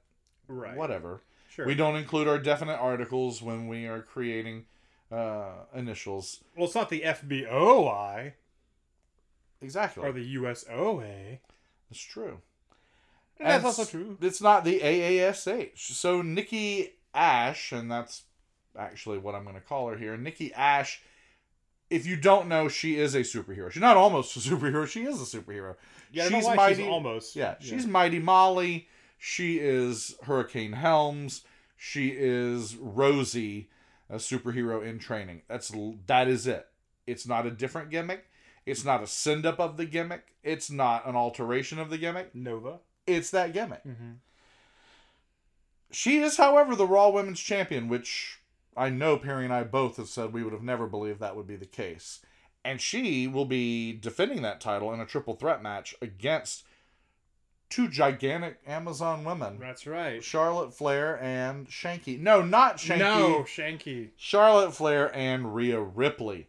Right. whatever. Sure. We don't include our definite articles when we are creating uh, initials. Well, it's not the FBOI Exactly. or the USOA. It's true. And that's also true. It's not the AASH. So Nikki Ash, and that's actually what I'm going to call her here. Nikki Ash. If you don't know, she is a superhero. She's not almost a superhero. She is a superhero. Yeah, I don't know she's mighty. she's almost. Yeah, she's Mighty Molly. She is Hurricane Helms. She is Rosie, a superhero in training. That's that is it. It's not a different gimmick. It's not a send up of the gimmick. It's not an alteration of the gimmick. Nova. It's that gimmick. Mm-hmm. She is, however, the Raw Women's Champion, which I know Perry and I both have said we would have never believed that would be the case. And she will be defending that title in a triple threat match against two gigantic Amazon women. That's right. Charlotte Flair and Shanky. No, not Shanky. No, Shanky. Charlotte Flair and Rhea Ripley.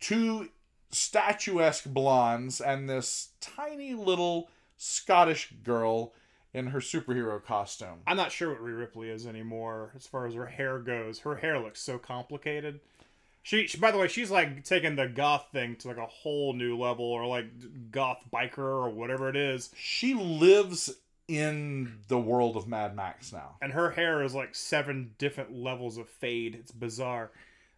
Two statuesque blondes and this tiny little Scottish girl in her superhero costume. I'm not sure what Rhea Ripley is anymore as far as her hair goes. Her hair looks so complicated. She, she by the way, she's like taking the goth thing to like a whole new level, or like goth biker or whatever it is. She lives in the world of Mad Max now. And her hair is like seven different levels of fade. It's bizarre.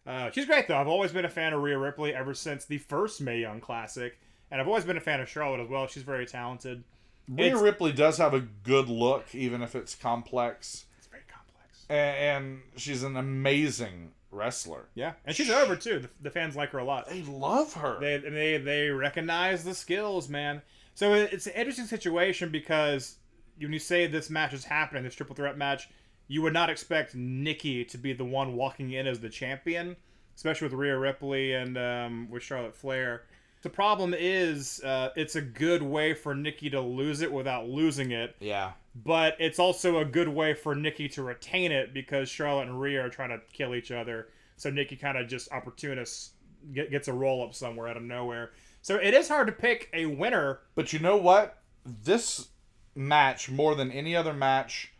Uh, she's great though. I've always been a fan of Rhea Ripley ever since the first Mae Young Classic, and I've always been a fan of Charlotte as well. She's very talented. Rhea It's- Ripley does have a good look, even if it's complex. It's very complex. A- And she's an amazing wrestler. Yeah, and she's over too. The, the fans like her a lot. They love her. They they they recognize the skills, man. So it's an interesting situation because when you say this match is happening, this triple threat match, you would not expect Nikki to be the one walking in as the champion, especially with Rhea Ripley and um, with Charlotte Flair. The problem is, uh, it's a good way for Nikki to lose it without losing it, yeah. But it's also a good way for Nikki to retain it because Charlotte and Rhea are trying to kill each other. So Nikki kind of just opportunists get, gets a roll up somewhere out of nowhere. So it is hard to pick a winner. But you know what? This match, more than any other match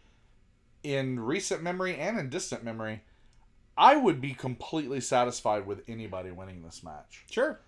in recent memory and in distant memory, I would be completely satisfied with anybody winning this match. Sure,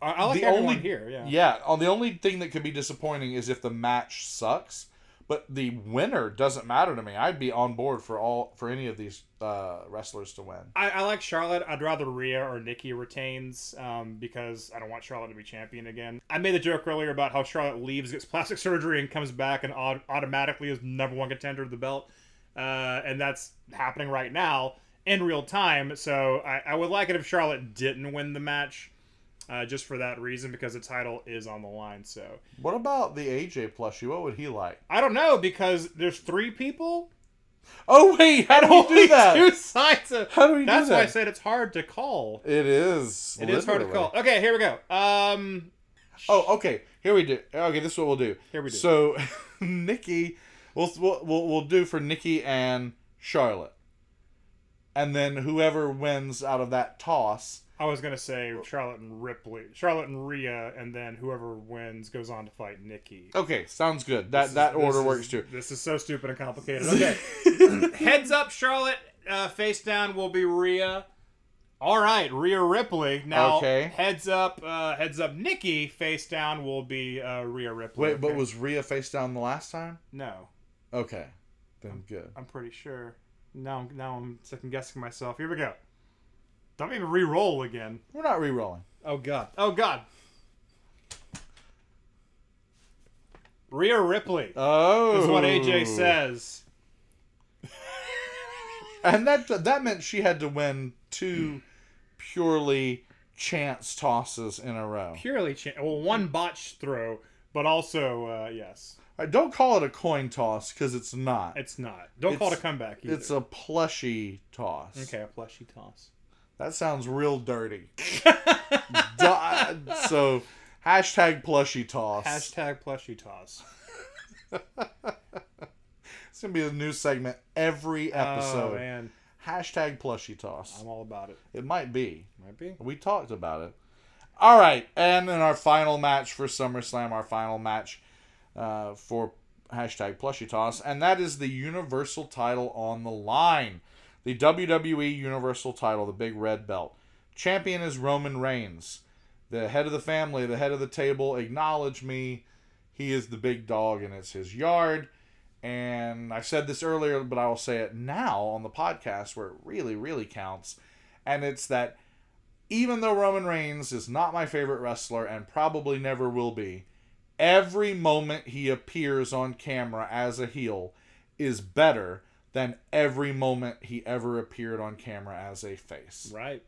I, I like The everyone only- here. Yeah. Yeah, uh, the only thing that could be disappointing is if the match sucks. But the winner doesn't matter to me. I'd be on board for all for any of these uh, wrestlers to win. I, I like Charlotte. I'd rather Rhea or Nikki retains um, because I don't want Charlotte to be champion again. I made the joke earlier about how Charlotte leaves, gets plastic [LAUGHS] surgery, and comes back and au- automatically is number one contender of the belt. Uh, and that's happening right now in real time. So I, I would like it if Charlotte didn't win the match uh, just for that reason because the title is on the line. So What about the AJ plushie? What would he like? I don't know because there's three people. Oh wait, how do we do [LAUGHS] that? Two sides of. How do we do That's why I said it's hard to call. It is. It is hard to call. Okay, here we go. Um, Oh, okay. Here we do. Okay, this is what we'll do. Here we do. So, [LAUGHS] Nikki, we'll, we'll we'll we'll do for Nikki and Charlotte, and then whoever wins out of that toss. I was gonna say Charlotte and Ripley, Charlotte and Rhea, and then whoever wins goes on to fight Nikki. Okay, sounds good. That This that is- order this works is- too. This is so stupid and complicated. [LAUGHS] Okay, [LAUGHS] heads up, Charlotte. Uh, face down will be Rhea. All right, Rhea Ripley. Now, Okay. heads up, uh, heads up. Nikki face down will be uh, Rhea Ripley. Wait, but was Rhea face down the last time? no? Okay, then good. I'm pretty sure. Now, now I'm second guessing myself. Here we go. Don't even re-roll again. We're not re-rolling. Oh god. Oh god. Rhea Ripley Oh, is what AJ says. [LAUGHS] and that that meant she had to win two purely chance tosses in a row. Purely cha- well, one botched throw, but also uh, yes, I don't call it a coin toss because it's not. it's not. Don't call it a comeback. Either. It's a plushy toss. okay, a plushy toss. That sounds real dirty. [LAUGHS] So, hashtag plushy toss. Hashtag plushy toss. [LAUGHS] It's gonna be a new segment every episode. Oh man, hashtag plushy toss. I'm all about it. It might be. Might be. We talked about it. All right, and then our final match for SummerSlam, our final match uh, for hashtag plushy toss, and that is the Universal title on the line. The WWE Universal title, the big red belt. Champion is Roman Reigns. The head of the family, the head of the table, acknowledge me. He is the big dog and it's his yard. And I said this earlier, but I will say it now on the podcast where it really, really counts. And it's that even though Roman Reigns is not my favorite wrestler and probably never will be, every moment he appears on camera as a heel is better than every moment he ever appeared on camera as a face. Right.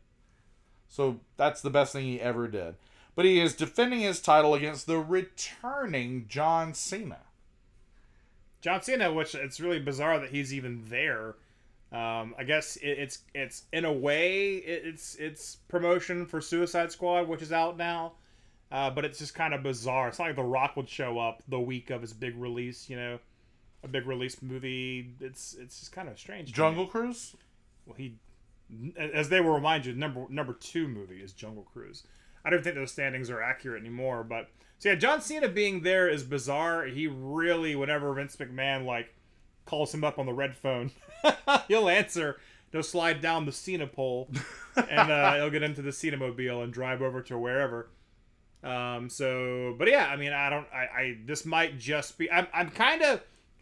So that's the best thing he ever did. But he is defending his title against the returning John Cena. John Cena, which it's really bizarre that he's even there. Um, I guess it, it's it's in a way it, it's it's promotion for Suicide Squad, which is out now. Uh, but it's just kind of bizarre. It's not like The Rock would show up the week of his big release, you know, a big release movie. It's it's just kind of strange. Jungle Cruise? Well, he, as they will remind you, number number two movie is Jungle Cruise. I don't think those standings are accurate anymore, but so yeah, John Cena being there is bizarre. He really, whenever Vince McMahon like calls him up on the red phone, [LAUGHS] he'll answer. He'll slide down the Cena pole, [LAUGHS] and uh, he'll get into the Cena mobile and drive over to wherever. Um, so, but yeah, I mean, I don't, I, I this might just be. I'm, I'm kind of,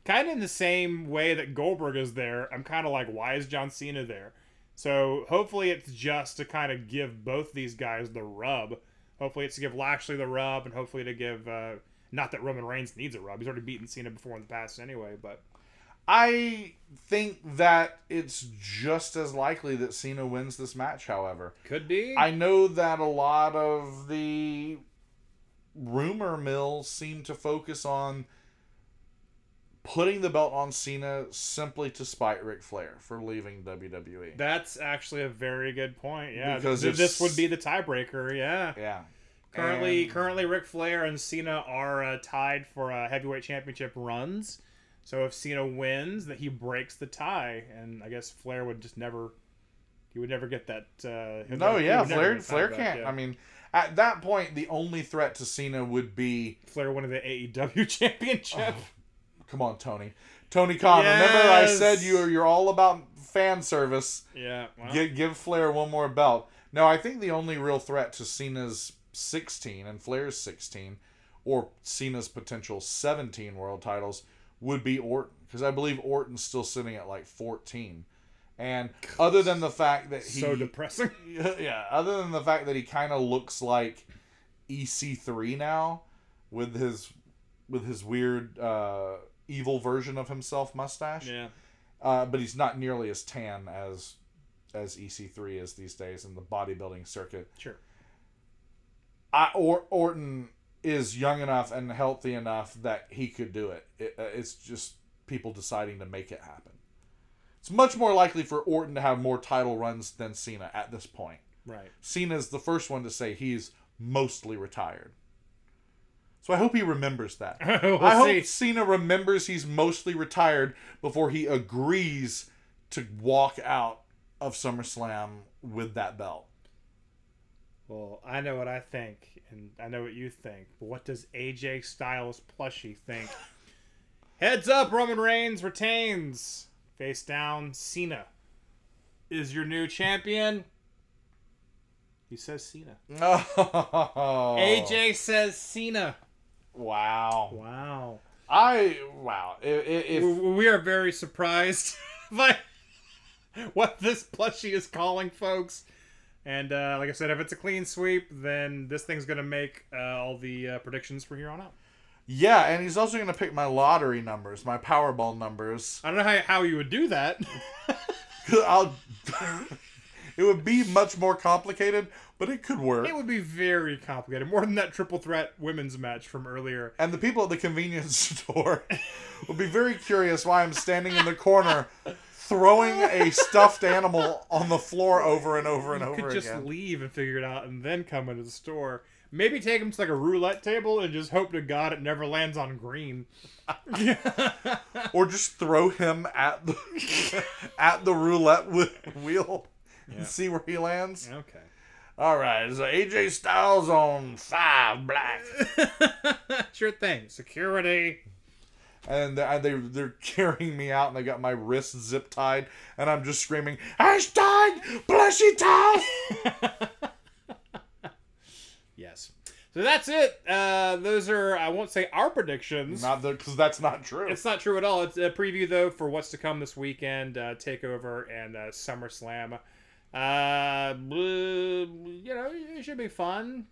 kind of in the same way that Goldberg is there. I'm kind of like, why is John Cena there? So hopefully it's just to kind of give both these guys the rub. Hopefully it's to give Lashley the rub, and hopefully to give, uh, not that Roman Reigns needs a rub. He's already beaten Cena before in the past anyway. But I think that it's just as likely that Cena wins this match, however. could be. I know that a lot of the rumor mills seem to focus on putting the belt on Cena simply to spite Ric Flair for leaving. WWE. That's actually a very good point. Yeah, Because th- if this would be the tiebreaker. Yeah. yeah. Currently, And- currently, Ric Flair and Cena are uh, tied for uh, heavyweight championship runs. So if Cena wins, that he breaks the tie, and I guess Flair would just never, he would never get that. Uh, No, yeah, Flair Flair back, can't. yeah. I mean, at that point the only threat to Cena would be Flair winning the AEW [LAUGHS] championship. Come on, Tony. Tony Khan. Remember I said you're you're all about fan service. Yeah, well, Give, give Flair one more belt. No, I think the only real threat to Cena's 16 and Flair's 16, or Cena's potential 17 world titles, would be Orton. Because I believe Orton's still sitting at like 14. And other than the fact that he. so depressing. [LAUGHS] yeah, other than the fact that he kind of looks like EC3 now with his with his weird uh, evil version of himself mustache yeah, uh, but he's not nearly as tan as as EC3 is these days in the bodybuilding circuit. sure. I, or Orton is young enough and healthy enough that he could do it. it. uh, It's just people deciding to make it happen. It's much more likely for Orton to have more title runs than Cena at this point. Right. Cena's the first one to say he's mostly retired. So I hope he remembers that. [LAUGHS] we'll I see. hope Cena remembers he's mostly retired before he agrees to walk out of SummerSlam with that belt. Well, I know what I think, and I know what you think. But what does AJ Styles plushie think? [LAUGHS] Heads up, Roman Reigns retains. Face down, Cena is your new champion. He says Cena. [LAUGHS] Oh. AJ says Cena. Wow. Wow. I wow. If, if We- are very surprised [LAUGHS] by [LAUGHS] what this plushie is calling folks. And uh, like I said, if it's a clean sweep, then this thing's gonna make uh, all the uh, predictions from here on out. Yeah, and he's also going to pick my lottery numbers, my Powerball numbers. I don't know how, how you would do that. [LAUGHS] I'll. it would be much more complicated, but it could work. it would be very complicated, more than that triple threat women's match from earlier. and the people at the convenience [LAUGHS] store will be very curious why I'm standing in the corner throwing a stuffed animal on the floor over and over and You over could just again. leave and figure it out, and then come into the store. Maybe take them to like a roulette table and just hope to God it never lands on green. [LAUGHS] Or just throw him at the [LAUGHS] at the roulette wh- wheel and Yeah. see where he lands. okay. All right, so AJ Styles on five black, [LAUGHS] sure thing. Security. and they they they're carrying me out, and they got my wrist zip tied, and I'm just screaming hashtag Blessy Towels. [LAUGHS] Yes. So that's it. Uh, those are I won't say our predictions. Not because that's not true. It's not true at all. It's a preview though for what's to come this weekend, uh, Takeover and uh, SummerSlam. Uh, you know, it should be fun.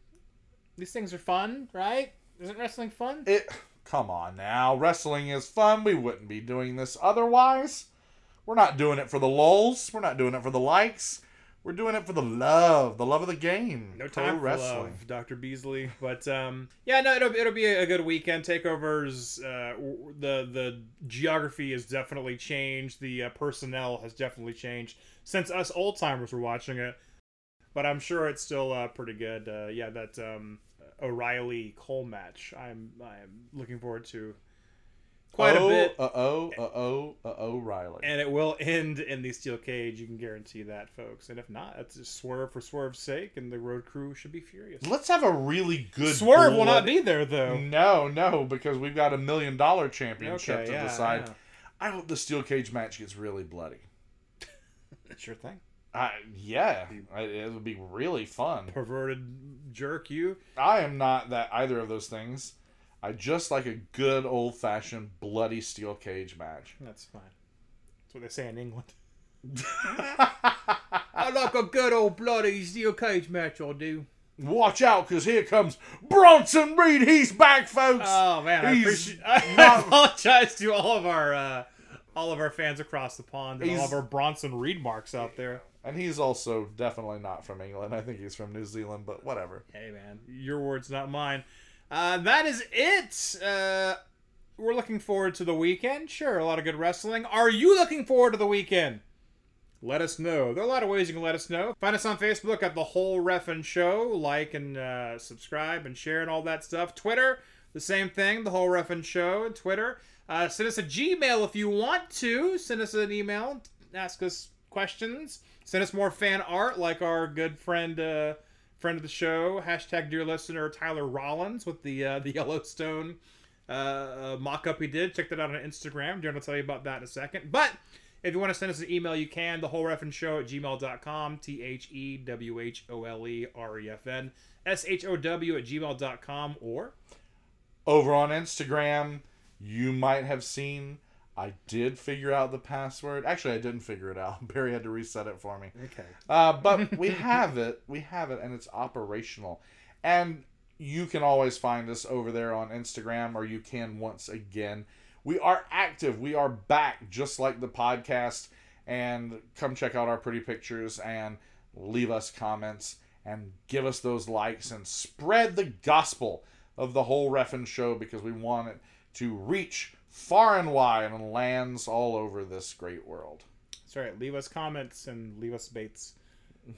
These things are fun, right? Isn't wrestling fun? It come on now. Wrestling is fun. We wouldn't be doing this otherwise. We're not doing it for the lulls. We're not doing it for the likes. We're doing it for the love, the love of the game. No time for love, Dr. Beasley. But um, yeah, no, it'll, it'll be a good weekend. Takeovers, uh, the the geography has definitely changed. The uh, personnel has definitely changed since us old timers were watching it. But I'm sure it's still uh, pretty good. Uh, yeah, that um, O'Reilly Cole match. I'm I'm looking forward to quite oh, a bit. Uh oh. Uh oh. Uh oh. Riley. And it will end in the steel cage. You can guarantee that, folks. And if not, that's just swerve for swerve's sake, and the road crew should be furious. Let's have a really good Swerve will not be there though. No, no, because we've got a million dollar championship Okay, to yeah, decide. yeah. I hope the steel cage match gets really bloody. [LAUGHS] Sure thing. I, yeah, it would be really fun. Perverted jerk, you. I am not that either of those things. I just like a good old fashioned bloody steel cage match. That's fine. That's what they say in England. [LAUGHS] I like a good old bloody steel cage match. I do. Watch out, because here comes Bronson Reed. He's back, folks. Oh man, I, He's appreciate, [LAUGHS] I not- apologize to all of our uh, all of our fans across the pond and all of our Bronson Reed marks out there. and he's also definitely not from England. I think he's from New Zealand, but whatever. Hey man, your words, not mine. Uh, that is it. Uh, we're looking forward to the weekend. Sure, a lot of good wrestling. Are you looking forward to the weekend? Let us know. There are a lot of ways you can let us know. Find us on Facebook at the Whole Reffin' Show. Like and uh, subscribe and share and all that stuff. Twitter, the same thing. The Whole Reffin' Show and Twitter. Uh, send us a Gmail if you want to. Send us an email. Ask us questions. Send us more fan art like our good friend. Uh, friend of the show, hashtag dear listener Tyler Rollins with the uh, the [LAUGHS] Yellowstone uh, uh, mock up he did. Check that out on Instagram. Daryn will tell you about that in a second. But if you want to send us an email, you can. The whole Reffin Show at gmail.com. T H E W H O L E R E F N S H O W at gmail.com. Or Over on Instagram, you might have seen I did figure out the password. Actually, I didn't figure it out. [LAUGHS] Barry had to reset it for me. okay, Uh, but [LAUGHS] we have it. We have it, and it's operational. And you can always find us over there on Instagram, or you can once again. We are active. We are back, just like the podcast. And come check out our pretty pictures and leave us comments and give us those likes and spread the gospel of the whole Reffin show because we want it to reach far and wide and lands all over this great world. that's right. Leave us comments and leave us baits. [LAUGHS]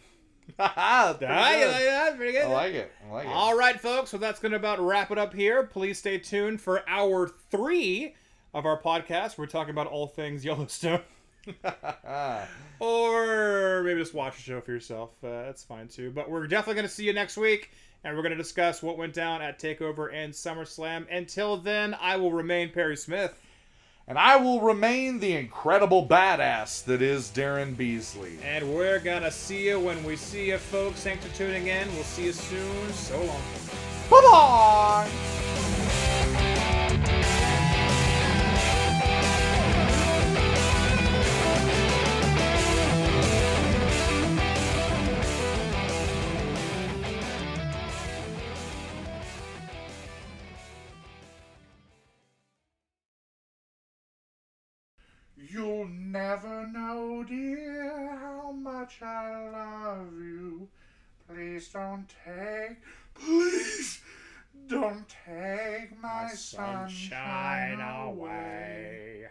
Ah, pretty good. yeah, pretty good. I like it. I like it. All right, folks. So that's going to about wrap it up here. Please stay tuned for hour three of our podcast. We're talking about all things Yellowstone. [LAUGHS] [LAUGHS] or maybe just watch the show for yourself. Uh, that's fine too. But we're definitely going to see you next week. And we're going to discuss what went down at TakeOver and SummerSlam. Until then, I will remain Perry Smith. and I will remain the incredible badass that is Daryn Beasley. And we're going to see you when we see you, folks. Thanks for tuning in. We'll see you soon. So long. Bye bye. Never know, dear, how much I love you. Please don't take, please don't take my, sunshine, away.